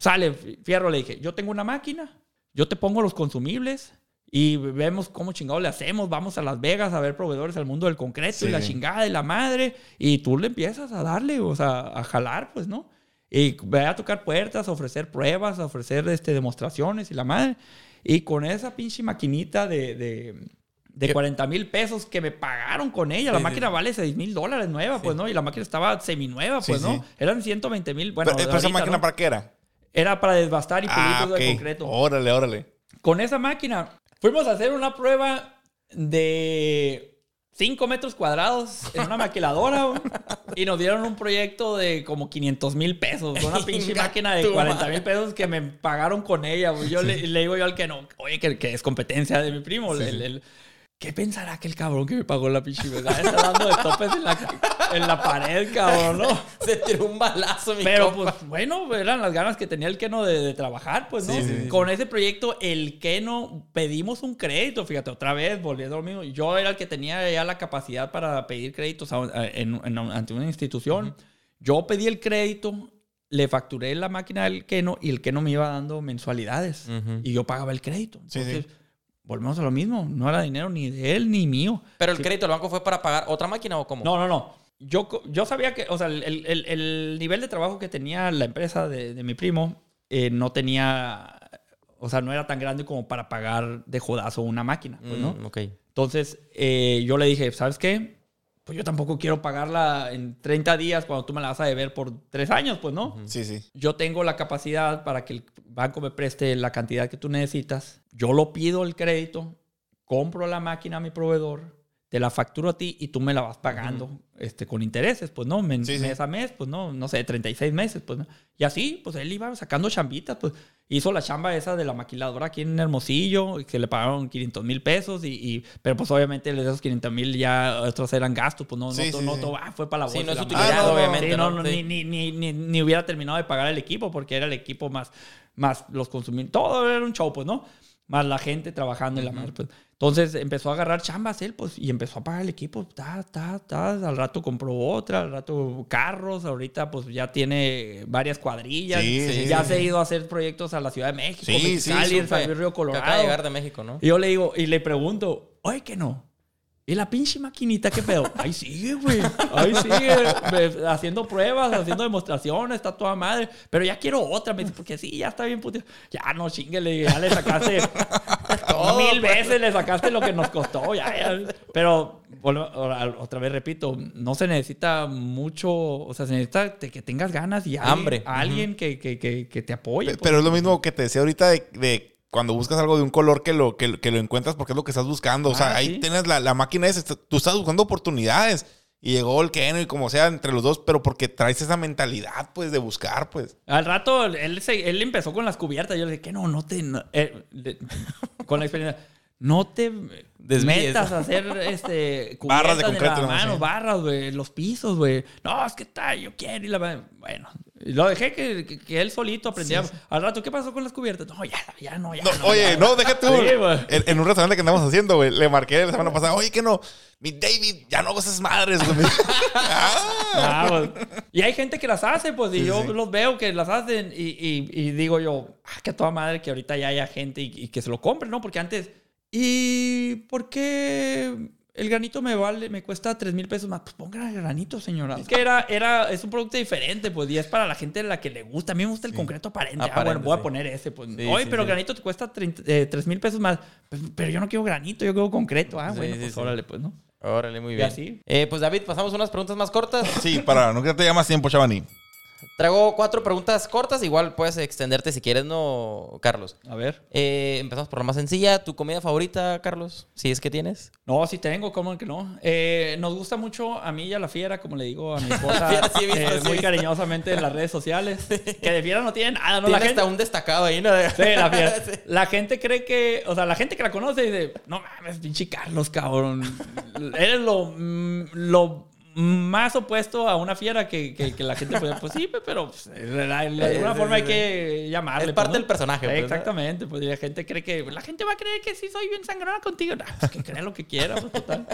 Speaker 5: Sale, fierro, le dije, yo tengo una máquina, yo te pongo los consumibles y vemos cómo chingado le hacemos, vamos a Las Vegas a ver proveedores al mundo del concreto y
Speaker 3: Sí.
Speaker 5: la chingada y la madre, y tú le empiezas a darle, o sea, a jalar, pues, ¿no? Y ve a tocar puertas, a ofrecer pruebas, a ofrecer este, demostraciones y la madre. Y con esa pinche maquinita de, de, de 40 mil pesos que me pagaron con ella. La
Speaker 3: Sí,
Speaker 5: máquina vale 6 mil dólares nueva, pues, ¿no? Y la máquina estaba seminueva, pues,
Speaker 3: Sí,
Speaker 5: ¿no?
Speaker 3: sí.
Speaker 5: Eran 120 mil. Bueno,
Speaker 3: pero, esa
Speaker 5: ahorita,
Speaker 3: máquina
Speaker 5: ¿no?
Speaker 3: para qué era?
Speaker 5: Era para desbastar y pulir
Speaker 3: Ah,
Speaker 5: todo
Speaker 3: ok.
Speaker 5: de concreto.
Speaker 3: Órale, órale.
Speaker 5: Con esa máquina fuimos a hacer una prueba de 5 metros cuadrados en una maquiladora y nos dieron un proyecto de como 500 mil pesos. Una pinche máquina de
Speaker 4: tu
Speaker 5: 40
Speaker 4: madre.
Speaker 5: mil pesos que me pagaron con ella. Yo le, le digo yo al que no, oye, que, que es competencia de mi primo. el- el- ¿Qué pensará aquel cabrón que me pagó la pinche verdad? Está dando de topes en la, en la pared, cabrón, ¿no?
Speaker 4: Se tiró un balazo, mi
Speaker 5: Pero
Speaker 4: compa.
Speaker 5: pues bueno, eran las ganas que tenía el Keno de, de trabajar, pues, ¿no?
Speaker 3: Sí, sí, sí.
Speaker 5: Con ese proyecto, el Keno pedimos un crédito, fíjate, otra vez, volviendo a lo mismo. Yo era el que tenía ya la capacidad para pedir créditos a- a- en- en- ante una institución. Yo pedí el crédito, le facturé la máquina del Keno y el Keno me iba dando mensualidades
Speaker 4: Ujú.
Speaker 5: y yo pagaba el crédito.
Speaker 3: Sí,
Speaker 5: Entonces,
Speaker 3: sí.
Speaker 5: Volvemos a lo mismo. No era dinero ni de él ni mío.
Speaker 4: Pero el
Speaker 5: Sí.
Speaker 4: crédito del banco fue para pagar otra máquina o cómo?
Speaker 5: No, no, no. Yo, yo sabía que, o sea, el, el- el nivel de trabajo que tenía la empresa de, de mi primo eh, no tenía, o sea, no era tan grande como para pagar de jodazo una máquina, pues, ¿no?
Speaker 4: Mm, ok.
Speaker 5: Entonces, eh, yo le dije, ¿sabes qué? Pues yo tampoco quiero pagarla en 30 días cuando tú me la vas a deber por 3 años, pues, ¿no?
Speaker 3: Sí, sí.
Speaker 5: Yo tengo la capacidad para que el banco me preste la cantidad que tú necesitas. Yo lo pido el crédito, compro la máquina a mi proveedor, te la facturo a ti y tú me la vas pagando este, con intereses, pues no, Men-
Speaker 3: Sí, sí.
Speaker 5: mes a mes, pues no, no sé, 36 meses, pues no. Y así, pues él iba sacando chambitas, pues hizo la chamba esa de la maquiladora aquí en Hermosillo, que le pagaron 500 mil pesos, y, y- pero pues obviamente de esos 500 mil ya otros eran gastos, pues no,
Speaker 3: Sí,
Speaker 5: no,
Speaker 3: sí,
Speaker 5: no
Speaker 3: sí.
Speaker 5: todo, ah, fue para la
Speaker 4: Sí,
Speaker 5: bolsa.
Speaker 4: no es utilidad.
Speaker 3: Ah, no, no,
Speaker 4: obviamente.
Speaker 5: No,
Speaker 4: ¿no?
Speaker 5: no,
Speaker 4: Sí.
Speaker 5: ni, ni, ni, ni, ni hubiera terminado de pagar el equipo porque era el equipo más, más los consumidores. Todo era un show, pues, ¿no? Más la gente trabajando en la madre, pues. Entonces empezó a agarrar chambas él, pues, y empezó a pagar el equipo. Ta, ta, ta. Al rato compró otra, al rato carros. Ahorita, pues, ya tiene varias cuadrillas.
Speaker 3: Sí, sí,
Speaker 5: ya
Speaker 3: sí,
Speaker 5: se ha ido a hacer proyectos a la Ciudad de México,
Speaker 3: Sí, sí,
Speaker 5: Mexicali, San Luis Río Colorado.
Speaker 4: acaba de llegar de México, ¿no?
Speaker 5: Y yo le digo, y le pregunto, oye, que no. ¿Y la pinche maquinita qué pedo? Ahí sigue, güey. Ahí sigue. Haciendo pruebas, haciendo demostraciones, está toda madre. Pero ya quiero otra. Me dice, porque sí, ya está bien puto. Ya no chinguele, ya le sacaste mil veces, le sacaste lo que nos costó. Ya, ya. Pero, ahora- otra vez repito, no se necesita mucho. O sea, se necesita que tengas ganas y alguien-
Speaker 4: Hambre.
Speaker 5: Alguien que, que, que, que te apoye.
Speaker 3: Pe-
Speaker 5: pues.
Speaker 3: Pero es lo mismo que te decía ahorita de, de cuando buscas algo de un color que lo, que, que lo encuentras porque es lo que estás buscando. O sea,
Speaker 5: Ah,
Speaker 3: ahí
Speaker 5: sí.
Speaker 3: tienes la, la máquina est- Tú estás buscando oportunidades. Y llegó el Keno y como sea entre los dos, pero porque traes esa mentalidad, pues, de buscar, pues.
Speaker 5: Al rato él, se- él empezó con las cubiertas. Yo le dije, que no, no te. no", eh, con la experiencia. No te
Speaker 4: Desvíes.
Speaker 5: metas a hacer este,
Speaker 3: Barras de concreto,
Speaker 5: la
Speaker 3: ¿no?
Speaker 5: mano,
Speaker 3: Sí.
Speaker 5: barras, güey, los pisos, güey. No, es que está, yo quiero. Y la, bueno, lo dejé que, que- que él solito aprendía. Al rato, ¿qué pasó con las cubiertas? No, ya, ya no, ya
Speaker 3: No,
Speaker 5: no.
Speaker 3: oye,
Speaker 5: ya.
Speaker 3: no, déjate tú.
Speaker 5: Sí,
Speaker 3: en, en un restaurante que andamos haciendo, güey, le marqué la semana pasada, oye, que no, mi David, ya no hago esas madres, güey. Ah.
Speaker 5: Ah, pues, y hay gente que las hace, pues, y
Speaker 3: Sí,
Speaker 5: yo
Speaker 3: sí.
Speaker 5: los veo que las hacen y, y- y digo yo, ah, que a toda madre que ahorita ya haya gente y, y que se lo compre, ¿no? Porque antes, ¿y por qué el granito me vale, me cuesta 3 mil pesos más? Pues ponga el granito, señora. Es que era, era, es un producto diferente, pues, y es para la gente a la que le gusta. A mí me gusta el concreto aparente. ah, bueno, voy a poner ese, pues.
Speaker 4: Sí,
Speaker 5: Oye,
Speaker 4: sí,
Speaker 5: pero
Speaker 4: sí.
Speaker 5: granito te cuesta 3 mil pesos más. Pues, pero yo no quiero granito, yo quiero concreto. Ah,
Speaker 4: Sí,
Speaker 5: bueno,
Speaker 4: sí,
Speaker 5: pues
Speaker 4: sí.
Speaker 5: órale, pues, ¿no?
Speaker 4: Órale, muy
Speaker 5: Y
Speaker 4: bien.
Speaker 5: así.
Speaker 4: Eh, pues David, pasamos unas preguntas más cortas.
Speaker 3: Sí, para no quedarte ya más tiempo, Chavani.
Speaker 4: Traigo cuatro preguntas cortas. Igual puedes extenderte si quieres, ¿no, Carlos?
Speaker 5: A ver.
Speaker 4: Eh, empezamos por la más sencilla. ¿Tu comida favorita, Carlos? Si es que tienes.
Speaker 5: No, sí tengo, ¿cómo que no? Eh, nos gusta mucho a mí y a la fiera, como le digo a mi esposa,
Speaker 4: Fiera, sí visto,
Speaker 5: eh,
Speaker 4: sí
Speaker 5: muy
Speaker 4: visto.
Speaker 5: cariñosamente en las redes sociales. Que de fiera no tiene nada, ¿no?
Speaker 4: Tiene
Speaker 5: La gente,
Speaker 4: hasta un destacado ahí, ¿no?
Speaker 5: Sí, la fiera. La gente cree que, o sea, la gente que la conoce dice, no mames, pinche Carlos, cabrón. Eres lo, mm, lo más opuesto a una fiera que, que, que la gente puede, pues sí, pero pues, de alguna forma hay que llamarle.
Speaker 4: Es
Speaker 5: pues,
Speaker 4: parte
Speaker 5: ¿no?
Speaker 4: del personaje, pues.
Speaker 5: Exactamente, pues la gente cree que, la gente va a creer que sí soy bien sangrona contigo. Nah, pues que crea lo que quiera, pues total.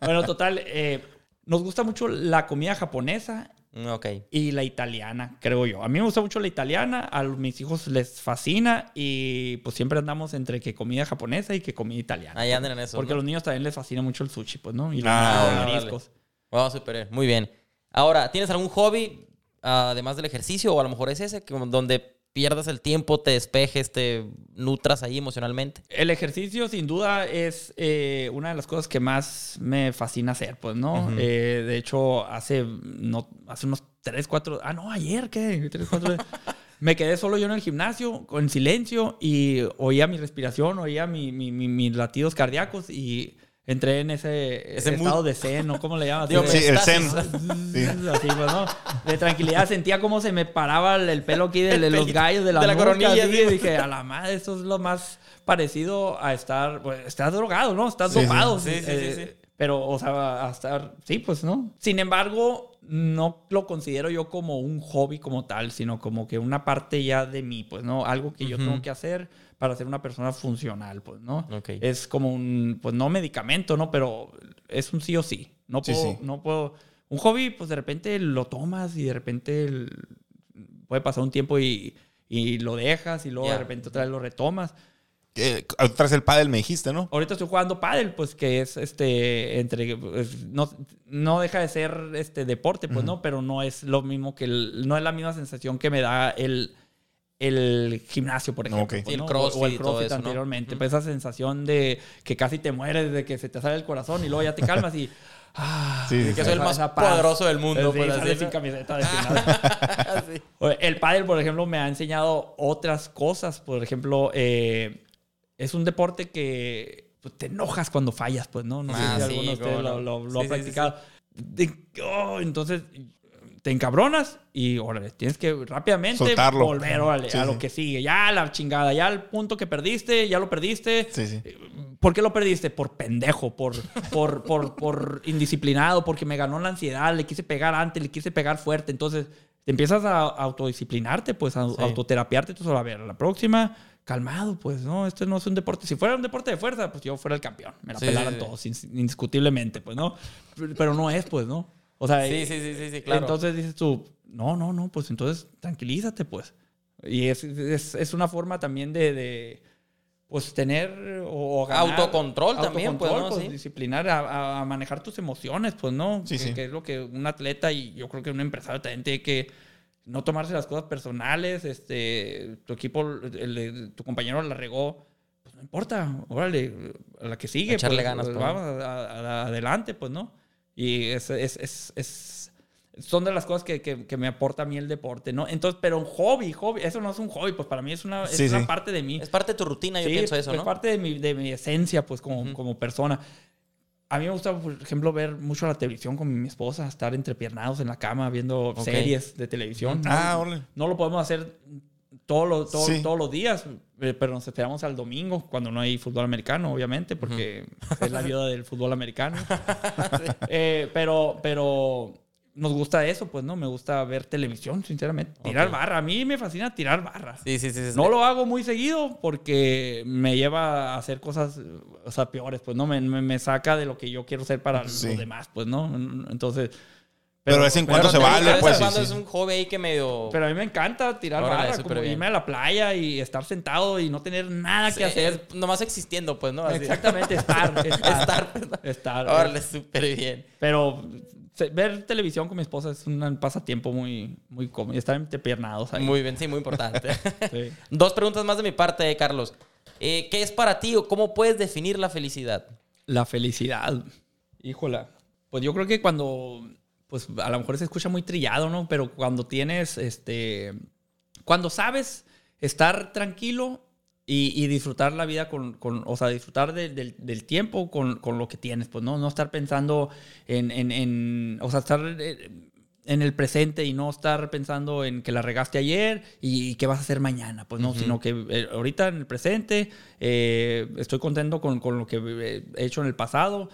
Speaker 5: Bueno, total, eh, nos gusta mucho la comida japonesa
Speaker 4: Mm, Ok.
Speaker 5: y la italiana, creo yo. A mí me gusta mucho la italiana, a mis hijos les fascina y pues siempre andamos entre que comida japonesa y que comida italiana.
Speaker 4: Ahí andan en eso.
Speaker 5: Porque a los niños también les fascina mucho el sushi, pues, ¿no? Y los
Speaker 3: Ah,
Speaker 4: órale. Vamos, super. Muy bien. Ahora, ¿tienes algún hobby, además del ejercicio, o a lo mejor es ese, que- donde pierdas el tiempo, te despejes, te nutras ahí emocionalmente?
Speaker 5: El ejercicio, sin duda, es eh, una de las cosas que más me fascina hacer, pues, ¿no?
Speaker 3: Ujú.
Speaker 5: Eh, de hecho, hace, no, hace unos 3, 4... Ah, no, ayer, ¿qué? 3, 4... me quedé solo yo en el gimnasio, en silencio, y oía mi respiración, oía mi, mi- mi- mis latidos cardíacos y entré en ese,
Speaker 4: Ese
Speaker 5: estado
Speaker 4: mood.
Speaker 5: de zen, ¿o cómo le llaman?
Speaker 4: Digo,
Speaker 5: Así de-
Speaker 3: Sí, el zen. Sí.
Speaker 5: Así, pues, ¿no? De tranquilidad sentía como se me paraba el, el pelo aquí de,
Speaker 4: El
Speaker 5: los gallos, de la,
Speaker 4: de la
Speaker 5: nuca,
Speaker 4: coronilla,
Speaker 5: así,
Speaker 4: sí.
Speaker 5: y dije, a la madre, esto es lo más parecido a estar, pues, estás drogado, ¿no? Estás
Speaker 3: Sí, sí.
Speaker 5: dopado.
Speaker 4: Sí, sí, sí,
Speaker 5: eh,
Speaker 4: sí.
Speaker 5: Pero, o sea, a estar, sí, pues, ¿no? Sin embargo, no lo considero yo como un hobby como tal, sino como que una parte ya de mí, pues, ¿no? Algo que yo
Speaker 4: Ujú.
Speaker 5: tengo que hacer para ser una persona funcional, pues, ¿no?
Speaker 4: Ok.
Speaker 5: Es como un, pues no medicamento, ¿no? Pero es un sí o sí. No
Speaker 3: Sí,
Speaker 5: puedo,
Speaker 3: sí.
Speaker 5: no puedo. Un hobby, pues de repente lo tomas y de repente el- puede pasar un tiempo y, y lo dejas y luego de repente otra vez lo retomas.
Speaker 3: Eh, tras el pádel me dijiste, ¿no?
Speaker 5: Ahorita estoy jugando pádel, pues que es este entre pues, no, no deja de ser este deporte, pues no, pero no es lo mismo que el- no es la misma sensación que me da el el gimnasio, por ejemplo.
Speaker 3: Ok.
Speaker 5: pues,
Speaker 4: Sí, el
Speaker 5: ¿no? O-
Speaker 4: crossfit
Speaker 5: o el crossfit
Speaker 4: eso, ¿no?
Speaker 5: anteriormente.
Speaker 4: Ujú.
Speaker 5: Pues esa sensación de que casi te mueres, de que se te sale el corazón y luego ya te calmas y. Ah,
Speaker 3: Sí, sí,
Speaker 4: Que
Speaker 3: sí.
Speaker 4: soy el más poderoso del mundo,
Speaker 5: Sí,
Speaker 4: pues,
Speaker 5: sin
Speaker 4: ¿no?
Speaker 5: camiseta de final. El pádel, por ejemplo, me ha enseñado otras cosas. Por ejemplo, eh, es un deporte que pues, te enojas cuando fallas, pues, ¿no? No
Speaker 4: Ah,
Speaker 5: sé si
Speaker 4: sí,
Speaker 5: alguno de ustedes lo,
Speaker 4: no.
Speaker 5: lo- lo
Speaker 4: Sí,
Speaker 5: ha
Speaker 4: sí, sí,
Speaker 5: practicado. De- oh, entonces, te encabronas y, órale, tienes que rápidamente
Speaker 3: Soltarlo.
Speaker 5: volver, órale,
Speaker 3: Sí,
Speaker 5: a lo
Speaker 3: sí.
Speaker 5: que sigue. Ya la chingada, ya el punto que perdiste, ya lo perdiste.
Speaker 3: Sí, sí.
Speaker 5: ¿Por qué lo perdiste? Por pendejo, por, por, por, por indisciplinado, porque me ganó la ansiedad, le quise pegar antes, le quise pegar fuerte. Entonces, te empiezas a autodisciplinarte, pues, a autoterapiarte. Entonces, a ver, la próxima, calmado, pues, no, este no es un deporte. Si fuera un deporte de fuerza, pues yo fuera el campeón. Me la pelaran todos, indiscutiblemente, pues, ¿no? Pero no es, pues, ¿no? O sea,
Speaker 4: Sí, sí, sí, sí, sí, claro.
Speaker 5: entonces dices tú, no, no, no, pues entonces tranquilízate, pues. Y es, es, es una forma también de, de, pues, tener o, ganar-
Speaker 4: Autocontrol también, pues, ¿no? Sí.
Speaker 5: Disciplinar, a, a- manejar tus emociones, pues, ¿no?
Speaker 3: Sí,
Speaker 5: que,
Speaker 3: sí.
Speaker 5: que es lo que un atleta y yo creo que un empresario también tiene que no tomarse las cosas personales, este, tu equipo, el de- tu compañero la regó, pues no importa, órale, a la que sigue.
Speaker 4: Echarle
Speaker 5: pues,
Speaker 4: ganas,
Speaker 5: pues,
Speaker 4: pues,
Speaker 5: vamos a- a- a- adelante, pues, ¿no? Y es, es, es, es- son de las cosas que, que- que me aporta a mí el deporte, ¿no? Entonces, pero un hobby, hobby, eso no es un hobby, pues para mí es una, es
Speaker 3: Sí,
Speaker 5: una
Speaker 3: sí.
Speaker 5: parte de mí.
Speaker 4: Es parte de tu rutina, yo
Speaker 5: Sí,
Speaker 4: pienso eso,
Speaker 5: es
Speaker 4: ¿no?
Speaker 5: parte de mi, de mi esencia, pues, como,
Speaker 4: Ujú.
Speaker 5: como persona. A mí me gusta, por ejemplo, ver mucho la televisión con mi esposa, estar entrepiernados en la cama viendo
Speaker 4: Ok.
Speaker 5: series de televisión.
Speaker 3: Ah,
Speaker 5: no,
Speaker 3: órale.
Speaker 5: no lo podemos hacer todos los, todos,
Speaker 3: Sí.
Speaker 5: todos los días, eh, pero nos esperamos al domingo, cuando no hay fútbol americano, obviamente, porque es la viuda del fútbol americano. Eh, pero, pero nos gusta eso, pues, ¿no? Me gusta ver televisión, sinceramente. Tirar barra. A mí me fascina tirar barra.
Speaker 4: Sí, sí, sí. sí.
Speaker 5: No lo hago muy seguido porque me lleva a hacer cosas, o sea, peores, pues, ¿no? Me, me, me saca de lo que yo quiero ser para
Speaker 3: Sí.
Speaker 5: los demás, pues, ¿no? Entonces...
Speaker 3: Pero de vez en cuando se vale,
Speaker 4: de vez
Speaker 3: pues, sí,
Speaker 4: cuando
Speaker 3: sí.
Speaker 4: es un hobby ahí que medio...
Speaker 5: Pero a mí me encanta tirar
Speaker 4: Órale,
Speaker 5: barra, como irme a la playa y estar sentado y no tener nada
Speaker 4: Sí,
Speaker 5: que hacer.
Speaker 4: Nomás existiendo, pues, ¿no? Así.
Speaker 5: Exactamente, estar, estar.
Speaker 4: Estar.
Speaker 5: estar.
Speaker 4: Órale, súper bien.
Speaker 5: Pero ver televisión con mi esposa es un pasatiempo muy, muy cómodo. Estar entepiernados ahí.
Speaker 4: Muy bien, sí, muy importante.
Speaker 5: Sí.
Speaker 4: Dos preguntas más de mi parte, Carlos. Eh, ¿Qué es para ti o cómo puedes definir la felicidad?
Speaker 5: La felicidad. Híjola. Pues yo creo que cuando, pues a lo mejor se escucha muy trillado, ¿no? Pero cuando tienes, este, cuando sabes estar tranquilo y, y disfrutar la vida con, con- o sea, disfrutar de- del- del tiempo con, con lo que tienes, pues no, no estar pensando en, en, en- o sea, estar eh, en el presente y no estar pensando en que la regaste ayer y, y qué vas a hacer mañana, pues no,
Speaker 4: Ujú.
Speaker 5: sino que eh, ahorita en el presente eh, estoy contento con, con lo que he hecho en el pasado,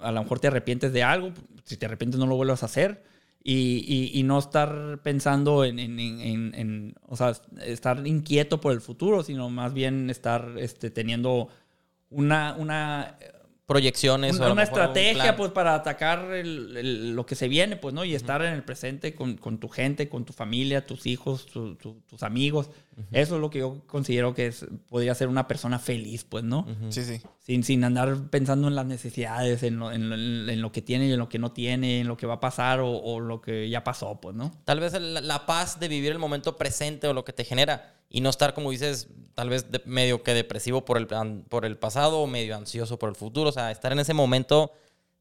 Speaker 5: a lo mejor te arrepientes de algo, si te arrepientes no lo vuelvas a hacer. Y, y- no estar pensando en, en- en- en- en- o sea, estar inquieto por el futuro, sino más bien estar este, teniendo una, una
Speaker 4: Proyecciones.
Speaker 5: una, estrategia pues para atacar el- el- lo que se viene pues no y estar en el presente con, con tu gente con tu familia tus hijos tu- tu- tus amigos. Eso es lo que yo considero que es podría ser una persona feliz pues no
Speaker 3: Sí, sí.
Speaker 5: sin, sin andar pensando en las necesidades en lo, en lo- en lo que tiene y en lo que no tiene en lo que va a pasar o, o lo que ya pasó pues no
Speaker 4: Tal vez la paz de vivir el momento presente o lo que te genera y no estar, como dices, tal vez de- medio que depresivo por el, por el pasado o medio ansioso por el futuro. O sea, estar en ese momento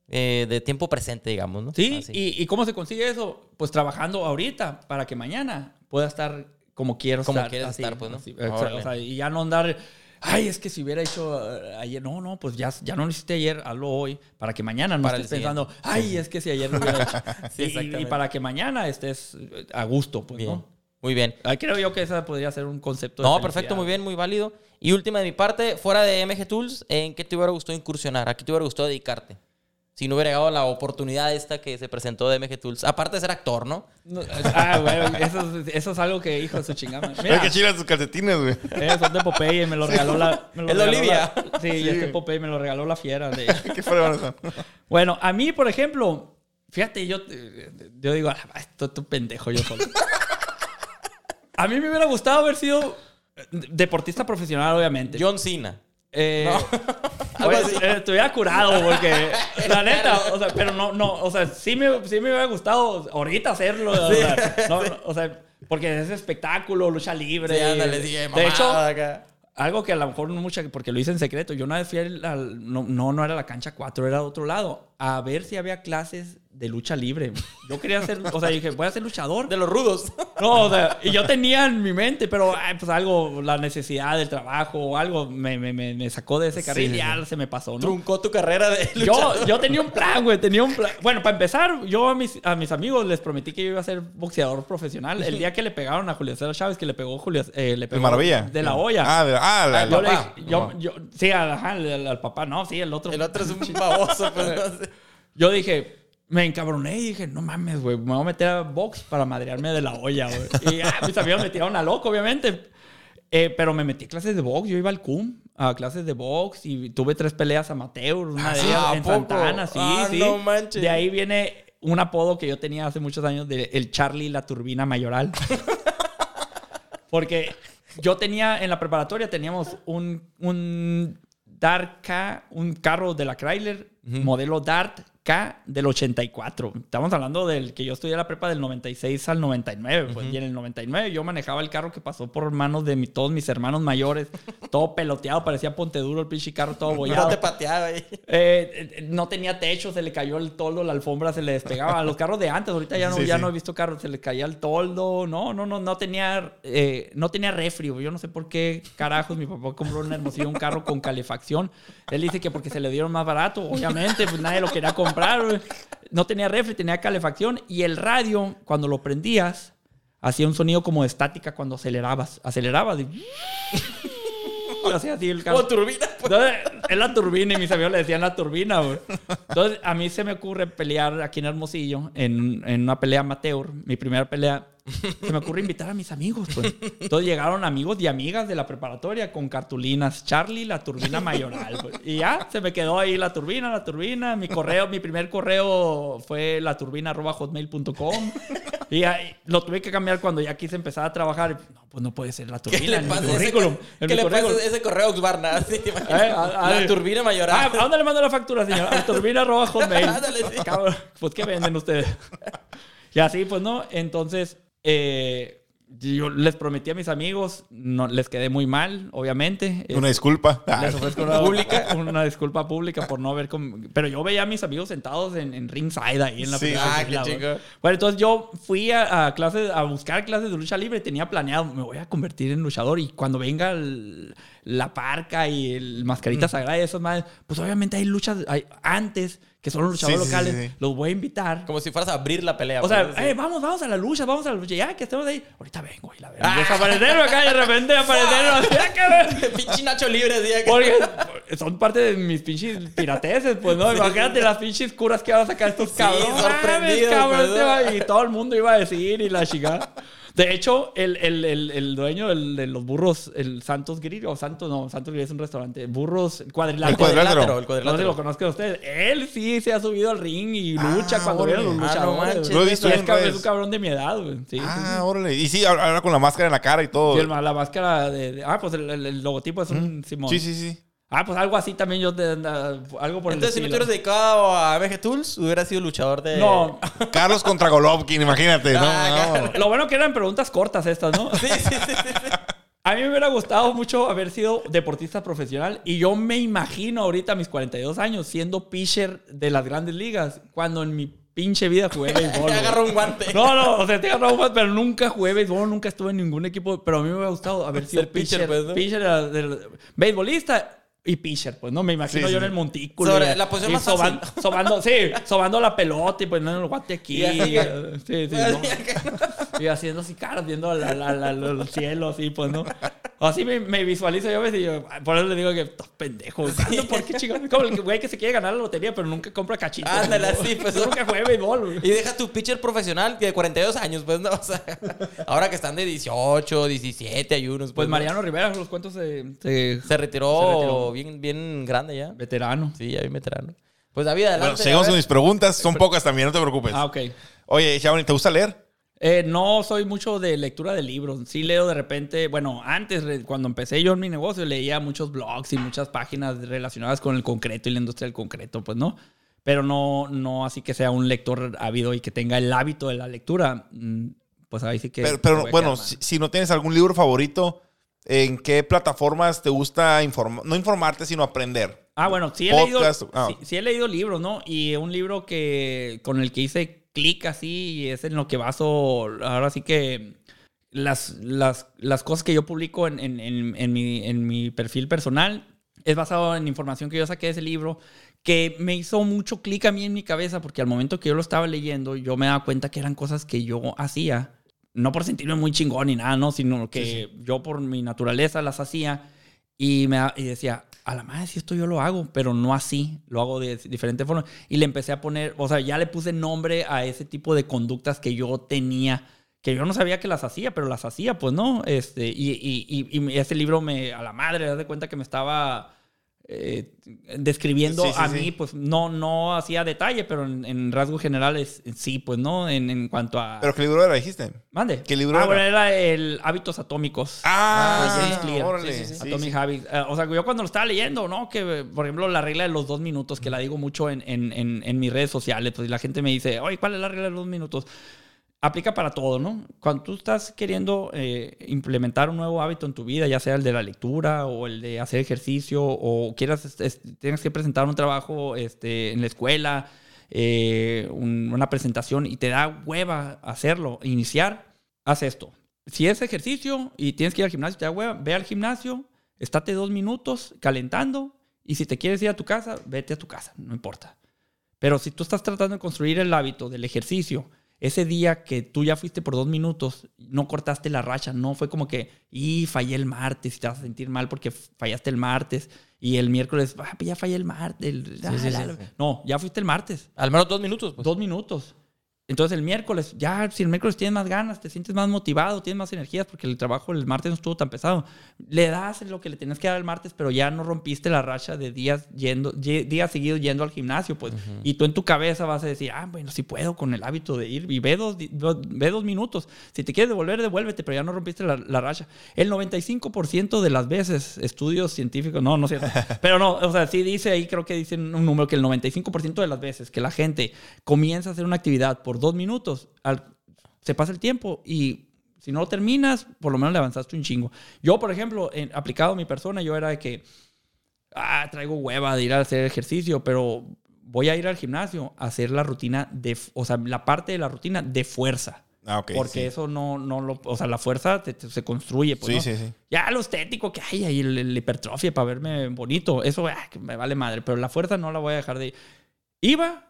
Speaker 4: eh, de tiempo presente, digamos, ¿no?
Speaker 5: Sí, y, y cómo se consigue eso? Pues trabajando ahorita para que mañana pueda estar como quiero
Speaker 4: Como
Speaker 5: estar. así,
Speaker 4: estar, pues, ¿no?
Speaker 5: así, o sea, y ya no andar, ay, es que si hubiera hecho eh, ayer, no, no, pues ya, ya no lo hiciste ayer, hazlo hoy, para que mañana no
Speaker 4: Para
Speaker 5: estés pensando, ay, es que si ayer lo hubiera hecho.
Speaker 4: Sí,
Speaker 5: Y- y, para que mañana estés eh, a gusto, pues,
Speaker 4: Bien.
Speaker 5: ¿no?
Speaker 4: Muy bien.
Speaker 5: Ah, Creo yo que esa podría ser un concepto.
Speaker 4: No, perfecto, muy bien, muy válido. Y última de mi parte, fuera de MG Tools, ¿en qué te hubiera gustado incursionar? ¿A qué te hubiera gustado dedicarte? Si no hubiera llegado la oportunidad esta que se presentó de MG Tools. Aparte de ser actor, ¿no?
Speaker 5: No, ah, bueno, eso, es- eso es algo que, hijo de su chingada.
Speaker 3: Mira que chidas tus calcetines, güey.
Speaker 5: Eh, son de Popeye, me lo regaló la. Me lo
Speaker 4: Es de
Speaker 5: regaló
Speaker 4: Olivia.
Speaker 5: la- sí, y este Popeye me lo regaló la fiera. de-
Speaker 3: Qué son.
Speaker 5: Bueno, a mí, por ejemplo, fíjate, yo, eh, yo digo, "Ah, esto es tu pendejo yo solo. A mí me hubiera gustado haber sido deportista profesional, obviamente.
Speaker 4: John Cena.
Speaker 5: Eh, pues,
Speaker 4: así.
Speaker 5: eh, estuviera curado porque la neta, o sea, pero no, no, o sea, sí me, sí me hubiera gustado ahorita hacerlo, o sea, no, no, o sea, porque es espectáculo, lucha libre.
Speaker 4: Sí, ándale, sí,
Speaker 5: de
Speaker 4: mamada
Speaker 5: hecho,
Speaker 4: acá.
Speaker 5: algo que a lo mejor no mucha, porque lo hice en secreto. Yo una vez fui al, al- no, no, no era la cancha 4, era de otro lado, a ver si había clases de lucha libre. Yo quería ser, o sea, dije, voy a ser luchador.
Speaker 4: De los rudos.
Speaker 5: No, o sea, y yo tenía en mi mente, pero ay, pues algo, la necesidad del trabajo o algo me, me, me, sacó de ese carril
Speaker 4: Sí,
Speaker 5: y ya
Speaker 4: sí.
Speaker 5: se me pasó, ¿no?
Speaker 4: Truncó tu carrera de
Speaker 5: Yo,
Speaker 4: luchador.
Speaker 5: yo tenía un plan, güey, tenía un plan. Bueno, para empezar, yo a mis, a mis amigos les prometí que yo iba a ser boxeador profesional. El día que le pegaron a Julio César Chávez, que le pegó Julio, eh, le
Speaker 3: De
Speaker 5: pegó
Speaker 3: maravilla.
Speaker 5: de la olla.
Speaker 3: Ah, de, ah, la,
Speaker 5: yo le
Speaker 4: papá.
Speaker 5: yo, yo, sí, al, ajá, al, al papá, no, sí, el otro.
Speaker 4: El otro es un baboso, pues, no sé.
Speaker 5: Yo dije, me encabroné y dije, no mames, güey, me voy a meter a box para madrearme de la olla, güey. Y ah, mis amigos me tiraron a loco, obviamente. Eh, pero me metí a clases de box, yo iba al CUM a clases de box y tuve tres peleas amateur, una de
Speaker 4: ¿sí?
Speaker 5: ellas
Speaker 4: ¿A
Speaker 5: en? Santana, sí,
Speaker 4: Ah,
Speaker 5: sí.
Speaker 4: no manches.
Speaker 5: De ahí viene un apodo que yo tenía hace muchos años de el Charlie la turbina mayoral. Porque yo tenía en la preparatoria teníamos un, un Dart K, un carro de la Chrysler, modelo Dart K del 84. Estamos hablando del que yo estudié la prepa del 96 al 99. Pues, Y en el 99 yo manejaba el carro que pasó por manos de mi- todos mis hermanos mayores. todo peloteado, parecía ponte duro el pinche carro, todo bollado.
Speaker 4: No te pateaba ahí.
Speaker 5: Eh, eh, no tenía techo, se le cayó el toldo, la alfombra se le despegaba. A los carros de antes, ahorita ya no,
Speaker 3: Sí,
Speaker 5: ya
Speaker 3: sí.
Speaker 5: no he visto carros, se le caía el toldo. No, no, no, no tenía, eh, no tenía refri. Yo no sé por qué carajos mi papá compró un hermosillo, un carro con calefacción. Él dice que porque se le dieron más barato, obviamente, pues nadie lo quería comprar. Güey. No tenía refri, tenía calefacción. Y el radio, cuando lo prendías, hacía un sonido como de estática cuando acelerabas. Acelerabas. y- Hacía así el carro.
Speaker 4: Turbina, pues.
Speaker 5: Entonces, es la turbina y mis amigos le decían la turbina, güey. Entonces, a mí se me ocurre pelear aquí en Hermosillo, en, en una pelea amateur, mi primera pelea. Se me ocurre invitar a mis amigos, pues. Entonces llegaron amigos y amigas de la preparatoria con cartulinas. Charlie, la turbina mayoral. pues. Y ya, se me quedó ahí la turbina, la turbina. Mi correo, mi primer correo fue la. Y ahí, lo tuve que cambiar cuando ya quise empezar a trabajar. No, pues no puede ser la
Speaker 4: ¿Qué
Speaker 5: turbina
Speaker 4: le
Speaker 5: en mi
Speaker 4: pasa ese,
Speaker 5: en
Speaker 4: ¿qué le pasa ese correo ¿te imaginas?
Speaker 5: Eh, a- a-
Speaker 4: la turbina mayoral.
Speaker 5: Ah, ¿A dónde le mando la factura, señor? A turbina arroba hotmail.
Speaker 4: Ándale, sí.
Speaker 5: Pues, ¿qué venden ustedes? y así, pues, ¿no? Entonces, eh, yo les prometí a mis amigos, no, les quedé muy mal, obviamente.
Speaker 3: Una disculpa. Ah,
Speaker 5: Les ofrezco una, pública, una disculpa pública por no haber... Pero yo veía a mis amigos sentados en, en ringside ahí en la
Speaker 3: Sí.
Speaker 4: Ah, qué.
Speaker 5: Bueno, entonces yo fui a, a clases, a buscar clases de lucha libre. Tenía planeado, me voy a convertir en luchador. Y cuando venga el- la parca y el mascarita
Speaker 4: Mm.
Speaker 5: sagrada y esas madres, pues obviamente hay luchas hay- antes que son los luchadores
Speaker 3: Sí, sí,
Speaker 5: locales,
Speaker 3: sí, sí.
Speaker 5: los voy a invitar.
Speaker 4: Como si fueras a abrir la pelea.
Speaker 5: O sea, vamos, vamos a la lucha, vamos a la lucha. Ya que estemos ahí, ahorita vengo y la vengo.
Speaker 4: Ah.
Speaker 5: Desaparecerlo acá y de repente aparecerlo. así, ya que
Speaker 4: Pinche Nacho libre, día que-
Speaker 5: Porque son parte de mis pinches pirateses, pues, ¿no? Imagínate las pinches curas que van a sacar estos cabrones. cabrón,
Speaker 4: pues,
Speaker 5: este Y todo el mundo iba a decir y la chingada. De hecho, el, el, el, el dueño del- de los burros, el Santos Grill, o Santos, no, Santos Grill es un restaurante. Burros, cuadrilátero.
Speaker 3: El cuadrilátero.
Speaker 4: El
Speaker 5: No sé si
Speaker 4: cuadrilátero.
Speaker 5: lo conozcan ustedes. Él sí se ha subido al ring y lucha
Speaker 3: Ah,
Speaker 5: cuando vienen los
Speaker 4: Ah, no
Speaker 5: luchadores.
Speaker 4: manches.
Speaker 3: Lo he visto
Speaker 5: Y es, cabrón, es un cabrón de mi edad, güey. Sí,
Speaker 3: Ah,
Speaker 5: sí.
Speaker 3: órale. Y sí, ahora con la máscara en la cara y todo.
Speaker 5: Sí, la máscara de, de- Ah, pues el, el- el logotipo es un Simón.
Speaker 3: Sí, sí, sí.
Speaker 5: Ah, pues algo así también yo te, anda- algo por
Speaker 4: Entonces, si no te hubieras dedicado a MG Tools, hubieras sido luchador de.
Speaker 5: No,
Speaker 3: Carlos contra Golovkin, imagínate. No,
Speaker 4: Ah,
Speaker 3: no.
Speaker 5: lo bueno que eran preguntas cortas estas, ¿no?
Speaker 4: Sí, sí, sí, sí, sí.
Speaker 5: A mí me hubiera gustado mucho haber sido deportista profesional y yo me imagino ahorita a mis 42 años siendo pitcher de las grandes ligas cuando en mi pinche vida jugué béisbol. güey.
Speaker 4: Agarró un guante.
Speaker 5: No, no, o sea, te agarró un guante, pero nunca jugué béisbol, nunca estuve en ningún equipo, pero a mí me hubiera gustado haber sido
Speaker 4: pitcher,
Speaker 5: pitcher,
Speaker 4: pues, ¿no?
Speaker 5: pitcher de la- de la- beisbolista y pitcher, pues, ¿no? Me imagino
Speaker 3: Sí,
Speaker 5: yo
Speaker 3: sí.
Speaker 5: en el montículo.
Speaker 4: Sobre
Speaker 5: y-
Speaker 4: la posición más
Speaker 5: soban- sobando, sí, sobando la pelota y poniendo el guante aquí. Eh, sí, sí, ¿no? Y haciendo así caras, viendo la, la, la- la- los cielos, así, pues, ¿no? Así me, me visualizo yo a veces y yo, por eso le digo que estás pendejo. güey. ¿Por qué chingados? Como el güey que se quiere ganar la lotería, pero nunca compra cachitos.
Speaker 4: Ándale,
Speaker 5: ¿no?
Speaker 4: así, pues.
Speaker 5: Nunca jugué béisbol, güey.
Speaker 4: Y deja tu pitcher profesional de 42 años, pues, ¿no? O sea, ahora que están de 18, 17, hay unos.
Speaker 5: Pues
Speaker 4: ¿no?
Speaker 5: Mariano Rivera, los cuentos se, se-
Speaker 4: Se retiró,
Speaker 5: Se retiró.
Speaker 4: Bien, bien grande ya.
Speaker 5: veterano.
Speaker 4: Sí, ya bien veterano. Pues David, adelante.
Speaker 3: Bueno, seguimos con mis preguntas. Son pocas también, no te preocupes.
Speaker 5: Ah, ok.
Speaker 3: Oye, Shawnee, ¿te gusta leer?
Speaker 5: Eh, no soy mucho de lectura de libros. Sí leo de repente, bueno, antes, cuando empecé yo en mi negocio, leía muchos blogs y muchas páginas relacionadas con el concreto y la industria del concreto, pues no. Pero no, no así que sea un lector ávido y que tenga el hábito de la lectura. Mm, Pues ahí sí que...
Speaker 3: Pero, pero, bueno, si, no tienes algún libro favorito, ¿en qué plataformas te gusta informar? No informarte, sino aprender.
Speaker 5: Ah, bueno, sí he,
Speaker 3: Podcast,
Speaker 5: leído,
Speaker 3: ah.
Speaker 5: sí, sí he leído libros, ¿no? Y un libro que con el que hice clic así y es en lo que baso, ahora sí que las, las, las cosas que yo publico en, en, en, en mi, en mi perfil personal es basado en información que yo saqué de ese libro que me hizo mucho clic a mí en mi cabeza porque al momento que yo lo estaba leyendo yo me daba cuenta que eran cosas que yo hacía, no por sentirme muy chingón ni nada, ¿no? Sino que yo por mi naturaleza las hacía y, me, y decía, a la madre, si esto yo lo hago, pero no así, lo hago de diferentes formas. Y le empecé a poner, o sea, ya le puse nombre a ese tipo de conductas que yo tenía, que yo no sabía que las hacía, pero las hacía, pues no. Este, y, y, y, y ese libro me, a la madre, das de cuenta que me estaba eh, describiendo
Speaker 3: Sí, sí,
Speaker 5: a
Speaker 3: sí.
Speaker 5: mí, pues no, no hacía detalle, pero en, en rasgos generales sí, pues no, en, en cuanto a...
Speaker 3: ¿Pero qué libro era, dijiste?
Speaker 5: Mande.
Speaker 3: ¿Qué libro
Speaker 5: ah,
Speaker 3: era?
Speaker 5: bueno, era el Hábitos Atómicos.
Speaker 3: Ah,
Speaker 5: James
Speaker 3: órale.
Speaker 5: Sí, sí, sí.
Speaker 3: Sí,
Speaker 5: Atomic
Speaker 3: sí.
Speaker 5: Habits. Eh, o sea, yo cuando lo estaba leyendo, ¿no? Que, por ejemplo, la regla de los dos minutos, que la digo mucho en, en, en, en mis redes sociales, pues y la gente me dice, oye, ¿cuál es la regla de los dos minutos? Aplica para todo, ¿no? Cuando tú estás queriendo eh, implementar un nuevo hábito en tu vida, ya sea el de la lectura o el de hacer ejercicio o quieras, es- es- tienes que presentar un trabajo este, en la escuela, eh, un- una presentación y te da hueva hacerlo, iniciar, haz esto. Si es ejercicio y tienes que ir al gimnasio, te da hueva, ve al gimnasio, estate dos minutos calentando y si te quieres ir a tu casa, vete a tu casa, no importa. Pero si tú estás tratando de construir el hábito del ejercicio, ese día que tú ya fuiste por dos minutos, no cortaste la racha, no fue como que, y fallé el martes y te vas a sentir mal porque fallaste el martes y el miércoles, ah, pues ya fallé el martes. el- ah,
Speaker 4: sí,
Speaker 5: la-
Speaker 4: sí,
Speaker 5: la-
Speaker 4: sí.
Speaker 5: No, ya fuiste el martes.
Speaker 4: Al menos dos minutos, pues.
Speaker 5: Dos minutos. Entonces el miércoles, ya si el miércoles tienes más ganas, te sientes más motivado, tienes más energías porque el trabajo el martes no estuvo tan pesado. Le das lo que le tenías que dar el martes, pero ya no rompiste la racha de días yendo, ye- días seguidos yendo al gimnasio, pues. Y tú en tu cabeza vas a decir, ah, bueno, sí puedo con el hábito de ir y ve dos, ve dos minutos. Si te quieres devolver, devuélvete, pero ya no rompiste la, la racha. El 95% de las veces, estudios científicos, no, no es cierto, pero no, o sea, sí dice ahí, creo que dicen un número que el 95% de las veces que la gente comienza a hacer una actividad por dos minutos, al- se pasa el tiempo y si no lo terminas, por lo menos le avanzaste un chingo. Yo, por ejemplo, en- aplicado a mi persona, yo era de que, ah, traigo hueva de ir a hacer ejercicio, pero voy a ir al gimnasio a hacer la rutina de, o sea, la parte de la rutina de fuerza.
Speaker 3: Ah, ok.
Speaker 5: porque
Speaker 3: sí.
Speaker 5: eso no, no lo, o sea, la fuerza te- te- se construye. Pues,
Speaker 3: Sí,
Speaker 5: ¿no?
Speaker 3: sí, sí.
Speaker 5: Ya lo estético que hay ahí, el, el hipertrofia para verme bonito, eso ah, que me vale madre, pero la fuerza no la voy a dejar de... iba,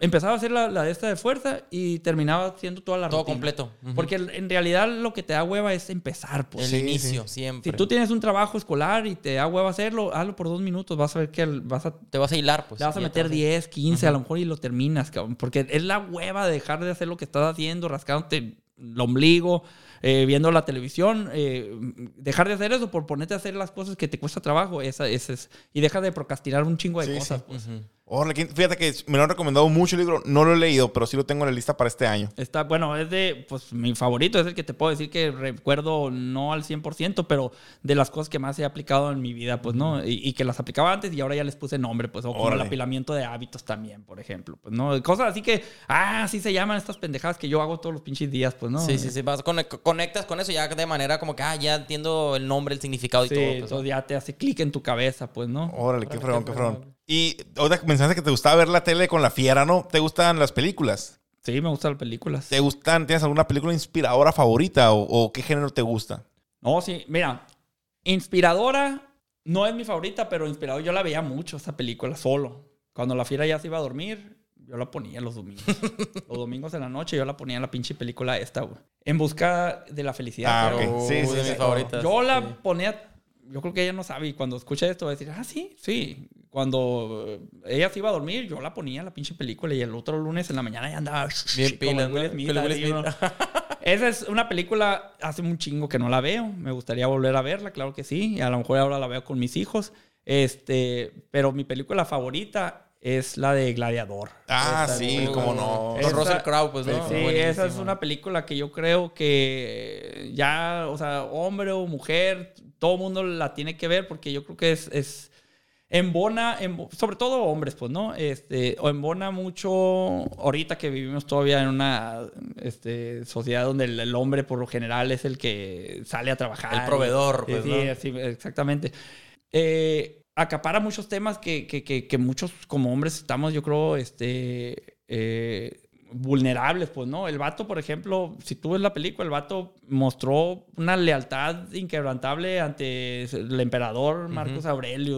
Speaker 5: empezaba a hacer la, la de esta de fuerza y terminaba haciendo toda la
Speaker 4: Todo
Speaker 5: rutina.
Speaker 4: completo.
Speaker 5: Porque en realidad lo que te da hueva es empezar, pues.
Speaker 4: El inicio, siempre.
Speaker 5: Si tú tienes un trabajo escolar y te da hueva hacerlo, hazlo por dos minutos. Vas a ver que vas a,
Speaker 4: Te vas a hilar, pues.
Speaker 5: le vas a meter
Speaker 4: vas a-
Speaker 5: 10, 15, a lo mejor y lo terminas, cabrón. Porque es la hueva de dejar de hacer lo que estás haciendo, rascándote el ombligo, eh, viendo la televisión. eh, dejar de hacer eso por ponerte a hacer las cosas que te cuesta trabajo. Esa, esa es, y deja de procrastinar un chingo de
Speaker 3: Sí,
Speaker 5: cosas.
Speaker 3: sí.
Speaker 5: pues.
Speaker 3: Órale, ¿quién- fíjate que me lo han recomendado mucho el libro. No lo he leído, pero sí lo tengo en la lista para este año.
Speaker 5: Está, bueno, es de, pues mi favorito, es el que te puedo decir que recuerdo no al 100%, pero de las cosas que más he aplicado en mi vida, pues, ¿no? Y, y que las aplicaba antes y ahora ya les puse nombre, pues, o como el apilamiento de hábitos también, por ejemplo, pues, ¿no? Cosas así que, ah, así se llaman estas pendejadas que yo hago todos los pinches días, pues, ¿no?
Speaker 4: Sí, sí, sí. Vas, conec- conectas con eso ya de manera como que, ah, ya entiendo el nombre, el significado y
Speaker 5: Sí,
Speaker 4: todo. pues,
Speaker 5: ya te hace clic en tu cabeza, pues, ¿no?
Speaker 3: Órale, qué fregón, qué fregón. Y ahora que mencionaste que te gustaba ver la tele con la fiera, ¿no? ¿Te gustan las películas?
Speaker 5: Sí, me gustan las películas.
Speaker 3: ¿Te gustan? ¿Tienes alguna película inspiradora favorita o, o qué género te gusta?
Speaker 5: No, sí, mira, inspiradora no es mi favorita, pero inspirador yo la veía mucho esa película solo. Cuando la fiera ya se iba a dormir, yo la ponía los domingos. los domingos en la noche yo la ponía en la pinche película esta, güey. En busca de la felicidad.
Speaker 3: Ah,
Speaker 5: pero-
Speaker 3: ok. Sí,
Speaker 4: Uy,
Speaker 3: sí,
Speaker 4: de
Speaker 3: sí.
Speaker 4: mis favoritas.
Speaker 5: Yo la
Speaker 4: Sí.
Speaker 5: ponía, yo creo que ella no sabe y cuando escucha esto va a decir, ah, sí, sí. Cuando eh, ella se iba a dormir, yo la ponía la pinche película y el otro lunes en la mañana ya andaba
Speaker 4: Bien
Speaker 5: el Will. Smith. Esa es una película, hace un chingo que no la veo. Me gustaría volver a verla, claro que sí. Y a lo mejor ahora la veo con mis hijos. Este, pero mi película favorita es la de Gladiador.
Speaker 3: Ah,
Speaker 5: Esa
Speaker 3: sí, cómo no.
Speaker 5: Esa-
Speaker 4: Russell Crowe, pues, ¿no?
Speaker 5: Sí,
Speaker 4: Buenísimo.
Speaker 5: esa es una película que yo creo que ya, o sea, hombre o mujer, todo mundo la tiene que ver porque yo creo que es, es embona, embo- sobre todo hombres, pues, ¿no? Este, o embona mucho ahorita que vivimos todavía en una este, sociedad donde el, el hombre por lo general es el que sale a trabajar.
Speaker 4: El proveedor, pues,
Speaker 5: sí,
Speaker 4: ¿no?
Speaker 5: sí, exactamente. Eh, acapara muchos temas que, que- que- que muchos como hombres estamos, yo creo, este, eh, vulnerables, pues, ¿no? El vato, por ejemplo, si tú ves la película, el vato mostró una lealtad inquebrantable ante el emperador Marcos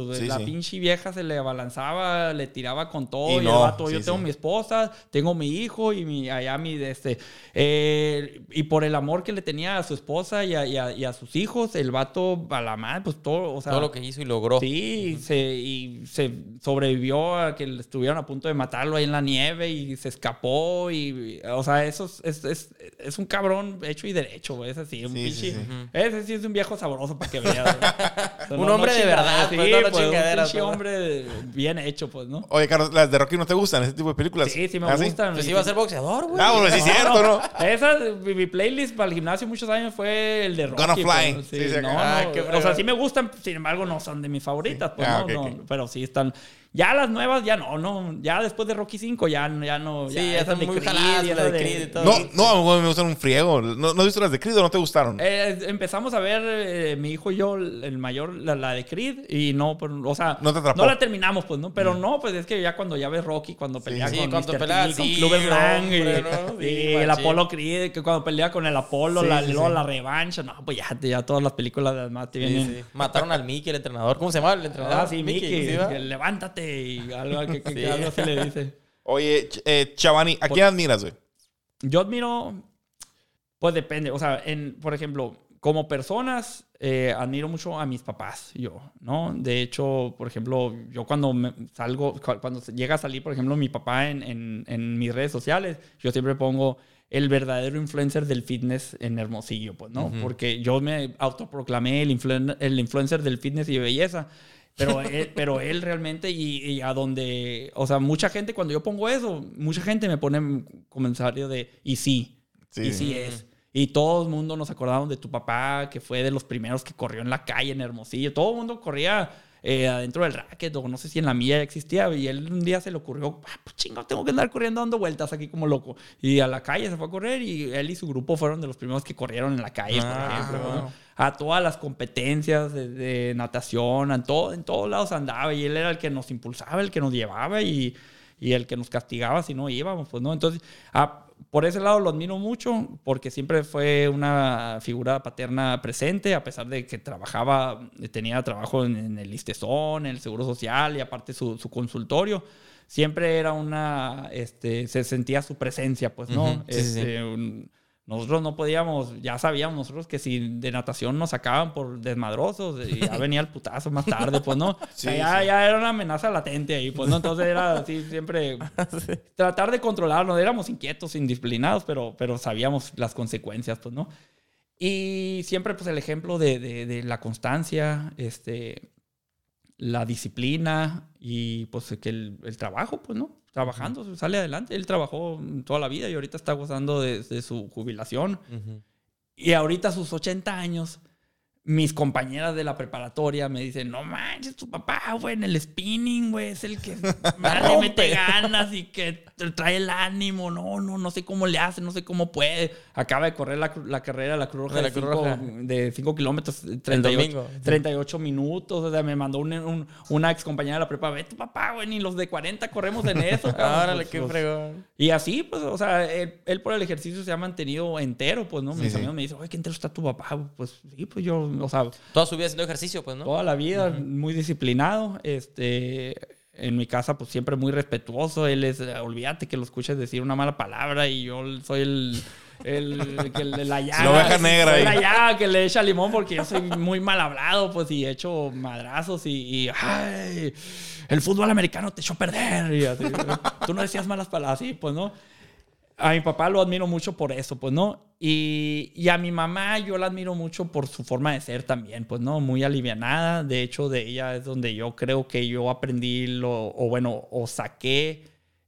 Speaker 5: güey.
Speaker 3: Sí,
Speaker 5: la
Speaker 3: sí.
Speaker 5: pinche vieja se le abalanzaba, le tiraba con todo.
Speaker 3: Y
Speaker 5: Y, el vato, yo tengo mi esposa, tengo mi hijo y mi, allá mi, este, eh, y por el amor que le tenía a su esposa y a, y a- y a sus hijos, el vato a la madre, pues todo, o sea,
Speaker 4: Todo lo que hizo y logró.
Speaker 5: Sí, se, y se sobrevivió a que estuvieron a punto de matarlo ahí en la nieve y se escapó y, o sea, eso es, es, es- es un cabrón hecho y derecho, güey, ese sí, un
Speaker 3: Sí, sí,
Speaker 5: pinche-
Speaker 3: sí.
Speaker 5: ese sí es un viejo sabroso para que veas. güey. O sea,
Speaker 4: Un hombre de verdad,
Speaker 5: sí,
Speaker 4: pues, no, no
Speaker 5: pues, un pinche
Speaker 4: pues.
Speaker 5: hombre bien hecho, pues, ¿no?
Speaker 3: Oye, Carlos, ¿las de Rocky no te gustan? ¿Ese tipo de películas?
Speaker 5: Sí, sí me
Speaker 3: ¿Ah,
Speaker 5: gustan.
Speaker 4: Pues iba a ser boxeador, güey.
Speaker 3: Ah, bueno, sí es cierto, ¿no?
Speaker 5: Esa, mi, mi playlist para el gimnasio muchos años fue el de Rocky.
Speaker 3: Gonna Fly.
Speaker 5: pues,
Speaker 3: Sí, sí,
Speaker 5: no,
Speaker 3: ah,
Speaker 5: no,
Speaker 3: qué
Speaker 5: o sea, sí me gustan, sin embargo, no son de mis favoritas. Pues,
Speaker 3: Ah,
Speaker 5: no, no, pero sí están. Ya las nuevas, ya no, no. Ya después de Rocky 5, ya, ya no.
Speaker 4: Sí,
Speaker 5: ya
Speaker 4: ya
Speaker 5: esas
Speaker 4: están
Speaker 5: de
Speaker 4: muy
Speaker 5: Creed,
Speaker 4: jaladas,
Speaker 5: y
Speaker 4: la
Speaker 5: esas
Speaker 4: de Creed y todo.
Speaker 3: No, no, a mí me gustan un friego. ¿No, ¿no has visto las de Creed o no te gustaron?
Speaker 5: Eh, empezamos a ver, eh, mi hijo y yo, el mayor, la, la de Creed, y no, pues, o sea,
Speaker 3: No te atrapó.
Speaker 5: la terminamos, pues, ¿no? Pero no, pues es que ya cuando ya ves Rocky, cuando pelea
Speaker 4: sí,
Speaker 5: con
Speaker 4: cuando
Speaker 5: Mr.
Speaker 4: pelea,
Speaker 5: T, con
Speaker 4: sí,
Speaker 5: Lang, y,
Speaker 4: ¿no?
Speaker 5: y
Speaker 4: Sí,
Speaker 5: el. Apolo Creed, que cuando pelea con el Apolo,
Speaker 3: Sí,
Speaker 5: la,
Speaker 3: sí,
Speaker 5: luego
Speaker 3: sí.
Speaker 5: la revancha, no, pues ya, ya todas las películas además te
Speaker 4: Sí,
Speaker 5: vienen...
Speaker 4: sí. Mataron al Mickey, el entrenador. ¿Cómo se llama el entrenador?
Speaker 5: Ah, sí, Mickey,
Speaker 4: ¿sí, va?
Speaker 5: Que y algo que, que- que
Speaker 4: Sí.
Speaker 5: algo así le dice.
Speaker 3: Oye, eh, Chavani, ¿a quién admiras, güey?
Speaker 5: Yo admiro, pues depende, o sea, en, por ejemplo, como personas, eh, admiro mucho a mis papás, yo, ¿no? De hecho, por ejemplo, yo cuando me salgo, cu- cuando llega a salir, por ejemplo, mi papá en, en- en mis redes sociales, yo siempre pongo el verdadero influencer del fitness en Hermosillo, pues, ¿no? Porque yo me autoproclamé el, influen- el influencer del fitness y belleza. Pero él, pero él realmente, y, y a donde, o sea, mucha gente, cuando yo pongo eso, mucha gente me pone un comentario de, y sí,
Speaker 3: Sí.
Speaker 5: y sí es. Y todo el mundo nos acordamos de tu papá, que fue de los primeros que corrió en la calle en Hermosillo. Todo el mundo corría eh, adentro del racket, o no sé si en la milla ya existía. Y él un día se le ocurrió, ah, pues chingo, tengo que andar corriendo dando vueltas aquí como loco. Y a la calle se fue a correr y él y su grupo fueron de los primeros que corrieron en la calle, por
Speaker 4: Ah,
Speaker 5: ejemplo. ¿no? A todas las competencias de, de natación, en, todo, en todos lados andaba. Y él era el que nos impulsaba, el que nos llevaba y, y el que nos castigaba si no íbamos, pues, ¿no? Entonces, ah, por ese lado lo admiro mucho porque siempre fue una figura paterna presente, a pesar de que trabajaba, tenía trabajo en, en el Istezón, en el Seguro Social y aparte su, su consultorio. siempre era una, este, se sentía su presencia, pues, ¿no?
Speaker 4: Ujú, sí, sí, sí.
Speaker 5: Este, un- nosotros no podíamos, ya sabíamos nosotros que si de natación nos sacaban por desmadrosos, y ya venía el putazo más tarde, pues, ¿no? O sea,
Speaker 3: Sí,
Speaker 5: ya,
Speaker 3: sí.
Speaker 5: ya era una amenaza latente ahí, pues, ¿no? Entonces era así, siempre tratar de controlarnos. Éramos inquietos, indisciplinados, pero, pero sabíamos las consecuencias, pues, ¿no? Y siempre, pues, el ejemplo de, de- de la constancia, este, la disciplina y, pues, que el, el trabajo, pues, ¿no? Trabajando, sale adelante. Él trabajó toda la vida y ahorita está gozando de, de su jubilación. Y ahorita a sus 80 años, mis compañeras de la preparatoria me dicen, no manches, tu papá, güey, en el spinning, güey, es el que más le mete ganas y que trae el ánimo. No, no, no sé cómo le hace, no sé cómo puede. Acaba de correr la, la carrera de la Cruz Roja
Speaker 4: De la
Speaker 5: de,
Speaker 4: Cruz
Speaker 5: cinco,
Speaker 4: Roja.
Speaker 5: de 5 kilómetros, 38,
Speaker 4: domingo.
Speaker 5: 38 minutos. O sea, me mandó un- un- una ex compañera de la prepa, ve tu papá, güey, ni los de 40 corremos en eso. cabrón".
Speaker 4: Órale,
Speaker 5: Pues,
Speaker 4: qué
Speaker 5: los-
Speaker 4: fregón.
Speaker 5: y así, pues, o sea, él, él por el ejercicio se ha mantenido entero, pues, ¿no? Mis
Speaker 3: sí.
Speaker 5: amigos me dicen, oye, qué entero está tu papá. Pues sí, pues yo, o sea,
Speaker 4: Toda su vida haciendo ejercicio, pues, ¿no?
Speaker 5: toda la vida muy disciplinado. Este, en mi casa, pues siempre muy respetuoso. Él es, olvídate que lo escuches decir una mala palabra y yo soy el. El, que le- la llaga.
Speaker 3: La oveja negra ahí.
Speaker 5: La llaga que le echa limón porque yo soy muy mal hablado, pues, y he hecho madrazos y, y, ay, el fútbol americano te echó a perder. Y así, tú no decías malas palabras, sí, pues, ¿no? A mi papá lo admiro mucho por eso, pues, ¿no? Y, y a mi mamá yo la admiro mucho por su forma de ser también, pues, ¿no? Muy alivianada. De hecho, de ella es donde yo creo que yo aprendí lo, o bueno, o saqué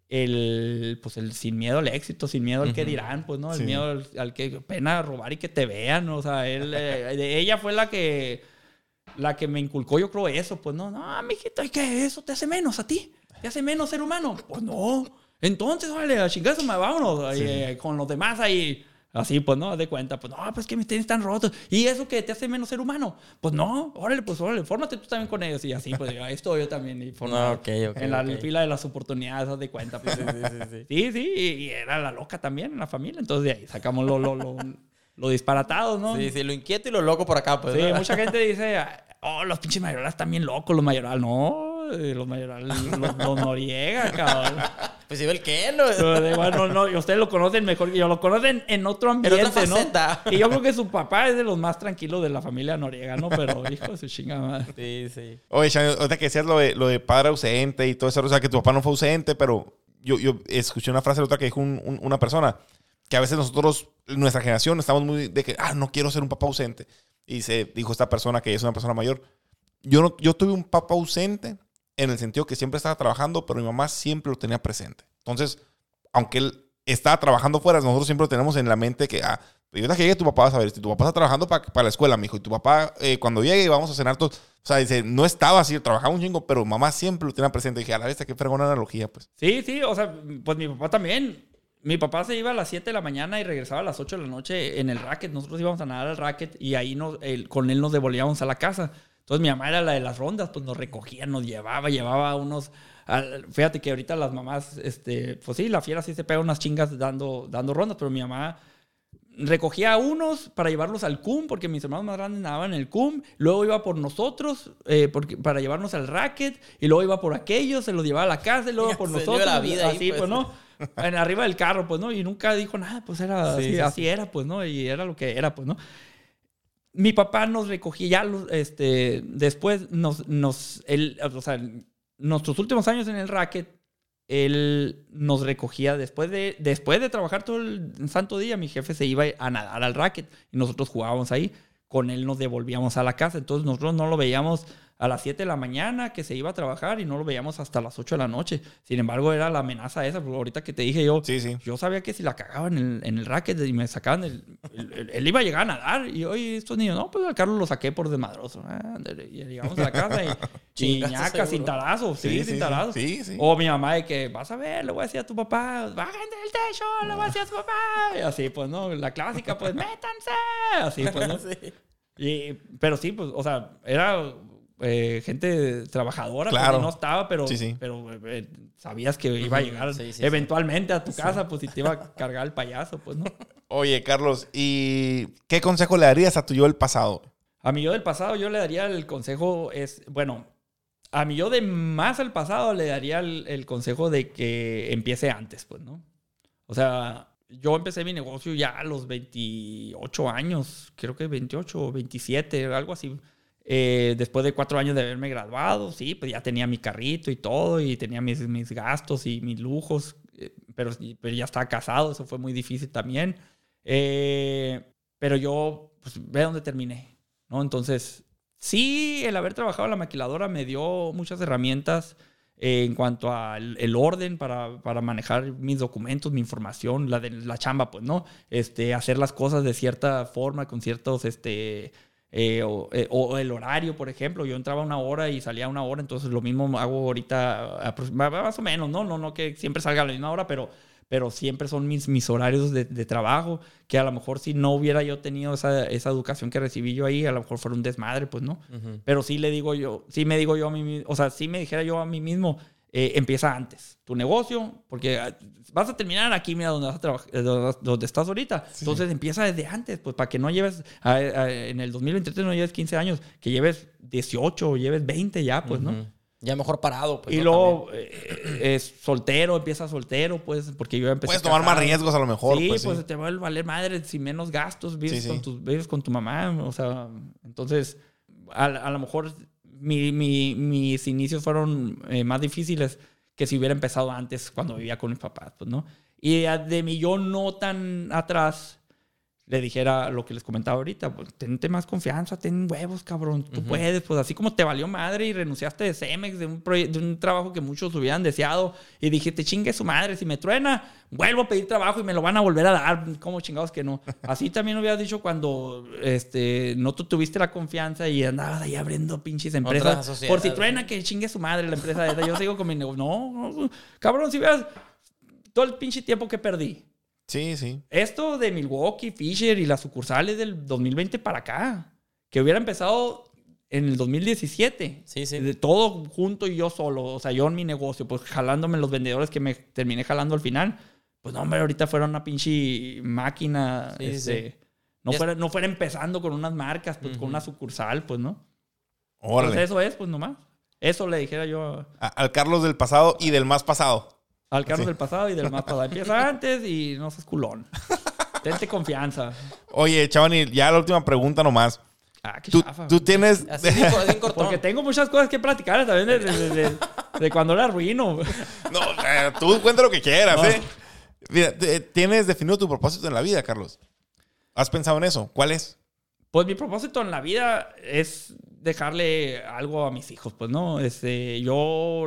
Speaker 5: el, pues, el sin miedo al éxito, sin miedo al que dirán, pues, ¿no? El
Speaker 3: Sí.
Speaker 5: miedo al, al que pena robar y que te vean, o sea, él, eh, ella fue la que, la que me inculcó, yo creo, eso, pues, ¿no? No, mijito, ¿y qué? ¿Eso te hace menos a ti? ¿Te hace menos ser humano? Pues no. Entonces, vale, a chingazo, vámonos. y, eh, con los demás ahí. Así, pues, ¿no? Haz de cuenta. Pues, no, pues que mis tenis están rotos. ¿Y eso que te hace menos ser humano? Pues, no. Órale, pues, órale, fórmate tú también con ellos. Y así, pues, ahí estoy yo también. Y formado
Speaker 4: Ah, ok, ok,
Speaker 5: En la fila de las oportunidades, haz de cuenta. Pues, sí, sí, sí. Sí, y, y era la loca también en la familia. Entonces, de ahí sacamos lo, lo, lo, lo disparatado, ¿no?
Speaker 4: Sí, sí, lo inquieto y lo loco por acá, pues.
Speaker 5: Sí,
Speaker 4: ¿no?
Speaker 5: mucha gente dice, oh, los pinches mayorales están bien locos, los mayorales. No, eh, los mayorales, los, los Noriega, cabrón.
Speaker 4: Pues sí, el qué, ¿no?
Speaker 5: Pero de- bueno, no, y ustedes lo conocen mejor que yo, lo conocen en otro ambiente,
Speaker 4: otra
Speaker 5: ¿no? Y yo creo que su papá es de los más tranquilos de la familia Noriega, ¿no? Pero hijo de su chingada madre.
Speaker 4: Sí, sí.
Speaker 3: Oye, Shani, ahorita que decías lo de, lo de padre ausente y todo eso, o sea, que tu papá no fue ausente, pero yo, yo escuché una frase la otra que dijo un- un- una persona, que a veces nosotros, nuestra generación, estamos muy de que, ah, no quiero ser un papá ausente. Y se dijo esta persona que es una persona mayor. Yo, no, yo tuve un papá ausente en el sentido que siempre estaba trabajando, pero mi mamá siempre lo tenía presente. Entonces, aunque él estaba trabajando fuera, nosotros siempre lo tenemos en la mente que, ah, y ahorita que llegue tu papá vas a ver, si tu papá está trabajando pa- para la escuela, mijo, y tu papá eh, cuando llegue vamos a cenar todos. O sea, dice, no estaba así, trabajaba un chingo, pero mamá siempre lo tenía presente. Y dije, a la vez, qué fregona analogía, pues.
Speaker 5: Sí, sí, o sea, pues mi papá también. Mi papá se iba a las 7 de la mañana y regresaba a las 8 de la noche en el racket. Nosotros íbamos a nadar al racket y ahí nos, él- con él nos devolvíamos a la casa. Entonces mi mamá era la de las rondas, pues nos recogía, nos llevaba, llevaba unos... al- fíjate que ahorita las mamás, este, pues sí, la fiera sí se pega unas chingas dando, dando rondas, pero mi mamá recogía a unos para llevarlos al CUM, porque mis hermanos más grandes nadaban en el CUM, luego iba por nosotros eh, porque, para llevarnos al racket, y luego iba por aquellos, se los llevaba a la casa, y luego por
Speaker 4: Se
Speaker 5: nosotros.
Speaker 4: la vida ahí,
Speaker 5: así,
Speaker 4: pues.
Speaker 5: pues, ¿no? En arriba del carro, pues, ¿no? Y nunca dijo nada, pues era
Speaker 4: Sí,
Speaker 5: así,
Speaker 4: sí,
Speaker 5: así era, pues, ¿no? Y era lo que era, pues, ¿no? Mi papá nos recogía ya, este, después nos, nos, él, o sea, nuestros últimos años en el racket, él nos recogía después de, después de trabajar todo el santo día, mi jefe se iba a nadar al racket y nosotros jugábamos ahí. Con él nos devolvíamos a la casa. Entonces nosotros no lo veíamos a las 7 de la mañana que se iba a trabajar y no lo veíamos hasta las 8 de la noche. Sin embargo, era la amenaza esa. porque ahorita que te dije yo,
Speaker 3: Sí, sí.
Speaker 5: yo sabía que si la cagaban en el, en el racket y me sacaban, el, el- él iba a llegar a nadar. Y oye, estos niños, no, pues al Carlos lo saqué por desmadroso. Y llegamos a la casa y
Speaker 4: seguro.
Speaker 5: sin tarazos. Sí,
Speaker 3: Sí,
Speaker 5: sin
Speaker 3: sí.
Speaker 5: O mi mamá de que, vas a ver, le voy a decir a tu papá, bajen del techo, le voy a decir a tu papá. Y así, pues, ¿no? La clásica, pues, métanse. Así, pues, ¿no?
Speaker 4: Sí.
Speaker 5: Y- pero sí, pues, o sea, era eh, gente trabajadora, pues,
Speaker 3: Claro.
Speaker 5: y no estaba, pero,
Speaker 3: Sí, sí.
Speaker 5: pero eh, sabías que iba a llegar
Speaker 4: Sí, sí, sí.
Speaker 5: eventualmente a tu casa, pues, y te iba a cargar el payaso, pues, ¿no?
Speaker 3: Oye, Carlos, ¿y qué consejo le darías a tu yo del pasado?
Speaker 5: A mi yo del pasado, yo le daría el consejo, es, bueno, a mí yo de más al pasado le daría el, el consejo de que empiece antes, pues, ¿no? O sea, yo empecé mi negocio ya a los 28 años, creo que 28 o 27, algo así. Eh, después de cuatro años de haberme graduado, sí, pues ya tenía mi carrito y todo, y tenía mis, mis gastos y mis lujos, eh, pero, pero ya estaba casado, eso fue muy difícil también. Eh, pero yo, pues ve dónde terminé, ¿no? Entonces, sí, el haber trabajado la maquiladora me dio muchas herramientas en cuanto al el orden para, para, manejar mis documentos, mi información, la de la chamba, pues, ¿no? Este, hacer las cosas de cierta forma, con ciertos, este, eh, o, eh, o, el horario, por ejemplo. Yo entraba una hora y salía una hora, entonces lo mismo hago ahorita, más o menos, ¿no? No, no que siempre salga a la misma hora, pero pero siempre son mis, mis horarios de, de, trabajo, que a lo mejor si no hubiera yo tenido esa, esa, educación que recibí yo ahí, a lo mejor fuera un desmadre, pues no. Uh -huh. Pero sí le digo yo, sí me digo yo a mí mismo, o sea, sí me dijera yo a mí mismo, eh, empieza antes tu negocio, porque ah, vas a terminar aquí, mira, donde, vas a trabajar, donde, estás ahorita. Sí. Entonces empieza desde antes, pues para que no lleves, a, a, en el 2023 no lleves 15 años, que lleves 18 o lleves 20 ya, pues, uh -huh. ¿no?
Speaker 4: Ya mejor parado, pues.
Speaker 5: Y luego eh, es soltero, empieza soltero, pues, porque yo empecé.
Speaker 3: Puedes tomar más riesgos a lo mejor.
Speaker 5: Sí,
Speaker 3: pues,
Speaker 5: pues
Speaker 3: sí.
Speaker 5: te va a valer madre sin menos gastos, vives, sí, con, Tu, vives con tu mamá, o sea, entonces a, a lo mejor mi, mi, mis inicios fueron eh, más difíciles que si hubiera empezado antes cuando vivía con mis papás, pues, ¿no? Y de mi yo no tan atrás le dijera lo que les comentaba ahorita, pues tente más confianza, ten huevos, cabrón, tú uh -huh. puedes, pues así como te valió madre y renunciaste de Cemex, de un, de un trabajo que muchos hubieran deseado y dijiste, chingue su madre, si me truena, vuelvo a pedir trabajo y me lo van a volver a dar, como chingados que no. Así también hubieras dicho cuando este, no tú tuviste la confianza y andabas ahí abriendo pinches empresas, por si truena que chingue su madre la empresa esa, yo sigo con mi negocio, no, no, cabrón, si veas todo el pinche tiempo que perdí,
Speaker 3: Sí, sí.
Speaker 5: Esto de Milwaukee, Fisher y las sucursales del 2020 para acá, que hubiera empezado en el 2017.
Speaker 4: Sí, sí.
Speaker 5: De todo junto y yo solo, o sea, yo en mi negocio, pues jalándome los vendedores que me terminé jalando al final. Pues no, hombre, ahorita fuera una pinche máquina. Sí, este, sí. No, fuera, no fuera empezando con unas marcas, pues uh -huh. con una sucursal, pues no.
Speaker 3: Órale.
Speaker 5: Pues eso es, pues nomás. Eso le dijera yo.
Speaker 3: A, al Carlos del pasado y del más pasado.
Speaker 5: Al Carlos sí. del pasado y del más pasado. Empieza antes y no seas culón. Tente confianza.
Speaker 3: Oye, Chavani, ya la última pregunta nomás.
Speaker 5: Ah, qué
Speaker 3: tú,
Speaker 5: chafa.
Speaker 3: tú tienes.
Speaker 4: Así, así
Speaker 5: Porque tengo muchas cosas que platicar también de, de, de, de cuando la arruino.
Speaker 3: No, eh, tú cuenta lo que quieras, no. ¿eh? Mira, tienes definido tu propósito en la vida, Carlos. ¿Has pensado en eso? ¿Cuál es?
Speaker 5: Pues mi propósito en la vida es dejarle algo a mis hijos, pues, ¿no? Este, yo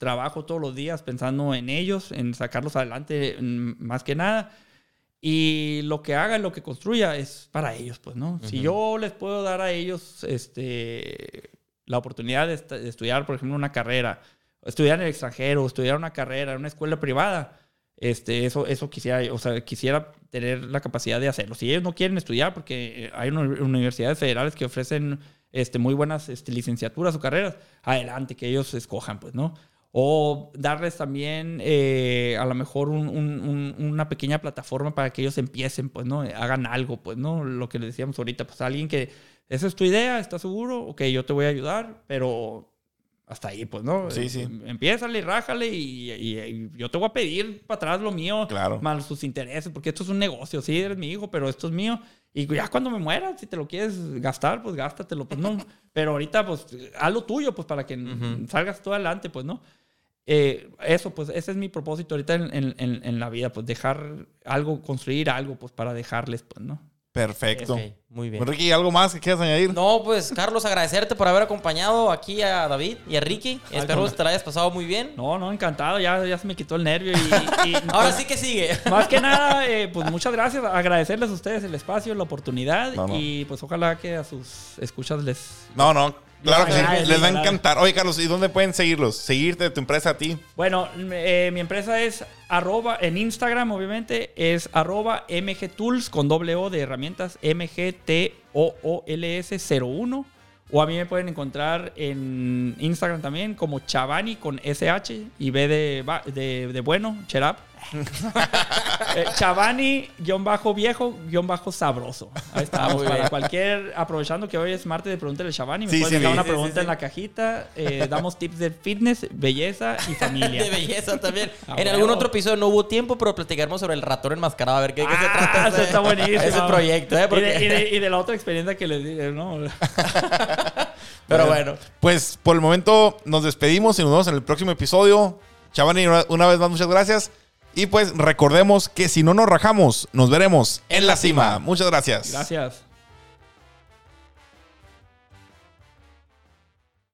Speaker 5: trabajo todos los días pensando en ellos, en sacarlos adelante más que nada. Y lo que haga, lo que construya es para ellos, pues, ¿no? Uh -huh. Si yo les puedo dar a ellos este, la oportunidad de, de, estudiar, por ejemplo, una carrera, estudiar en el extranjero, estudiar una carrera en una escuela privada, este, eso, eso quisiera, o sea, quisiera tener la capacidad de hacerlo. Si ellos no quieren estudiar, porque hay universidades federales que ofrecen este, muy buenas este, licenciaturas o carreras, adelante, que ellos escojan, pues, ¿no? O darles también eh, a lo mejor un, un, un, una pequeña plataforma para que ellos empiecen, pues, ¿no? Hagan algo, pues, ¿no? Lo que le decíamos ahorita, pues alguien que, esa es tu idea, ¿estás seguro? Ok, yo te voy a ayudar, pero hasta ahí, pues, ¿no?
Speaker 3: Sí, sí.
Speaker 5: Empiézale, rájale y, y, y, yo te voy a pedir para atrás lo mío,
Speaker 3: claro.
Speaker 5: más sus intereses, porque esto es un negocio, sí, eres mi hijo, pero esto es mío. Y ya cuando me muera, si te lo quieres gastar, pues gástatelo, pues no. Pero ahorita, pues, haz lo tuyo, pues, para que uh -huh. salgas tú adelante, pues, ¿no? Eh, eso, pues, ese es mi propósito ahorita en, en, en, la vida, pues, dejar algo, construir algo, pues, para dejarles, pues, ¿no?
Speaker 3: Perfecto.
Speaker 4: Okay, muy bien.
Speaker 3: Ricky, ¿algo más que quieras añadir?
Speaker 4: No, pues, Carlos, agradecerte por haber acompañado aquí a David y a Ricky. Ay, Espero que te la hayas pasado muy bien.
Speaker 5: No, no, encantado. Ya, ya se me quitó el nervio. Y, y
Speaker 4: Ahora pues, sí que sigue.
Speaker 5: Más que nada, eh, pues, muchas gracias. Agradecerles a ustedes el espacio, la oportunidad. No, no. Y, pues, ojalá que a sus escuchas les...
Speaker 3: No, no. Claro que sí, les va a encantar. Oye, Carlos, ¿y dónde pueden seguirlos? Seguirte, tu empresa a ti.
Speaker 5: Bueno, eh, mi empresa es arroba, en Instagram, obviamente, es arroba mgtools con doble O de herramientas mgtools01. O a mí me pueden encontrar en Instagram también como Chavani con SH y B de, de, de bueno, Cherap. Eh, Chavani, guion bajo viejo, guion bajo sabroso. Ahí estamos.
Speaker 4: muy
Speaker 5: para cualquier, aprovechando que hoy es martes de Pregúntale a Chavani, me
Speaker 3: Sí,
Speaker 5: puedes
Speaker 3: sí,
Speaker 5: dejar
Speaker 3: sí,
Speaker 5: una pregunta en la cajita. Eh, damos tips de fitness, belleza y familia.
Speaker 4: De belleza también.
Speaker 5: Ah,
Speaker 4: en algún otro episodio no hubo tiempo, pero platicaremos sobre el ratón enmascarado. A ver qué, qué se
Speaker 5: Ah,
Speaker 4: trata.
Speaker 5: eso está buenísimo.
Speaker 4: Ese proyecto, ¿eh?
Speaker 5: Y de, y de- y de la otra experiencia que les dije, ¿no?
Speaker 4: Pero bueno.
Speaker 3: Pues por el momento nos despedimos y nos vemos en el próximo episodio. Chavani, una, una vez más, muchas gracias. Y pues recordemos que si no nos rajamos, nos veremos en la cima. Muchas gracias.
Speaker 5: Gracias.